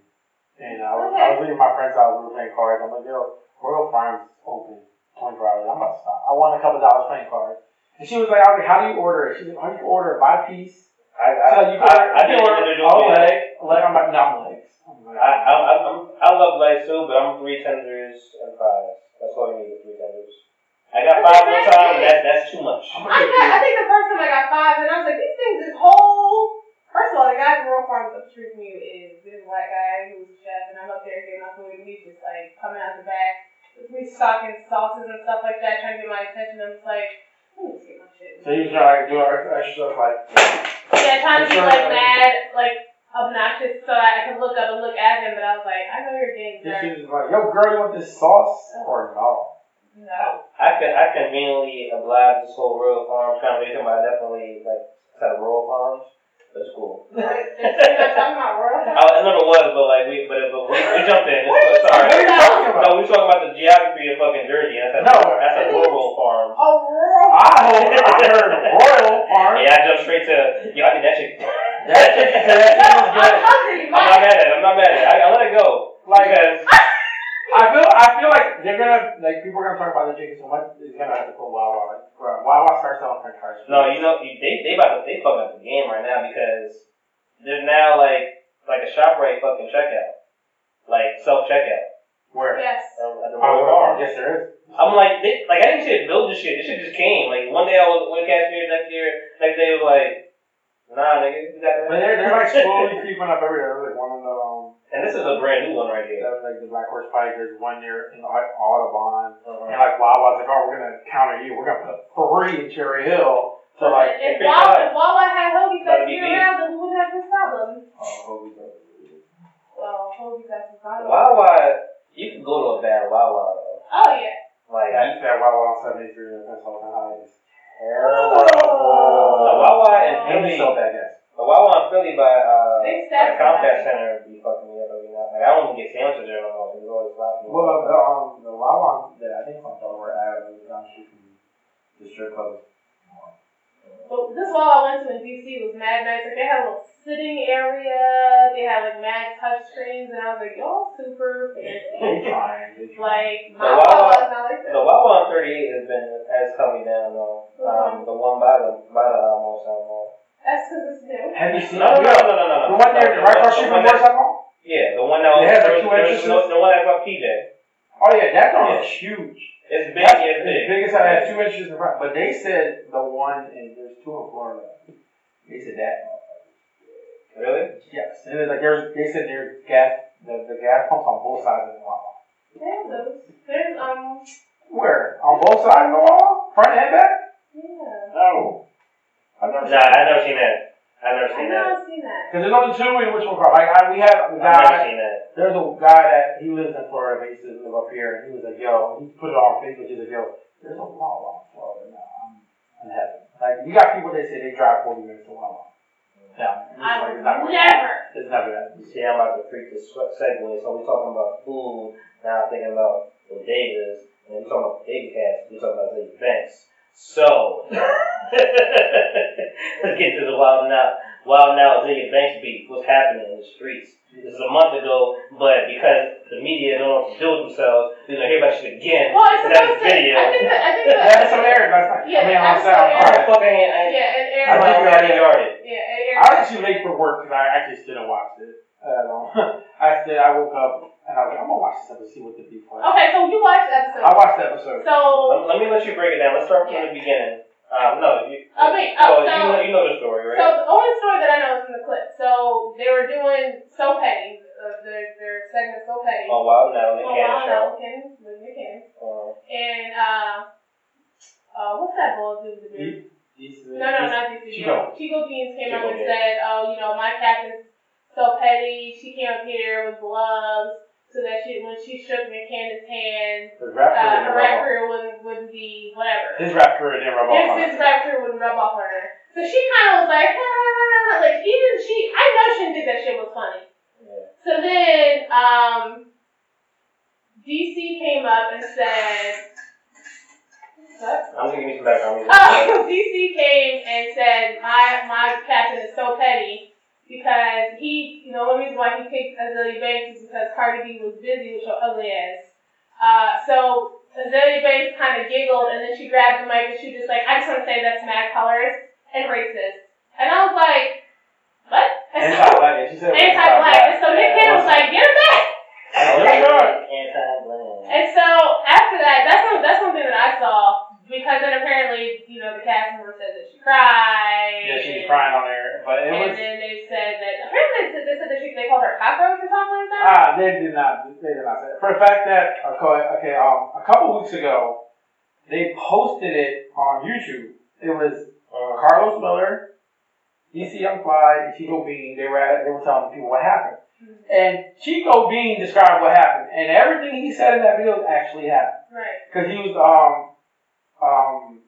and I was, I was leaving my friend's house. We were playing cards. I'm like, yo, Royal Farms open 24 hours. I'm about to stop. I won a couple dollars playing cards, and she was like, I was like, how do you order it? She's like, how do you order it by piece? I, I, So you I, can, I, you did can order individual a meals. leg, leg. I'm like, no, I'm legs. I'm like, I, I, I, I'm, I love legs too, but I'm three tenders and fries. That's all you need is three tenders. I got five one time, but that, that's too much. I got, I think the first time I got five, and I was like, these things is whole. First of all, the guy at Rural Farms up the street from you is this white guy who's a chef, and I'm up there getting my food, and he's just like coming out the back, restocking sauces and stuff like that, trying to get my attention. I'm just like, let me just get my shit. So you trying to do extra extra stuff like Yeah, trying to be like mad, like obnoxious, so that I can look up and look at him. But I was like, I know you're getting this drunk. is like, yo, girl, you want this sauce or no? No. I can I conveniently oblige this whole rural farm conversation, but I definitely like said rural farms. That's cool. You're talking about Royal I, Farms? I never was, but like we, but, but we, we jumped in. What are you talking about? No, we were talking about the geography of fucking Jersey. And I said No. I said rural farms. Oh, Royal I heard, I heard Royal Farms. Yeah, I jumped straight to yo. I think that shit. That chicken, that chicken is I'm good. I'm not mad at it. I'm not mad at it. I, I let it go. Like, because I feel, I feel like they're gonna, like, people are gonna talk about the chicken so much. It's gonna have to put Wawa. Like, bro, Wawa starts selling French fries. no, you know you, they they about to they fucking up the game right now because there's now like like a Shoprite fucking checkout, like self checkout Where? Yes. at the Oh, yes, there is. I'm like, they, like I didn't see it build this shit. This shit just came. Like one day I was with cashier, next year, next day it was like, nah, nigga, you got that. But they're, they're like slowly creeping up everywhere. There's like one of the, And this is a brand new one right here. that was like the Black Horse Pike. There's one near in like Audubon. Uh-huh. And like Wawa's like, oh, we're gonna counter you. We're gonna put three in Cherry Hill. So like, if figured Wawa, out. if Wawa had Hoagie Gotta Fest be year beef. round, then we wouldn't have this problem. oh, Hoagie does. Well, Hoagie Fest is fine. Wawa, you can go to a bad Wawa though. Oh, yeah. Like That's that Wawa on 73 in Pennsylvania High is the Oh. Wawa in And Philly, it's so bad, yes. the Philly by uh They like Comcast somebody. Center be fucking me up every night. Like I don't even get sandwiches there no more because it's always laughing. Well, the um the Wawa that I think it's on Delaware Avenue down the street from the strip club. But this wall I went to in DC was mad nice. Like they had a little sitting area. They had like mad touch screens, and I was like, y'all super They fancy. trying. They trying. like The Wawa- wall not like The. Wawa on 38 has been has come me down though. Um, the one by the by the almost Mall. That's because it's new. Have you seen No, no, no, no, no, no, no. the one there No, right the across street one from that- Morris Yeah, the one that was It has, like, two there entrances? no- the one that got PJ. Oh yeah, that one is huge. It's big. That's It's as big. big as I had two inches in front. But they said the one and there's two in Florida. They said that. One. Really? Yes, and it's like there's they said there's gas the, the gas pumps on both sides of the wall. They those. There's um Where? On both sides of the wall? Front and back? yeah. No. I've never Nah, I've never seen that. I've never I've seen that. not seen that. Because there's only two in which one car. Like I, we have I've never seen that. There's a guy that he lives in Florida, but he used to live up here, and he was like, "Yo," he put it on Facebook. He's like, "Yo, there's a Wawa in Florida now. I'm in heaven." Like you got people that say they drive 40 minutes to Wawa. Down there. He's I like, would it's not worth it. never. It's never that. See, I'm about to freak this segue. So we're talking about food. Now I'm thinking about bodegas. And we're talking about bodega cats. We're talking about Ziggy Banks. So, let's get to the Wild'n Out. Wild'n Out Ziggy Banks beat. What's happening in the streets? This is a month ago, but because the media don't know what to do with themselves, we're gonna hear about shit again. Well, it's and supposed to. video. I think that. I think That that. episode aired last night. Yeah, I mean, on aired. Alright, fucking, I, Yeah, I aired. I think already already yarded. Yeah, it I was actually late for work because I actually still didn't watch it. Uh, I said I woke up and I was like, I'm gonna watch this episode, see what the beef was. Okay, so you watched the episode. I watched the episode. So Let, let me let you break it down. Let's start from Yeah. the beginning. Um, no, you, I mean, well, oh, so you, know, you know the story, right? So the only story that I know is from the clip. So they were doing So Petty, uh, their their segment So Petty. oh, wow, now the Oh, can wow, show. no, Ken, with Nick Cannon. Uh, And uh, uh, what's that ball dude? the dude? These- No, no, not DC. Chico. Chico Beans came Chico up and Beans. said, "Oh, you know, my cat is so petty. She came up here with gloves." So that she, when she shook Nick Cannon's hand, The rap career uh, her rub rap career wouldn't, wouldn't be whatever. His rap career didn't rub off on His, her. his rap career wouldn't rub off on her. So she kind of was like, ah, like even she, I know she didn't think that shit was funny. yeah. So then, um, DC came up and said, what? I'm gonna give you some background music. Oh, DC came and said, my my captain is so petty because he, you know, one reason why he picked Azealia Banks is because Cardi B was busy with your ugly ass. Uh, so Azealia Banks kind of giggled and then she grabbed the mic and she was just like, I just want to say that's mad colorist and racist. And I was like, what? And Anti-black. She said it was anti-black. And so Nick Cannon was like, get him back. Anti-black. And so after that, that's one, that's one thing that I saw because then apparently, you know, the cast member said that she cried. Yeah, she was and- crying on air, but it and was. then they said that apparently they said, they said that she, they called her cockroach or something like that. Ah, they did not. They did not say it. For the fact that okay, okay, um, a couple weeks ago, they posted it on YouTube. It was Uh, Karlous Miller, DC Young Fly, and Chico Bean. They were at, they were telling people what happened, and Chico Bean described what happened, and everything he said in that video actually happened. Right. Because he was um um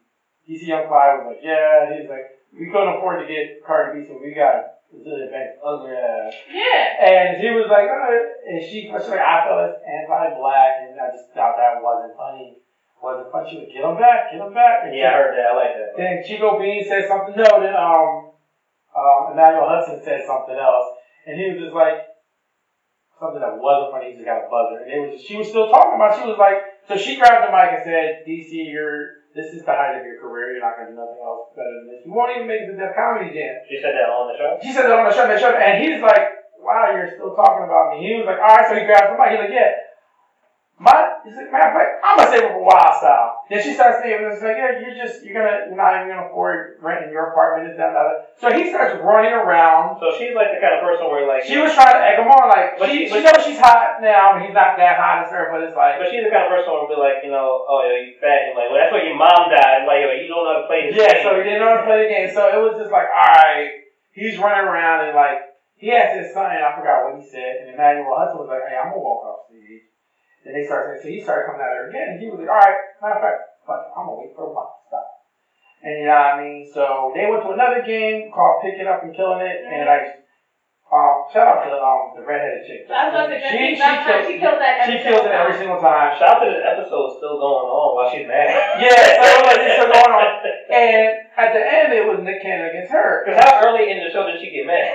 DC Young Fly was like, yeah, he's like, we couldn't afford to get Cardi B, so we got Brazilian Banks ugly ass. Yeah. And she was like, oh, and she was like, I felt it's anti-black, and I just thought that wasn't funny. Wasn't funny. She was get him back, get him back. And yeah, I heard that. I like that. Then Chico Bean said something. No, then um, um, Emmanuel Hudson said something else, and he was just like something that wasn't funny. He just got a buzzer, and it was. She was still talking about. She was like, so she grabbed the mic and said, "DC, you're this is the height of your career. You're not gonna do nothing else better than this. You won't even make the Def Comedy Jam." She said that on the show. She said that on the show, the show, and he's like, "Wow, you're still talking about me." He was like, "All right," so he grabs the mic. He's like, "Yeah." My, he's like, matter of fact, I'm gonna save it for Wild Style. Then she starts saying, "It's like, yeah, you're just, you're gonna, you're not even gonna afford renting your apartment, this, that, the other." So he starts running around. So she's like the kind of person where like She was trying to egg him on, like, But she, she- she knows she's hot now, but he's not that hot as her. But it's like, But she's the kind of person who will be like, you know, oh, yo, you fat. And like, well, that's why your mom died. And like, yo, you don't know how to play this Yeah, game. so he didn't know how to play the game. So it was just like, all right, he's running around and like he asked his son, I forgot what he said, and Emmanuel Hudson was like, hey, I'm gonna walk off stage. And they started so he started coming at her again, and he was like, all right, matter of fact, fuck, it, I'm gonna wait for a while, stop. And you know what I mean? So they went to another game called Pick It Up and Killing It, and like Um, shout out to um the redheaded chick. I was about to say, she, she, she, kills, she kills that she every kills it every single time. Shout out to this episode still going on while she's mad. Yeah, so like, it's still going on. And at the end, it was Nick Cannon against her. Because how early in the show did she get mad?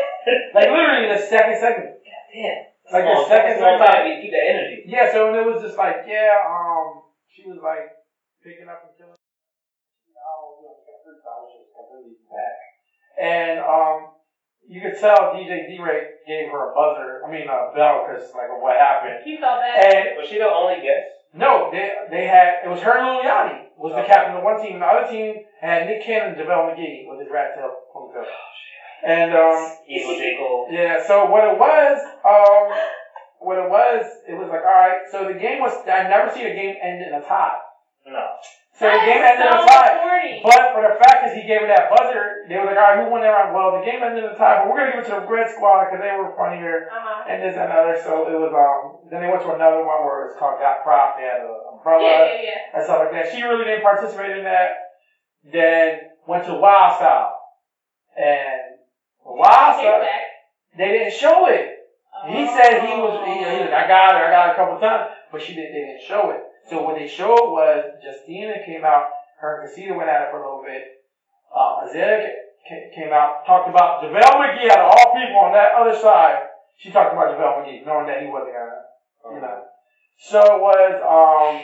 Like literally in the second segment. Damn. Like the second come on, segment. time to keep that energy. Yeah, so and it was just like, yeah, um, she was like picking up and killing. Oh, yeah, she got hurt, so I was just completely back. And um, you could tell DJ D-Wrek gave her a buzzer. I mean, a bell because like what happened. He felt bad. And Was she the only guest? no, they they had it was her and Lil Yachty was the captain of one team. And the other team had Nick Cannon and JaVale McGee with his rat tail ponytail. And um, Evil J. Cole. yeah, so what it was, um, what it was, it was like, all right, so the game was, I never seen a game end in a tie. No. So the That game is ended in a tie. corny. But for the fact that he gave it that buzzer, they were like, all right, who won that round? Well, the game ended in a tie, but we're going to give it to the Red Squad because they were funnier Uh-huh. and this and other. So it was, um, then they went to another one where it was called Got Props. They had an umbrella Yeah, yeah, yeah. and stuff like that. She really didn't participate in that. Then went to Wild Style. And Style, back. they didn't show it. He said he was, he, he was, I got it, I got it a couple times, but she didn't, they didn't show it. So what they showed was Justina came out, her and Casita went at it for a little bit. Uh, Isaiah came out, talked about JaVale McGee out of all people on that other side. She talked about JaVale McGee, knowing that he wasn't gonna, you know. So it was, um,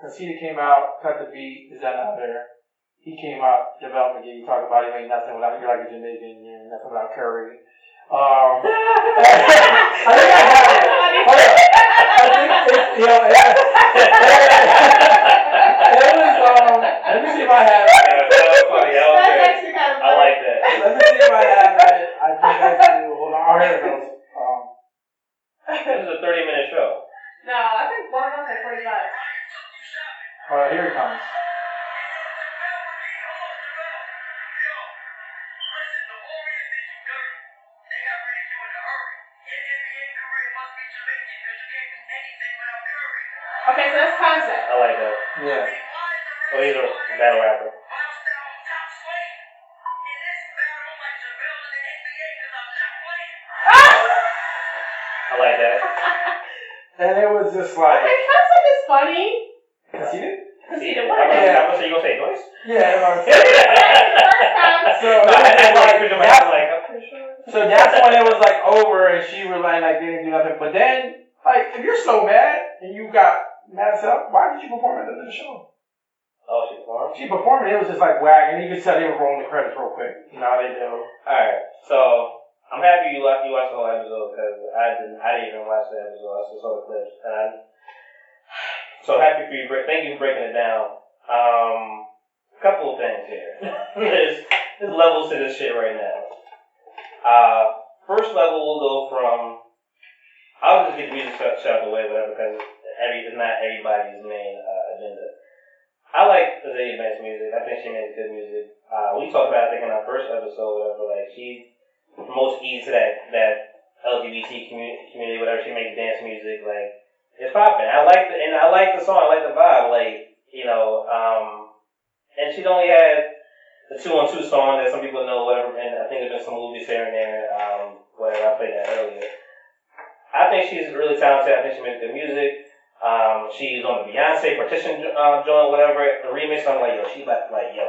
Casita came out, cut the beat, is that not there? He came out, JaVale McGee, talked about he ain't nothing without, you're like a Jamaican, you ain't nothing without Curry. Um, I think I got it. Hold up. I think it's, you know, it, it was, um, let me see if I have it. Yeah, that was funny. That was That's good. actually kind of I like that. Let me see if I have it. I think I do. Hold on. Oh, here it goes. Um, This is a 30 minute show. No, I think one of us like 45. all right, here it comes. Okay, so that's concept. I like that. Yeah. Oh, he's a battle rapper. I like that. And it was just Okay, like, concept is funny. see it? Cause he I'm did gonna one. say, Yeah. I'm gonna say you gonna say Joyce. Yeah. it was- First time. So, No, I had to like picture my head like, I'm so that's when it was like over, and she was like, like they didn't do nothing. But then, like, if you're so mad and you got mad self, why did you perform at the end of the show? Oh, she performed. She performed, and it was just like whack, and you could tell they were rolling the credits real quick. How they do. Alright, so I'm happy you watched you watched the whole episode because I didn't I didn't even watch the episode. I just saw the clips, and I'm so happy for you. Thank you for breaking it down. Um, couple of things here. there's there's levels to this shit right now. Uh, first level will go from I'll just get the music shut, shut out the way, whatever, because it's not everybody's main uh, agenda. I like Azealia Banks' music. I think she makes good music. Uh, we talked about I think, in our first episode, whatever. Like she promotes ease to that that LGBT community, community, whatever. She makes dance music. Like it's popping. I like the and I like the song. I like the vibe. Like you know, um, and she's only had the two on two song that some people know, whatever. And I think there's been some movies here and there. Um, whatever. I played that earlier. I think she's really talented. I think she makes good music. Um, she's on the Beyonce partition uh, joint, whatever. The remix, I'm like, yo, she about like, yo.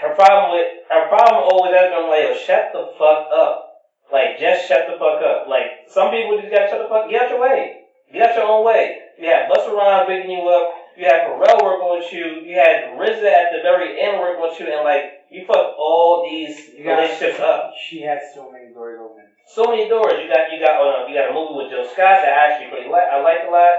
Her problem with her problem always has been like, yo, shut the fuck up. Like, just shut the fuck up. Like, some people just gotta shut the fuck. Get out your way. Get out your own way. You had Busta Rhymes bigging you up. You had Pharrell working with you. You had RZA at the very end working with you, and like, you fucked all these relationships up She had so many doors. So many doors. You got you got uh, you got a movie with Jill Scott that I actually really like. I like a lot.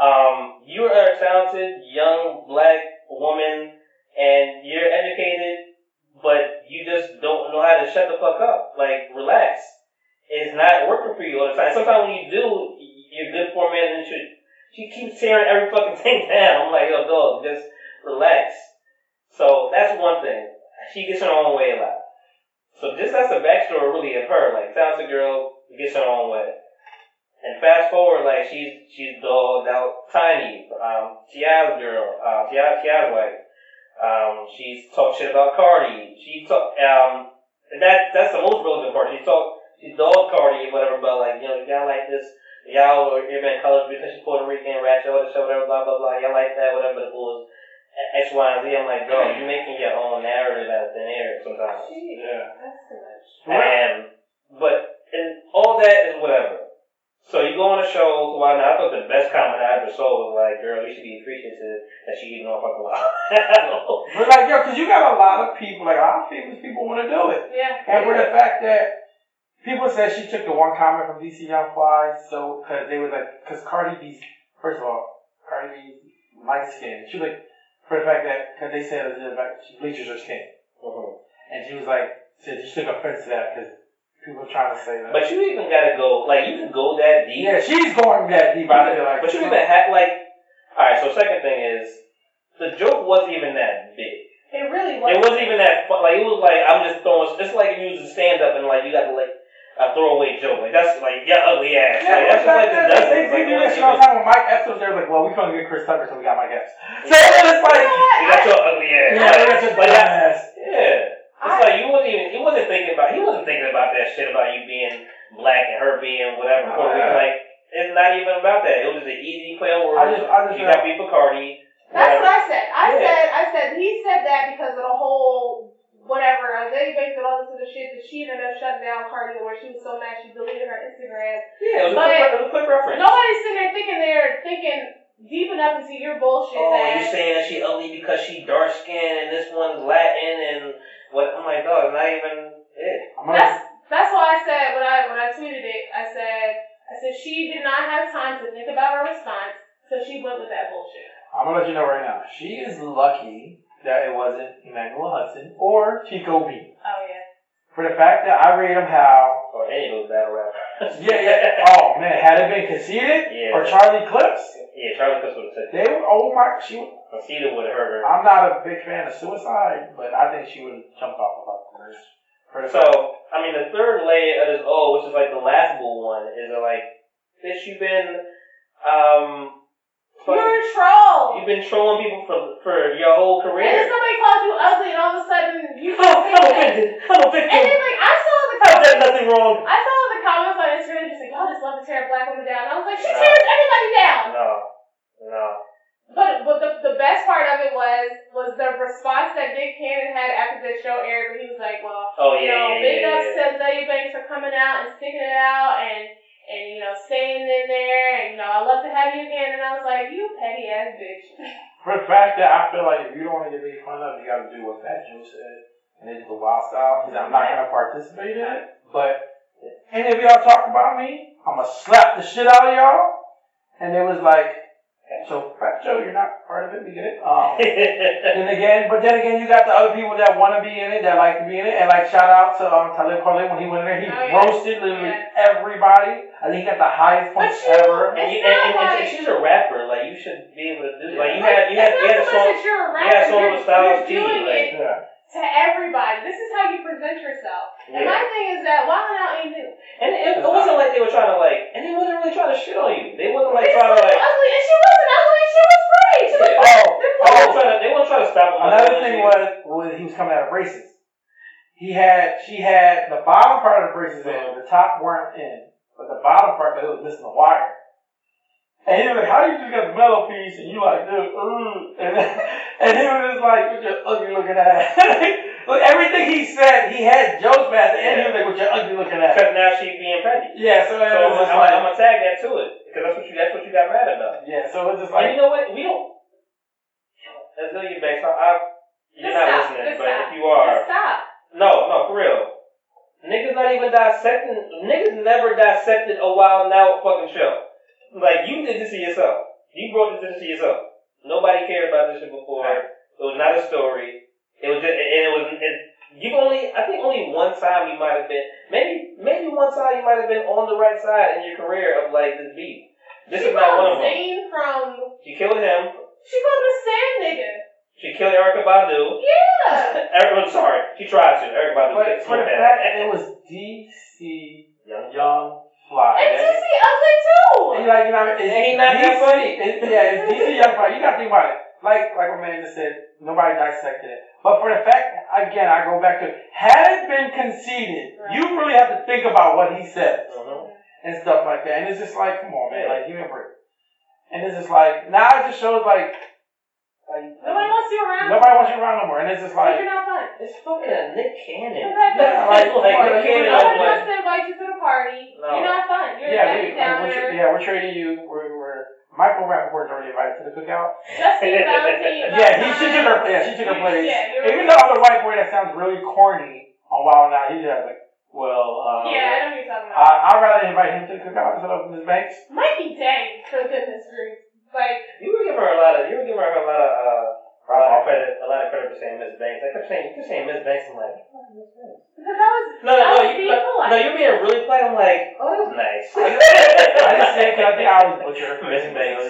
Um, you are a talented young black woman, and you're educated, but you just don't know how to shut the fuck up. Like relax. It's not working for you all the time. Sometimes when you do, you're good for a minute, and she she keeps tearing every fucking thing down. I'm like, yo, dog, just relax. So that's one thing. She gets her own way a lot. So just that's the backstory really of her. Like talented girl gets her own way. And fast forward, like she's she's dogged out tiny. Um T.I.'s girl, uh T.I. T.I.'s wife. Um she's talked shit about Cardi. She talk um and that that's the most relevant part. She talked she dogs Cardi or whatever, but like, you know, y'all like this, y'all are even colors because she's Puerto Rican, ratchet, all whatever, blah, blah, blah. Y'all like that, whatever, it was X, Y, and Z. I'm like, dog, you're making your own narrative out of thin air sometimes. Yeah. That's too much. And, but, and all that is whatever. So you go on a show, well, now I thought the best comment I ever saw was like, girl, you should be appreciative that she eating off fucking lot. But like, yo, because you got a lot of people, like a lot of famous people want to do it. Yeah. And for the fact that people said she took the one comment from DC Young Fly, so because they were like, because Cardi B's first of all, Cardi B's light skin. She was like, for the fact that because they said that like, she bleaches her skin, Mhm. and she was like, said she took offense to that because people were trying to say that. But you even gotta go, like, you can go that deep. yeah, she's going that deep. I feel like, But you even had like, all right. So second thing is, the joke wasn't even that big. It really wasn't. It was. wasn't even that fun. Like it was like I'm just throwing. It's like you use a stand up and like you got to like a throwaway joke. Like that's like yeah ugly ass. Yeah, like that's just like the they, dozens. they, Like do this wasn't shit all the even- time when Mike Epps was there. Like, well, we couldn't get Chris Tucker, so we got Mike Epps. So it's like, You got your ugly ass. yeah, Like, that's a like that- dumbass. Yeah. It's I- like you wasn't even. He wasn't thinking about. He wasn't thinking about that shit about you being black and her being whatever. Oh, Puerto Rican. yeah. Like it's not even about that. It was just an easy play on words. I just, I just, you got beef with Cardi. That's whatever. what I said. I Yeah. said, I said, he said that because of the whole whatever. They based it all into the shit that she ended up shutting down Cardi, where she was so mad she deleted her Instagram. Yeah, it was, a But- quick, it was a quick reference. Nobody's sitting there thinking they're thinking deep enough into your bullshit. Oh, that you saying that she ugly because she dark skinned and this one's Latin and what? I'm like, dog, not even it. I'm gonna, That's that's why I said when I when I tweeted it, I said I said she did not have time to think about her response, so she went with that bullshit. I'm gonna let you know right now. She is lucky that it wasn't Emmanuel Hudson or Chico B. Oh yeah. For the fact that I rate him how. Or any of those battle rappers. Yeah, yeah. Oh man, had it been Conceited Yeah. or Charlie Clips, Yeah, Charlie Clips would have said they would. Oh my, she. would- Conceited would have hurt her. I'm not a big fan of suicide, but I think she would have jumped off of her. For the So, I mean, the third layer of this O, which is like the last laughable one, is that like, bitch, you've been, um, You're a troll. you've been trolling people for for your whole career. And then somebody calls you ugly, and all of a sudden you Oh, I'm offended. I'm And then like I saw the I've done nothing wrong. I saw the comments on Instagram just like y'all just love to tear a black woman down. And I was like, she No. tears everybody down. No, no. But but the, the best part of it was was the response that Nick Cannon had after the show aired, where he was like, well, Oh you know, yeah, big yeah, ups yeah. to Zay Banks for coming out and sticking it out and and you know staying in there and you know I love to have you again. And I was like, you petty ass bitch. For the fact that I feel like if you don't want to get made fun of, you got to do what Fat Joe said, and it's the wild style. Because I'm not gonna participate in it. But any of y'all talk about me, I'm gonna slap the shit out of y'all. And it was like, so Fat Joe, you're not part of it. We get it. Um, then again, but then again, you got the other people that want to be in it, that like to be in it, and like shout out to um, Talib Kweli when he went in there, he Oh, yeah. roasted literally Yeah. everybody. I think he got the highest But points you- ever. And, you, It's and, and, and she's a rapper. Like you should be able to do. Like you Like, had, you had, you had a so song. that you're a you rapper. had a song with Styles you're P. Like, Yeah. To everybody. This is how you present yourself. And my thing is that Wild 'N Out ain't new. And it, it wasn't like they were trying to like, and they wasn't really trying to shit on you. They wasn't like They trying to like. ugly, and she wasn't ugly. She was great. She was Yeah. great. Oh, oh. They weren't trying to. They weren't trying to stop them. Another thing was was he was coming out of braces. He had she had the bottom part of the braces in, the top weren't in, but the bottom part that it was missing the wire. And he was like, "How you just got the metal piece?" And you like, "Dude, ooh," and and he was just like, "With your ugly looking ass." Look, everything he said, he had jokes, but at the end he was like, "With your ugly looking ass." Because now she being petty. Yeah, so it So I'm, was just I'm, like, I'm gonna tag that to it because that's what you. That's what you got mad about. yeah, so it was just And like, you know what? We don't. Let's go get back. So I, you're Just not stop. listening, Just but stop. if you are, Just stop. no, no, for real. Niggas not even dissecting. Niggas never dissected a Wild'n Out fucking show. Like you did this to yourself. You brought this to yourself. Nobody cared about this shit before. It was not a story. It was just, and it was. It, you only, I think, only one time you might have been, maybe, maybe one time you might have been on the right side in your career of like this beat. This she is not one of them. Zayn from. She killed him. She called the sand nigga. She killed Erykah Badu. Yeah. Erykah, sorry, she tried to. Erykah Badu. but for the fact ass. that it was DC Young Young Fly. And That- Juicy ugly too. And you like, you know, it's And he not that DC funny. It's, yeah, it's DC Young Fly. You gotta think about it. like like Amanda said, nobody dissected it. But for the fact, again, I go back to had it been Conceited, Right. you really have to think about what he said Mhm. and stuff like that. And it's just like, come on, man, like give me a break. And it's just like now it just shows like, like Nobody wants you around. nobody wants you around no more. And it's just Like, like, you're not fun. It's fucking Nick Cannon. Exactly. Yeah, like- like, like, Nick Cannon. Nobody like, wants to invite you to the party. No. You're not fun. You're yeah, we, Debbie Downer. we're, yeah, we're trading you. We're, we're Michael Rapaport's already invited to the cookout. Justina Valentine. Yeah, he she took her. Yeah, she took her place. Yeah, you're Even the other white boy that sounds really corny on Wild'n Out, he's just like, well, uh, Yeah, I know what you're talking about. I, I'd rather invite him to the cookout instead of Ms. Banks. Mikey Dang, for goodness sakes. Like, You were giving her a lot of. You were giving her a lot of. Uh, a lot of credit. A lot of credit for saying Miss Banks. I kept saying. You kept saying Miss Banks. I'm like. "Oh, Miss Banks." because I was, No, no, I no. You, being no, polite. no, you're being really polite. I'm like, oh, that's nice. I just said because I think I always butcher her. Miss Banks.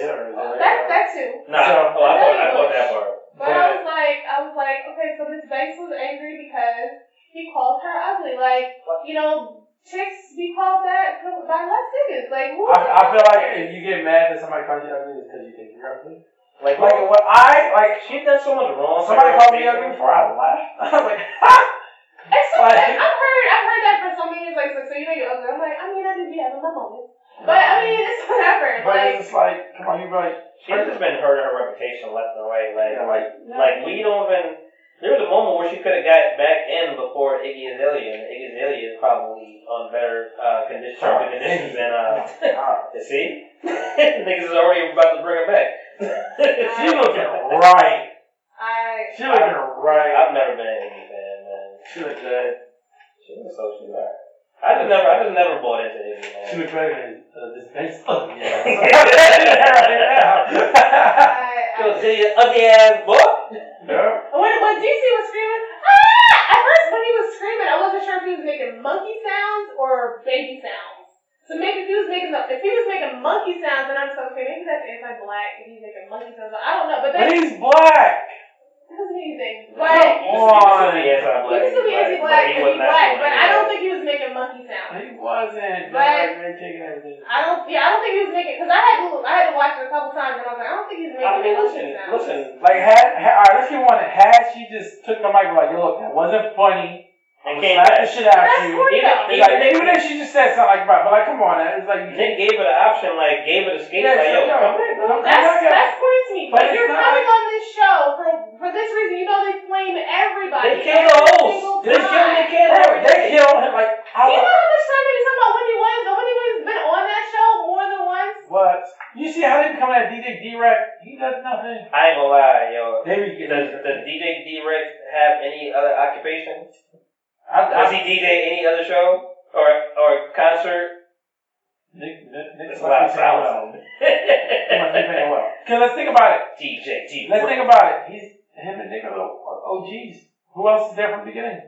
that, that too. Nah, So- oh, I thought, I thought that part. But, I was like, I was like, okay, so Miss Banks was angry because he called her ugly. Like, you know, chicks be called that by less niggas. Like, who? I, I feel like if you get mad that somebody calls you ugly, it's because you think you're ugly. Like, Like like, what I like, she done so much wrong. somebody called me face. ugly before I laughed. I was like, ha! And so, Like- like, I've heard, I've heard that for so many years. Like, so, so you know you're ugly. I'm like, I mean, I do be having my moments. But I mean, it's whatever. But like, it's just like, come on, you be like, She's just been hurting her reputation left and right. Like, yeah, like, like we don't even. There was a moment where she could have got back in before Iggy Azalea, and Iggy Azalea is probably on better uh, condition, terms and conditions than uh. ah, You see, niggas is already about to bring her back. she looking right. I, She looking right. I've never been an Iggy fan, man. She look good. She was so she alright. I just never, I just never bought into Iggy, She man. look better than uh, this face. Oh, yeah. I, I, Yo, see you ugly ass boy. yeah. When, when DC was screaming, ah! At first, when he was screaming, I wasn't sure if he was making monkey sounds or baby sounds. So maybe if he was making the, if he was making monkey sounds, then I'm just like, okay, maybe that's anti-black. If he's making monkey sounds, I don't know. But But then he's black. It doesn't mean anything. Come But He on. can he used to be anti-black he and was he not black, but. I don't think he was making monkey sounds. He wasn't. But- Like, they're taking everything. I don't, yeah, I don't think he was making because I had to, I had to watch it a couple times and I was like, I don't think he's making I mean, monkey listen, sounds. listen. Like, had, had all right, let's get one. Had she just took the mic, like, yo, look, that wasn't funny. And I'm came slap the shit out That's you. corny Even- though. Like, even if she just said something like, but like, come on. It's like, you Nick gave her the option, like gave her the skate, Yeah, like sure, yo, come back, bro. Come That's back, yeah. that's funny to me. But But, you're not coming on this show for for this reason. You know they flame everybody. They kill the every host. They kill time. Nick Cannon Bro, they kill killed him. Like, Do you know how? how much time they be talking about Wendy Williams? And Wendy Williams been on that show more than once. What? You see how they become that DJ D-Wrek? He does nothing. I ain't gonna lie, yo. They Does, does DJ D-Rex have any other occupation? Does he DJ any other show or or concert? Nick, Nick, Nick It's must a lot be of paying well. sounds. He must be paying well. Cause let's think about it. DJ. Let's think about it. He's him and Nick are the OGs. Who else is there from the beginning?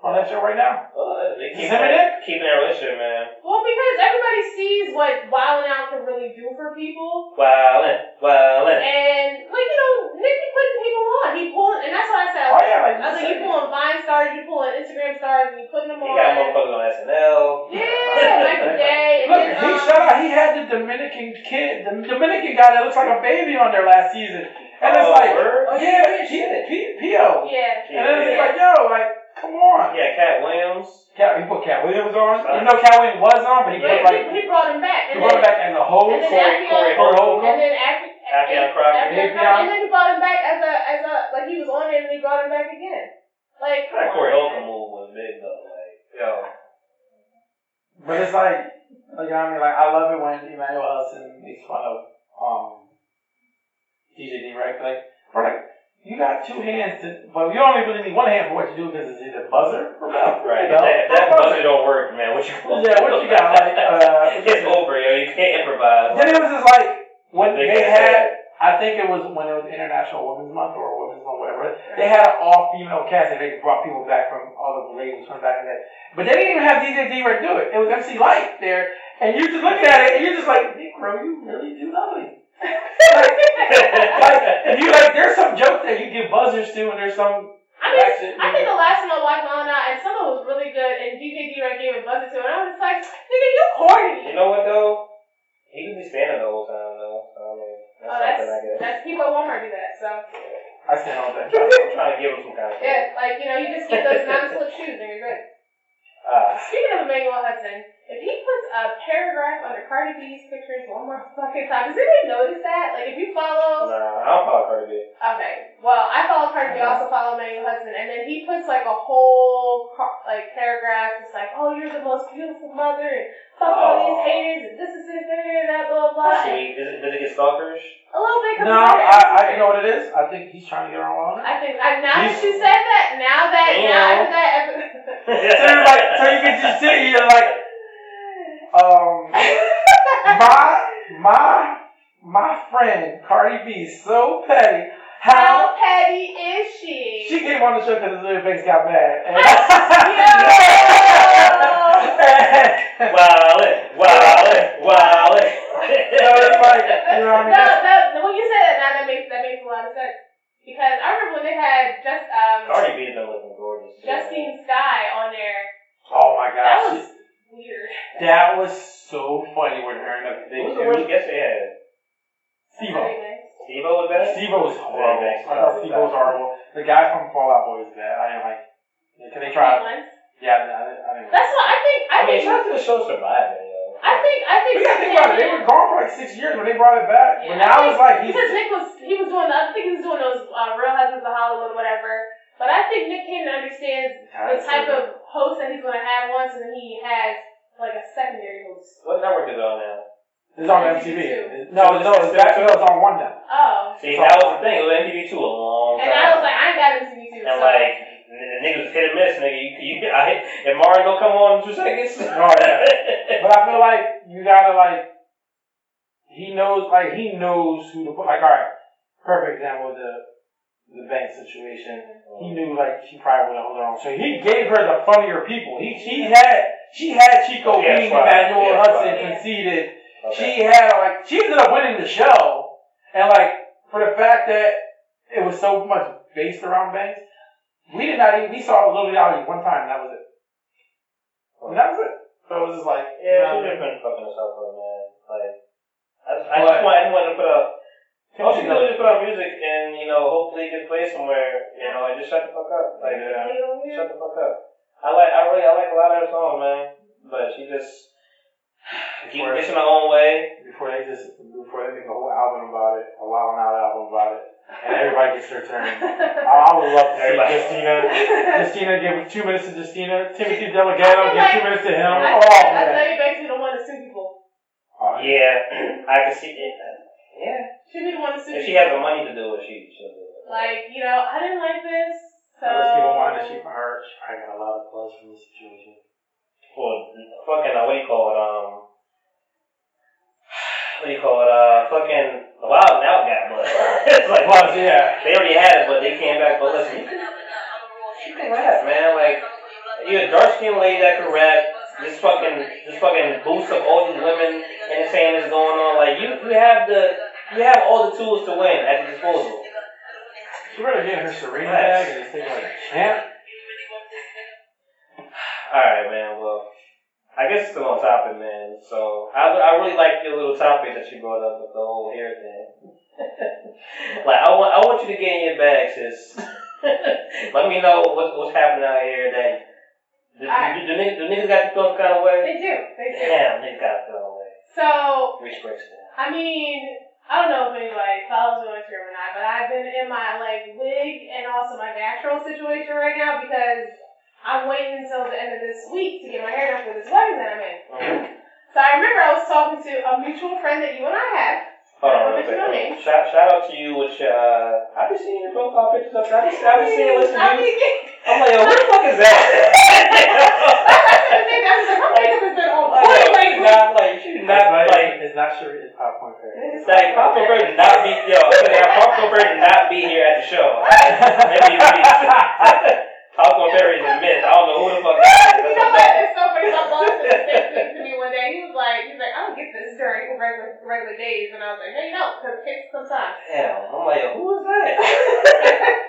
On that show right now? Oh, they keep Is him and Nick? keeping their relationship, man. Well, because everybody sees what Wild'n Out can really do for people, Wildin', wildin'. and like you know, Nick be putting people on. He pulling, and that's what I said. Oh yeah, like I was like, you pulling Vine stars, you pulling Instagram stars, and you putting them on. He on. got motherfuckers on SNL. Yeah, Michael Day. And Look, then, he um, shut out. He had the Dominican kid, the Dominican guy that looks like a baby on there last season, and it's Oh, like, word? Oh, yeah, yeah, P- shit. P- Pio, Yeah. and then it's like, yo, like, come on. Yeah, Katt Williams. Katt, he put Katt Williams on. Even though Katt Williams was on, but he Yeah, put like he, he brought him back. he And brought him then, back as a whole. and then Corey- Affion- Corey Corey Holcomb. And then Affion, Affion Crockett. Affion Affion. Crockett. And then he brought him back as a as a like he was on it and he brought him back again. Like That Corey man. Holcomb move was big though. Like, yo. But it's like, like I mean, like I love it when Emmanuel Hudson makes fun of um DJ D, right? Like, or like you got two hands, to, but you only really need one hand for what you do because it's either buzzer or bell. Right. Bell If that, that buzzer. don't work, man, what you Yeah, what you got? Like, uh, it's over, yo. You can't improvise. Then it was just like when They they, had. I think it was when it was International Women's Month or Women's Month, whatever. They had an all-female cast and they brought people back from all the ladies from back in the day. But they didn't even have DJ D-Wrek do it. It was MC Lyte there, and you're just looking at it and you're just like, Negro, you really do nothing. Like, like, and you like, there's some jokes that you give buzzers to, and there's some. I mean, That's. I think the last time I watched Wild 'N Out, and some of was really good, and DJ D-Wrek gave a buzzer to and I was just like, nigga, you corny. You know what though? He could be standing the whole time though. So, I mean, that's Oh something, that's I guess. that's people at Walmart do that. So I stand on that. I'm trying to give him some kind of. yeah, like you know, you just get those non-slip shoes and you're good. Uh, Speaking of Emmanuel Hudson, if he puts a paragraph under Cardi B's pictures one more fucking time, does anybody notice that? Like if you follow nah, I don't follow Cardi B. Okay. Well, I follow Cardi B, uh-huh. also follow Emmanuel Hudson, and then he puts like a whole like paragraph, just like, "Oh, you're the most beautiful mother, and fuck all Oh. these haters, and this is it, that, blah blah blah." That's sweet. Does it, does it get stalkerish? a little bit. No, I, I you know what it is. I think he's trying to get her on. I think I, now that He's- she said that, now that now Damn. after that, epi- So you're like, so you can just sit here like, um, my my my friend Cardi B is so petty. How how petty is she? she came on the show because Lil Banks got mad. And- Wildin', wildin', wildin'. So it's like, you know what I mean? no, that, when you say that now, that makes that makes a lot of sense because I remember when they had just um Cardi B has looking gorgeous. Justine Skye on there. Oh my That gosh, was weird. that was so funny when her and the Who big was the worst guest they had? Steve-O. Steve was that? Steve was horrible. I thought Steve was horrible. The guy from Fall Out Boy was bad. I didn't like. Can they try? Yeah, I, I, I didn't. That's what I think. I I mean, think. shout out to the show surviving, yo. I think. I think. We gotta think about it. They were gone for like six years when they brought it back. Yeah, but now I it's like he's. because Nick was he was doing the I think he was doing those uh, Real Husbands of Hollywood or whatever. But I think Nick Cannon understands the type of host that he's going to have once, and then he has like a secondary host. What network is it on now? It's on MTV. No, no, it's back. No, it's on one now. Oh, See, that was the thing. It was MTV two a long time. and. I was like, I ain't got MTV two. and so. like, n- niggas was hit and miss, nigga. You, you, I hit, if Mario don't come on in two seconds. Oh, yeah. But I feel like you gotta like. He knows, like he knows who to put. Like, all right, perfect example of the the bank situation. He oh. knew like she probably wouldn't hold her own. So he gave her the funnier people. He she had she had Chico Oh, yeah, being that's right. Emmanuel Yeah, Hudson right. Conceited. Okay. She had like she ended up winning the show, and like for the fact that it was so much based around banks, we did not even we saw Lil Yachty one time, and that was it. And that was it. So it was just like Yeah, know, she's been fucking herself up, man. Like, I, I just want, I just wanted to put up. All oh, she Timothy do is Dolan- just put on music and, you know, hopefully it gets played somewhere, you know, and just shut the fuck up. Like, uh, Yeah. shut the fuck up. I like, I really, I like a lot of her songs, man. But she just keep Before- gets in her own way. before they just before they make a whole album about it, a Wild'n Out album about it, and everybody gets their turn. I, I would love to see Justina. Justina give two minutes to Justina. Timothy I DeLaGhetto give like- two minutes to him. I, Oh I man. tell you, basically the one to sue people. Oh, Yeah, I can see it. Yeah. She be the one to sue If she people. has the money to do it, she she'll do it. Like, you know, I didn't like this. So Unless people wanted to shoot for her, she probably got a lot of buzz from the situation. Well, fucking, uh, what do you call it? Um, what do you call it? Uh, fucking, the Wild Now got blood. it's like, Plus, yeah. they already had it, but they came back. But listen, you can, you can rap, man. Like, you're a dark skinned lady that can rap. This fucking, this fucking boost of all these women entertainers going on. Like, you, you have the, you have all the tools to win at your disposal. She better get her Serena bag and just take like a champ. Alright, man, well, I guess it's still on topic, man. So, I, I really like your little topic that you brought up with the whole hair thing. like, I want, I want you to get in your bag, sis. Let me know what's, what's happening out here that, do, do, do, niggas, do niggas got you feeling some kind of way? They do. They do. Damn, niggas got you feeling away. So, Rich Brixton. I mean, I don't know if anybody follows me on Instagram or not, but I've been in my like wig and also my natural situation right now because I'm waiting until the end of this week to get my hair done for this wedding that I'm in. Mhm. So I remember I was talking to a mutual friend that you and I have. Hold on, What's real your quick. name? Shout, shout out to you which uh, I've been seeing your profile pictures up there. I've been, I've been seeing, I'm you. thinking, I'm like, yo, what the fuck is that? I that's like, my makeup has been on Like, she not like she It's not not, like it's not sure it's popcorn fair. like Papa Bird did not be yo. Papa Bird did not be here at the show. Maybe you be Papa Berry is a myth. I don't know who the fuck that is. you That's know what what? that is. It's so funny. My boss said the same thing to me one day. He was like, he's like, I don't get this during regular regular days, and I was like, hey, no, because it takes some time. Damn, I'm like, who is that?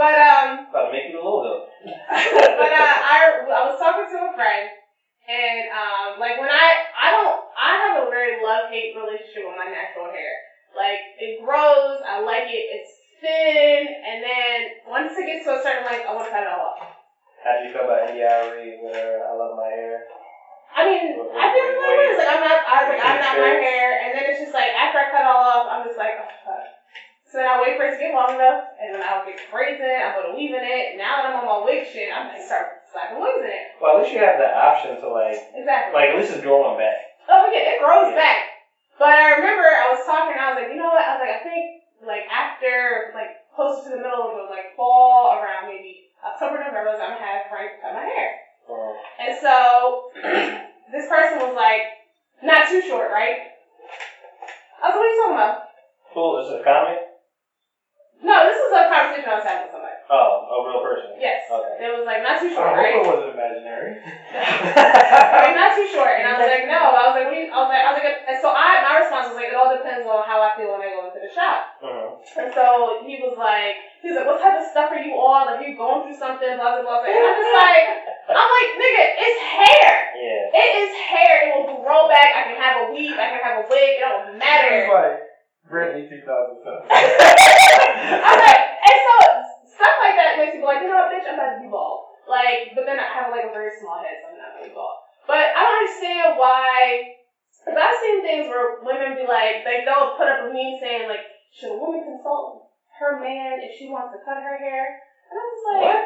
But um, About to make you the logo. but uh, I I was talking to a friend, and um, like when I I don't I have a very love hate relationship with my natural hair. Like it grows, I like it. It's thin, and then once it gets to a certain length, I want to cut it all off. How do you feel about India Arie with I love my hair? I mean, what, what, I feel the way Like I'm not, I was like, I'm not my hair, and then it's just like after I cut all off, I'm just like, oh fuck. So then I wait for it to get long enough, and then I'll get crazy, I put a weave in it. Now that I'm on my wig shit, I'm like, start in it. Well, at least you have the option to like, Exactly. like at least it's growing back. Oh yeah, it grows Yeah. back. But I remember I was talking, I was like, you know what? I was like, I think like after like closer to the middle of the like fall, around maybe October, November, I'm gonna have Frank cut my hair. Um, And so this person was like, not too short, right? I was like, what are you talking about? cool. This is a comic. No, this was a conversation I was having with. Oh, a real person. Yes. Okay. It was like not too short, I short, hope right? it wasn't imaginary. like not too short. And I was like, no. I was like, what do you? I was like, I was like, and so I, my response was like, it all depends on how I feel when I go into the shop. Mhm. And so he was like, he was like, what type of stuff are you on? Like, you going through something? Blah blah blah. And I'm just like, I'm like, nigga, it's hair. Yeah. It is hair. It will grow back. I can have a weave. I can have a wig. It don't It's matter. like Britney 2007. I'm like, and so stuff like that makes me go like, you know what, bitch, I'm about to be bald. Like, but then I have like a very small head, so I'm not gonna be bald. But I don't understand why. Cause I've seen things where women be like, they they'll put up a meme saying like, should a woman consult her man if she wants to cut her hair? And I'm just like, What?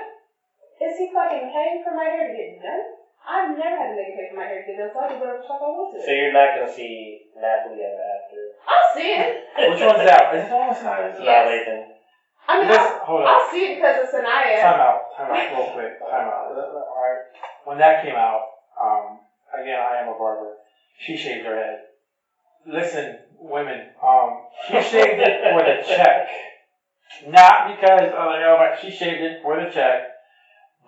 is he fucking paying for my hair to get done? I've never had a nigga pay for my hair to get done, so I can do whatever the fuck I want to. So you're not gonna see Nappily ever after. I'll see it. Which one's that? Is it the one with It's Yeah. not Lathan. I mean, This, I'll, hold. I'll see it because it's Sanaa. Time out. Time out. Real quick. Time out. Alright. When that came out, um, again, I am a barber. She shaved her head. Listen, women, um, she shaved it for the check. Not because, oh, you know, but she shaved it for the check.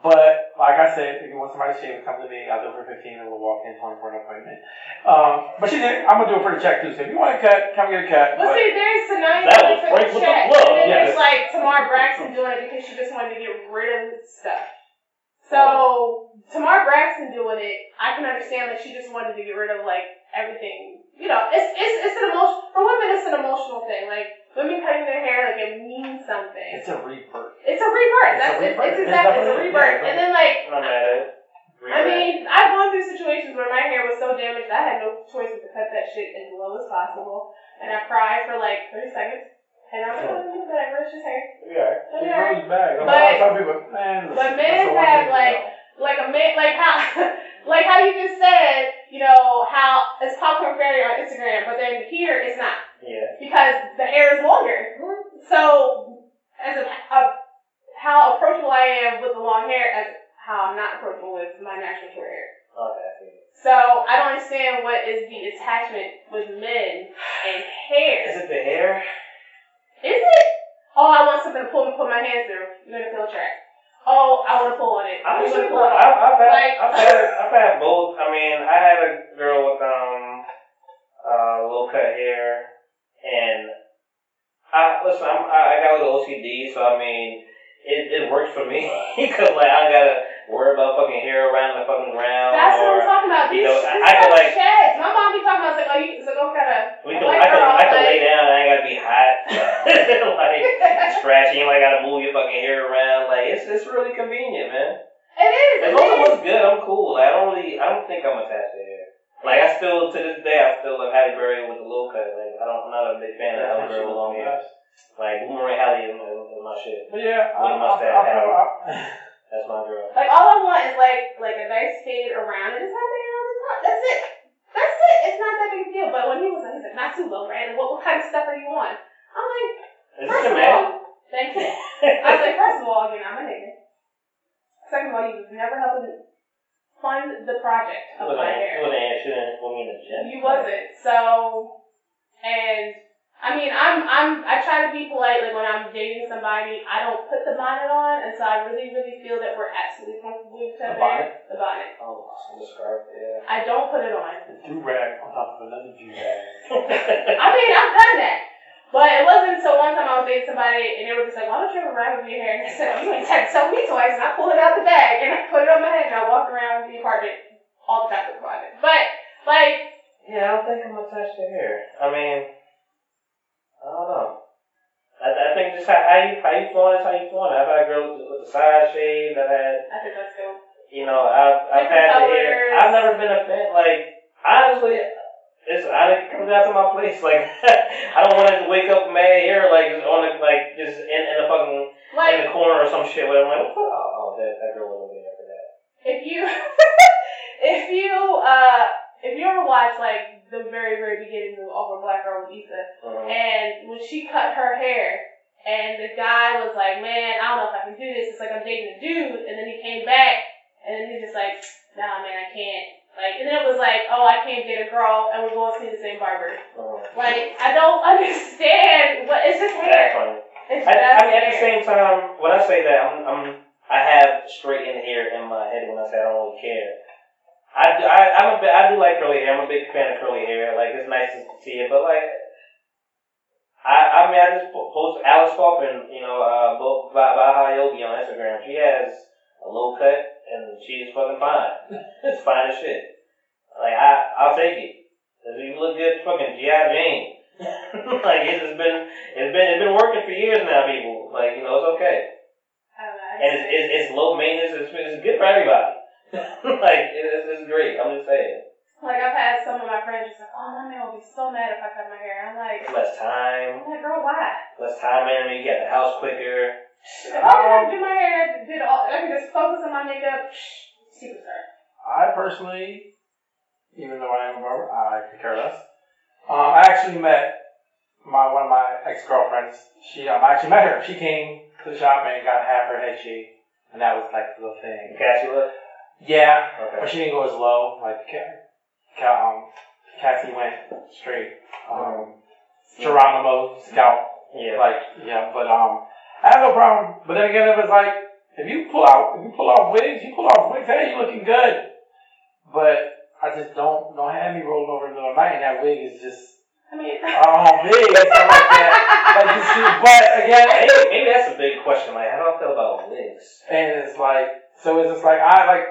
But, like I said, if you want somebody to shave, come to me. I'll do it for 15 and we'll walk in 20 for an appointment. Um, but she did, I'm going to do it for the check too. So if you want a cut, come get a cut. Well, But- see, there's Sanaa That doing was it for Frank the with the check, and then Yes. there's like Tamar Braxton doing it because she just wanted to get rid of stuff. So Tamar Braxton doing it, I can understand that she just wanted to get rid of like everything. You know, it's it's it's an emotion for women. It's an emotional thing. Like women cutting their hair, like it means something. It's a rebirth. It's a rebirth. It's a That's it. rebirth. It's It's exactly it's a rebirth. yeah, And then like I'm at it. I mean, I've gone through situations where my hair was so damaged I had no choice but to cut that shit as low as possible. And I cried for like 30 seconds. And I'm like, oh, whatever, it's just hair. yeah. It oh, grows back. But- people, man, but men that's the one have, like. Like a man, like how, like how you just said, you know, how it's popcorn fairy on Instagram, but then here it's not Yeah. because the hair is longer. So, as a, a how approachable I am with the long hair, as how I'm not approachable with my natural short hair. Okay. So I don't understand what is the attachment with men and hair. Is it the hair? Is it? Oh, I want something to pull put my hands through. You're gonna feel trapped. Oh, I want to pull on it. I'm just gonna pull on it. I've, I've had Like- I've had I've had both. I mean, I had a girl with um uh low cut hair, and I listen. I'm, I I got a little OCD, so I mean, it, it works for me because like I gotta worry about fucking hair around the fucking ground That's what or. I'm talking about. you These, know, this I- I could, like- sheds. My mom be talking about it's like, oh, you, it's like, oh, gotta. We can, I can, I can lay down. I ain't gotta be hot. like scratching. You ain't gotta move your fucking hair around. Like it's it's really convenient, man. It is. As long as it is. looks good, I'm cool. Like, I don't really, I don't think I'm attached to hair. Like I still, to this day, I still love Halle Berry with the low cut. Like I don't, I'm not a big fan of Halle Berry with long hair. Like Boomerang Halle is my, is my shit. But yeah, I, With a I, mustache, I, I, Halle. I, That's my girl. Like all I want is like like a nice fade around and just have the hair on the top. That's it. That's it. It's not that big a deal. But when he was like, he's like, not too low, right? Like, what, what kind of stuff are you on? I'm like, Is first this a of man? all, thank you. I was like, first of all, you're not my nigga. Second of all, you was never helping fund the project of wasn't, my he hair. wasn't shooting with me in the gym. You wasn't. So, and I mean, I'm I'm I try to be polite. Like when I'm dating somebody, I don't put the bonnet on until I really really feel that we're absolutely comfortable with each The bonnet? The bonnet. Oh, the scarf, yeah. I don't put it on. do rag on top of another do rag. I mean, I've done that. But it wasn't until one time I was dating somebody and they were just like, why don't you ever rag with your hair? And I said, you ain't had to tell me twice. And I pulled it out the bag and I put it on my head and I walked around the apartment all the time with bonnet. But, like, yeah, I don't think I'm attached to hair. I mean, I don't know. I, I think just how, how you how you flaunt is how you it. I've had girls with, with the side shade. I've had I think that's cool. You know, I've I've Different had the hair. I've never been a fan. Like honestly, it's I it comes down to my place. Like I don't want to wake up mad here, like just on the like just in, in the fucking in the corner or some shit. Where I'm like, what the fuck? Oh, oh, that that girl wasn't good after that. if you if you uh if you ever watch like the very very beginning of Awkward Black Girl with Issa, Mhm. and when she cut her hair, and the guy was like, "Man, I don't know if I can do this. It's like I'm dating a dude," and then he came back, and then he's just like, "Nah, man, I can't." Like, and then it was like, "Oh, I can't date a girl, and we're going to see the same barber." Mhm. Like, I don't understand what is it's just hair. It's I, I mean, at the same time, when I say that, I'm, I'm I have straightened hair in my head when I say I don't really care. I, do- I, I'm a I do like curly hair. I'm a big fan of curly hair. Like it's nice to see it, but like, I, I mean, I just post Alice Coffin, you know, uh, Ba- Baha Yogi on Instagram. She has a low cut and she's fucking fine. it's fine as shit. Like I, I'll take it. Cause you look good, fucking GI Jane. like it's just been, it's been, it's been working for years now, people. Like you know, it's okay, I. I and it's, it's, it's low maintenance. It's, it's good for everybody. like it, it's, it's great. I'm just saying. Like I've had some of my friends just like, oh my man will be so mad if I cut my hair. I'm like, less time, I'm like, girl, why? less time management. You get the house quicker. If I didn't have to do my hair, I did all. I could just focus on my makeup. Superstar. I personally, even though I am a barber, I could care less. Um, I actually met my one of my ex girlfriends. She um, I actually met her. She came to the shop and got half her head shaved, and that was like the thing. Cassie look. Yeah, but Okay. she didn't go as low. Like Ca- Ca- um, Cassie went straight. Um, Geronimo scalp. Yeah. Like yeah, but um, I have no problem. But then again, it was like if you pull out if you pull off wigs, you pull off wigs. Hey, you looking good. But I just don't don't have me rolling over in the middle of the night, and that wig is just I mean, oh big and stuff like that. Like you see, but again, Maybe, maybe that's a big question. Like, how do I feel about wigs? and it's like so it's just like I like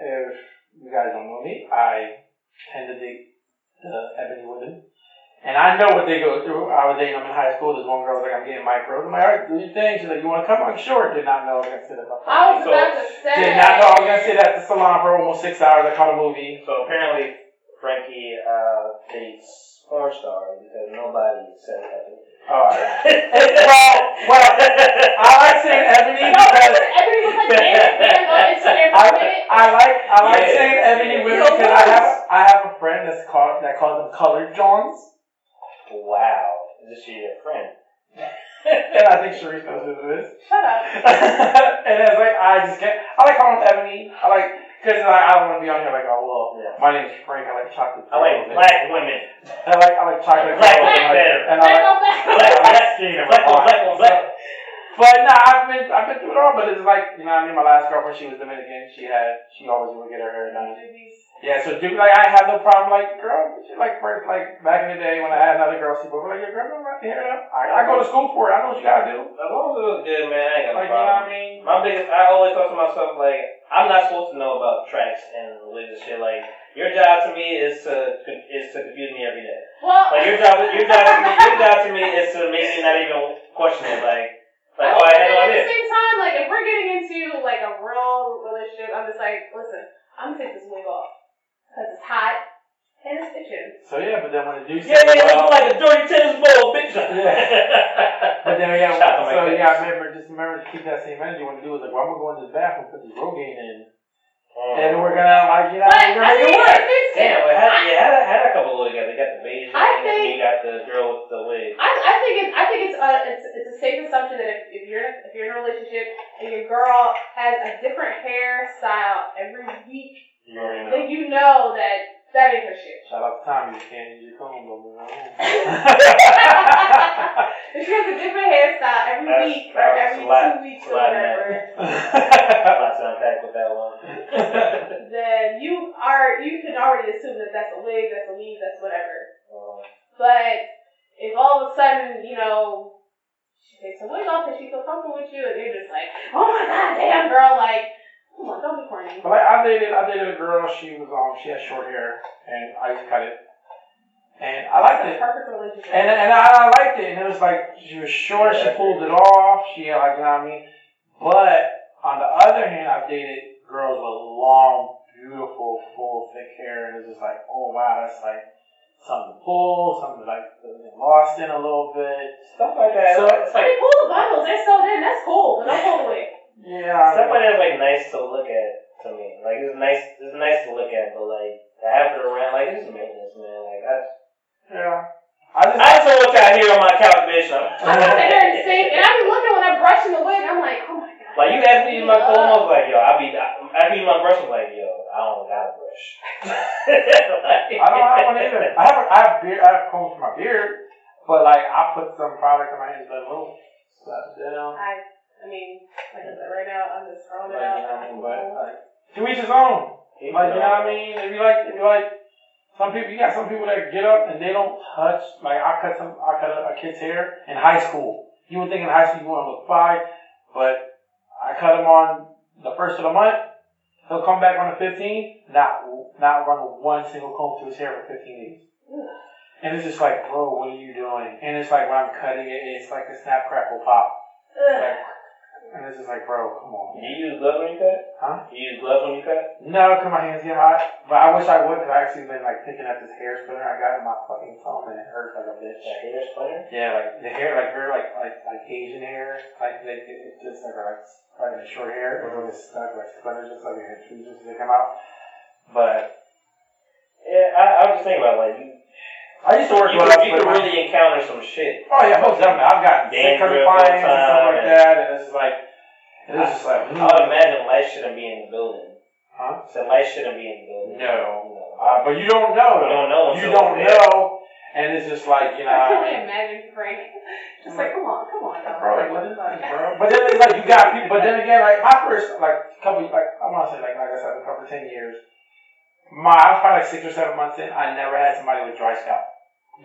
if you guys don't know me, I tend to dig the ebony women. And I know what they go through. I was dating them in high school. This one girl was like, I'm getting micros. I'm like, all right, do your thing. She's like, you want to come? I'm sure. Did not know I was going to sit at the salon. I was So, about to say. Did not know I was going to sit at the salon for almost six hours. I caught a movie. So apparently, Frankie uh, dates porn stars because nobody said that. Oh, well, well, I like saying ebony No, because everybody was like, man, man, on Instagram for I, a minute. I like I like Yeah. saying ebony women because I have I have a friend that's called that calls them colored Johns. Wow. Is this your friend? and I think Sharice knows who it is. Shut up. and it's like I just can't. I like calling them Ebony. I like because like I don't want to be on here like oh well. Yeah. My name's Frank. I like chocolate. I like girls, and- black women. I like I like chocolate. Black girls, and I- better. And I like. Black, I like black, skin and black, my black, eyes. black. But no, I've been I've been through it all. But it's like you know I mean. My last girlfriend, she was Dominican. She had she always would get her hair done. Yeah, so dude, like I have no problem. Like girl, she like first like back in the day when I had another girl sleep over, like your girl don't like the. I, I go to school for it. I know what you gotta do. As long as it looks good, man, I ain't got no Like you know problem. what I mean. My biggest, I always thought to myself, like, I'm not supposed to know about tracks and wigs and shit. Like, your job to me is to is to confuse me every day. Well, Like, your job, your job to me, your job to me is to make me not even question it. Like, like, oh, I had no at the same time, like if we're getting into like a real relationship, I'm just like, listen, I'm gonna take this wig off because it's hot and it's itching. So yeah, but then when the dude Yeah, said, yeah, well, looking like a dirty tennis ball, bitch. But then yeah, Shout out to so my you kids. gotta remember, just remember to keep that same energy. What to do is like, well, I'm gonna go in this bathroom, and put this Rogaine in, Oh. and we're gonna like, you know, But we're I gonna make mean, it work. Damn, well, had, yeah, had, a- had a couple of guys. They got the beige and think- you got the girl with the wig. I, I think it's I think it's a it's, it's a safe assumption that if, if you're if you're in a relationship and your girl has a different hairstyle every week, You already know. then you know that that ain't her shit. Shout out to Tommy, you can't use your comb, we're If she has a different hairstyle every That's- week or every two weeks or whatever, A lot to unpack with that one. then you are you can already assume that that's a wig, that's a weave, that's whatever. Um, But if all of a sudden, you know, she takes a wig off and she feels comfortable with you, and you're just like, oh my god, damn girl, like, come on, don't be corny. But like I dated, I dated a girl. She was um, she had short hair, and I just cut it, and I liked It's it. a perfect relationship. And and I, I liked it, and it was like she was short. She pulled it off. She like you know what I mean. But on the other hand, I've dated girls with long, beautiful, full, thick hair, and it's just like, oh wow, that's like something to pull, something like lost in a little bit. Stuff like that. So- it's I like mean, pull the bundles. They're sold in. That's cool. But don't pull the wig. Yeah, stuff like that's like nice to look at to me. Like it's nice. It's nice to look at, but like to have it around, like it's just maintenance, man. Like I. yeah. I just I just don't want y'all here on my couch, bitch. I'm- I sit there and sink, and I be looking when I'm brushing the wig. I'm like, oh my god. Like you asked me to use my comb, I was like, yo, I be after you use my brush, I was like, yo, I don't got a brush. I don't have one either. I have I have beard. I have combs for my beard, but like I put some product in my hands, like little slap it down. I, I mean, like I said, right now I'm just throwing it Like, you know out. what I mean? But like, to each his own. Like you know what I mean? If you like, if you like, some people you got some people that get up and they don't touch. Like I cut some, I cut a, a kid's hair in high school. You would think in high school you want to look fine, but I cut him on the first of the month. He'll come back on the 15th, not not run one single comb through his hair for 15 days. And it's just like, bro, what are you doing? And it's like when I'm cutting it, it's like a snap crackle pop. Like, and it's just like, bro, come on. Do you use gloves when you cut? Huh? You use gloves when you cut? No, cause my hands get hot. But I wish I would, cause I actually been like picking at this hair splitter I got in my fucking thumb, and it hurts like a bitch. The hair splitter? Yeah, like the hair, like very like like like Asian hair, like they it, it just like like like the short hair, it was stuck like splinters, just like trees just they come out. But Yeah, I, I was just thinking about like you. I used to work You with could, you could really encounter some shit. Oh yeah, most definitely. I've gotten sick Dandruff coming clients and all stuff like time, that, and it's like it's just like I would imagine light shouldn't be in the building. Huh? So light shouldn't be in the building. No. You. Uh, but you don't know. You don't know You until don't it's there. know, and it's just like you know. I what I can mean? only imagine Frank. Just like, come on, come on, dog. Bro, like, what is this, bro? But then it's like you got people. But then again, like my first like couple, like I want to say like like I said, a couple ten years. My I was probably like six or seven months in. I never had somebody with dry scalp.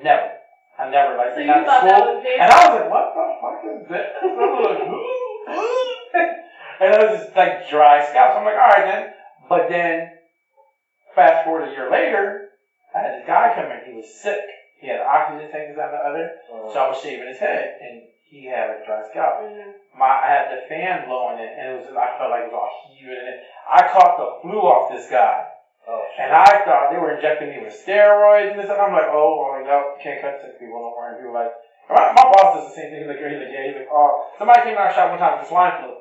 Never. I never like So you not school. And I was like, what the fuck is this? I was like, and it was just like dry scalp. So I'm like, all right then. But then, fast forward a year later, I had this guy come in. He was sick. He had oxygen tanks on the other. So I was shaving his head, and he had a dry scalp. Mhm. My I had the fan blowing it, and it was I felt like it was all heaving in it. I caught the flu off this guy, oh, and I thought they were injecting me with steroids and this, and I'm like, oh, I'm like, no, can't cut sick people no more. And people like, my, my boss does the same thing. He's like, he's like, yeah, he's like, oh, somebody came in our shop one time with swine flu,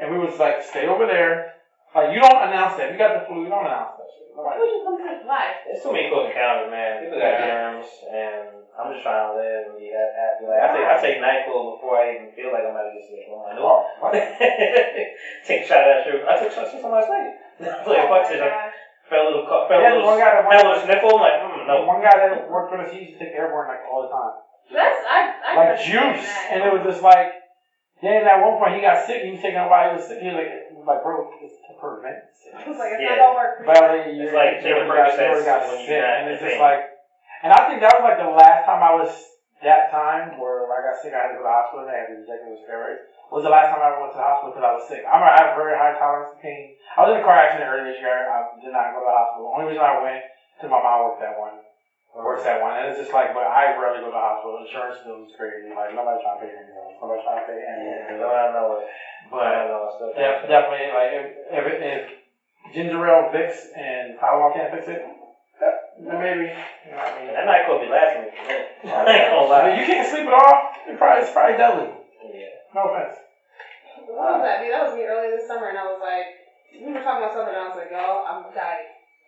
and we was like, stay over there. Like you don't announce that. You got the flu, you don't announce that shit. Why Nobody- would you come to his life? There's too many close encounters, man. People got germs, and I'm just trying to live and be happy. Like I take I take Nyquil before I even feel like I'm about to get sick. I'm like, Oh, no. take a shot of that shit. I took shots some last night. I was like, fuck this. I gosh. felt a little, cough, felt Yeah, a little, one guy that felt a little sniffle. I'm like, mm, no. One guy that worked for us, he used to take airborne like all the time. That's I. I like juice, and it was just like. Then at one point he got sick. He was taking a while. He was sick. He was like, he was like, bro, it's to prevent sick. It was like it's Yeah. not gonna work. for you. But you, It's like you taking already got, you Percocets already got when you sick, and it's just like, and I think that was like the last time I was that time where I got sick. I had to go to the hospital. and They had to inject with steroids. Was the last time I ever went to the hospital because I was sick. I'm I have very high tolerance to pain. I was in a car accident earlier this year. I did not go to the hospital. The only reason I went because my mom worked that one. Works that one, and it's just like, but I rarely go to the hospital. Insurance bills is crazy. Like nobody's trying to pay anything. Nobody's trying to pay anything. Yeah, I know it. I But know still def- definitely, like if, if, if ginger ale, Vicks, and Tylenol can't fix it, maybe. You know what I mean? And that Nyquil be lasting me for a minute. I ain't gonna lie. But you can't sleep at all. It probably, it's probably deadly. Yeah. No offense. What was that? Dude, that was me earlier this summer, and I was like, we were talking about something, and I was like, y'all, I'm dying.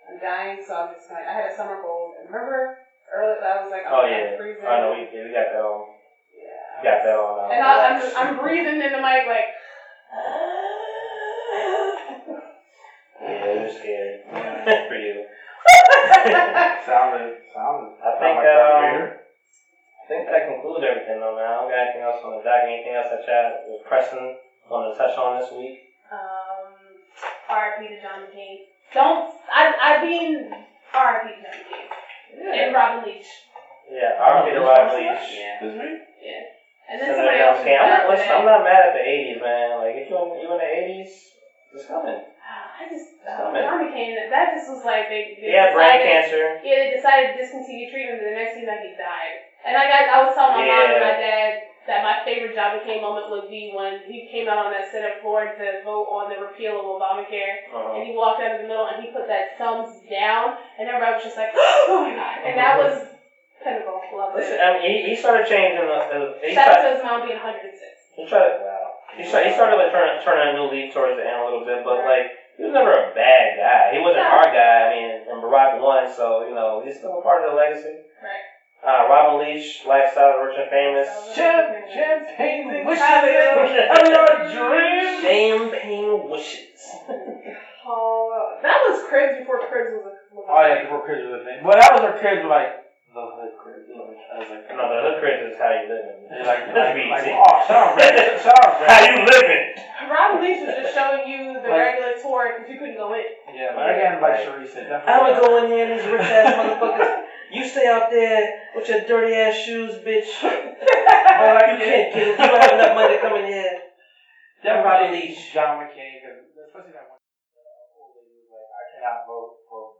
I'm dying, so I'm just like, I had a summer cold. And remember earlier, that I was like, I'm, Oh I'm yeah. freezing. I know we, yeah, we got that on. Yeah. We got that on. Uh, And I, I'm just, I'm breathing in the mic like. yeah, it was scary for you. Sounded, sounded. I think, sound like um, I think that concludes everything though, man. I don't got anything else on the docket. Anything else that y'all was pressing want to touch on this week? Um, R.I.P. to John McCain. Don't I? I mean, R.I.P. to John McCain and Robin Leach. Yeah, R.I.P. to Rob Leach. Yeah, This week? yeah. And then Senator somebody John else. McCain. I'm not, was listen, mad I'm not mad at the 80s, man. Like, if you in, you in the 80s, it's coming. I just uh, McCain. That just was like they. they He had brain cancer. Yeah, they decided to discontinue treatment, and the next thing that he died. And like I, I was telling my mom and my dad, that my favorite John McCain moment would be when he came out on that Senate floor to vote on the repeal of Obamacare, Uh-huh. and he walked out in the middle and he put that thumbs down, and everybody was just like, oh my god, and that was pinnacle. Love Listen, it. I mean, he, he started changing the. he, Shout out started, to his mom being 106. he tried. Wow. He started. He started like turning turning a new leaf towards the end a little bit, but like he was never a bad guy. He wasn't our guy. I mean, and Barack won, so you know he's still a part of the legacy. Right. Uh, Robin Leach, lifestyle, rich and famous. Champ, champagne wishes. Champagne. Having dream. Champagne wishes. Oh, that was crazy before Cribs was a. Was Oh yeah, before Cribs was a thing. Well, that was our kids were like the hood kids. I was like, No, the hood Chris is how you living. Like, like, like, oh, shout out, Red. Shout. How you living? Rob Leach was just showing you the Like- regular tour because you couldn't go in. Yeah, but again, like Sharice said, definitely. I would go in there, these rich ass motherfuckers. You stay out there with your dirty ass shoes, bitch. But like, You can't get. it. You don't have enough money to come in here. Definitely John McCain, because especially that one uh, old lady was like, I cannot vote for Barack.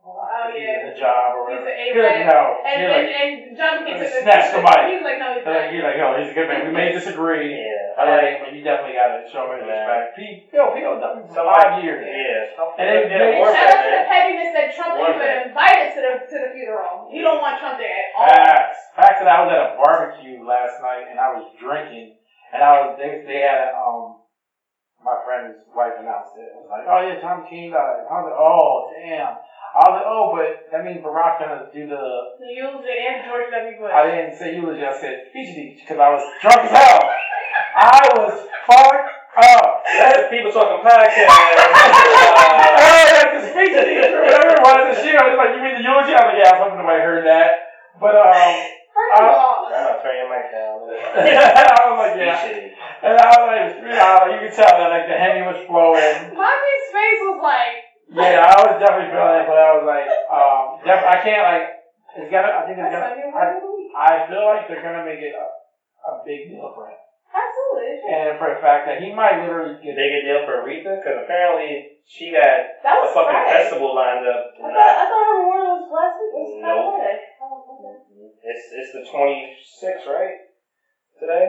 Oh, He's yeah. in the job or He's whatever. an You're like, no. And, You're and, like, and John McCain Like, snatch the mic. He was like, no, he's like, not. you're like, no, he's a good man. We may disagree. Yeah. I like, but you definitely gotta show him Man. respect. P, yo, P.O. W. for five years. Yeah. And then yeah, Shout out to the man. pettiness that Trump even invited to the to the funeral. You don't want Trump there at all. Facts. Facts that I was at a barbecue last night and I was drinking and I was they they had um my friend's wife announced it. It was like, oh yeah, Tom King died. I was like, oh damn. I was like, oh, but that means Barack gonna do the. The eulogy and George W. Bush. I didn't say eulogy. I said speech because I was drunk as hell. I was fucked up. That's people talking podcast. I had the speech teacher, whatever it was, and was like, "You mean the eulogy?" I was like, "Yeah, I hope nobody heard that." But um, First of all, I'm not turning your mic down. I was like, "Yeah." And I was like, you know, you could tell that like the Henny was flowing. Monty's face was like, Yeah, I was definitely feeling it, but I was like, um, def- I can't like, it's gonna, I think it's gonna, I, word of the week. I feel like they're gonna make it a, a big deal for him. Absolutely. And for the fact that he might literally get, Big a deal for Aretha because apparently she got That a fucking Friday. festival lined up. I thought, I thought her memorial was last week. Was Nope. Oh, okay. It's it's the 26th, right? Today?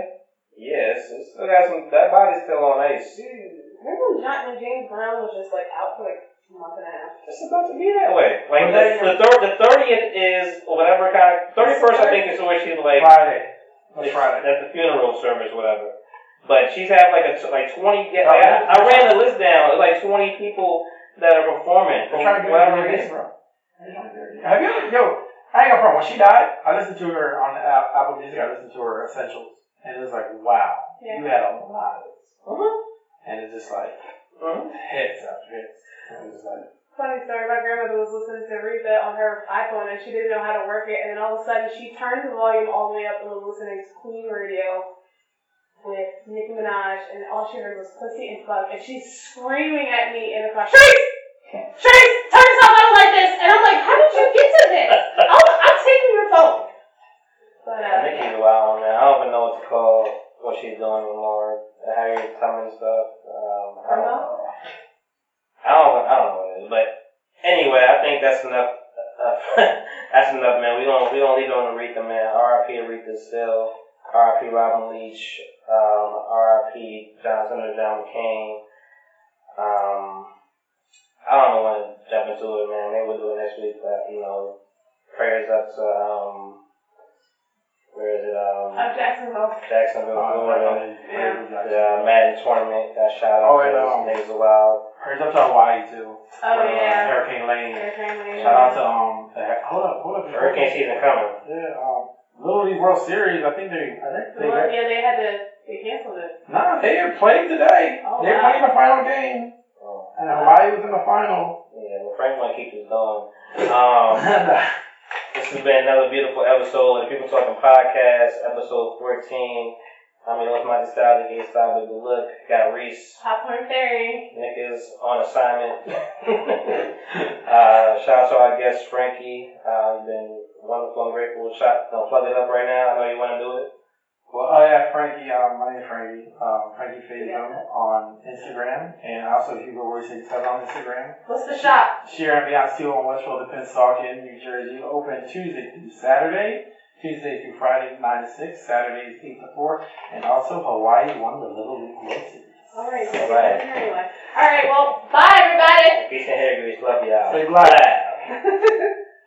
Yes. It's still got some. That body's still on ice. Remember when John when James Brown was just like out for like a month and a half? It's about to be that way. Like the, the third, the thirtieth is whatever kind. Of, Thirty first, I think, is where she's like Friday. it's It's Friday. at the funeral service, whatever. But she's had like a like twenty. Yeah, Oh, like, I. I ran the list down. It's like twenty people that are performing They're from trying to get whatever her reason. bro. They're trying to get her- Have you ever, yo, I ain't gonna front, when she died, I listened to her on App- Apple Music, I listened to her Essentials, and it was like, wow, Yeah. you had a lot of this. Mhm. And it's just like, Mhm. hits after hits. And it like, Funny story, my grandmother was listening to Aretha on her iPhone and she didn't know how to work it and then all of a sudden she turned the volume all the way up and was listening to Queen Radio with Nicki Minaj and all she heard was pussy and fuck and she's screaming at me in the car, Sharice! Sharice! Turn yourself out like this! And I'm like, how did you get to this? I'll, I'm taking your phone. But uh, Nicki's wild, man. I don't even know what to call what she's doing anymore. The Harriet Tubman stuff. Um, I don't know. I don't, I don't know what it is, but anyway, I think that's enough. Uh, that's enough, man. We don't, we don't leave it on Aretha, man. R.I.P. Aretha still. R.I.P. Robin Leach. Um, R.I.P. John Senator John McCain. Um, I don't know when to jump into it, man. Maybe we'll do it next week, but you know, prayers up to um, where is it? Um, uh, Jacksonville. Jacksonville, oh, Florida. Yeah. The uh, Madden tournament got shot up. Oh, and, Those um, niggas are wild. Hurries up to Hawaii too. Oh Uh, yeah. Hurricane Lane. Hurricane Shout out to, um, the, hold up, hold up. Hurricane season coming. Yeah, um, Little League World Series, I think they, I think they, Well, yeah, they had to, they canceled it. nah, they are playing today. Oh, They're wow. playing the final game. Oh, And Hawaii was in the final. yeah, well, Frank want to keep this going. Um, this has been another beautiful episode of the People Talking Podcast, episode 14. I mean, what's my nostalgic A style with the look? Got Reese. Popcorn Fairy. Nick is on assignment. uh, shout out to our guest Frankie. Uh, you've been wonderful and grateful. Shot, don't plug it up right now. I know you want to do it. Well, oh yeah, Frankie, um, my name is Frankie, um, Frankie Faison on Instagram, and also Hugo Royce 87 on Instagram. What's the shop? Sheer Ambiance 2 on Westfield, the Pennsauken, New Jersey, open Tuesday through Saturday. Tuesday through Friday, 9 to 6, Saturdays, 8 to 4, and also Hawaii won the Little League World Series. All right. All right. All right. Well, bye everybody. Peace and hair grease. Love y'all. Stay black. Bye.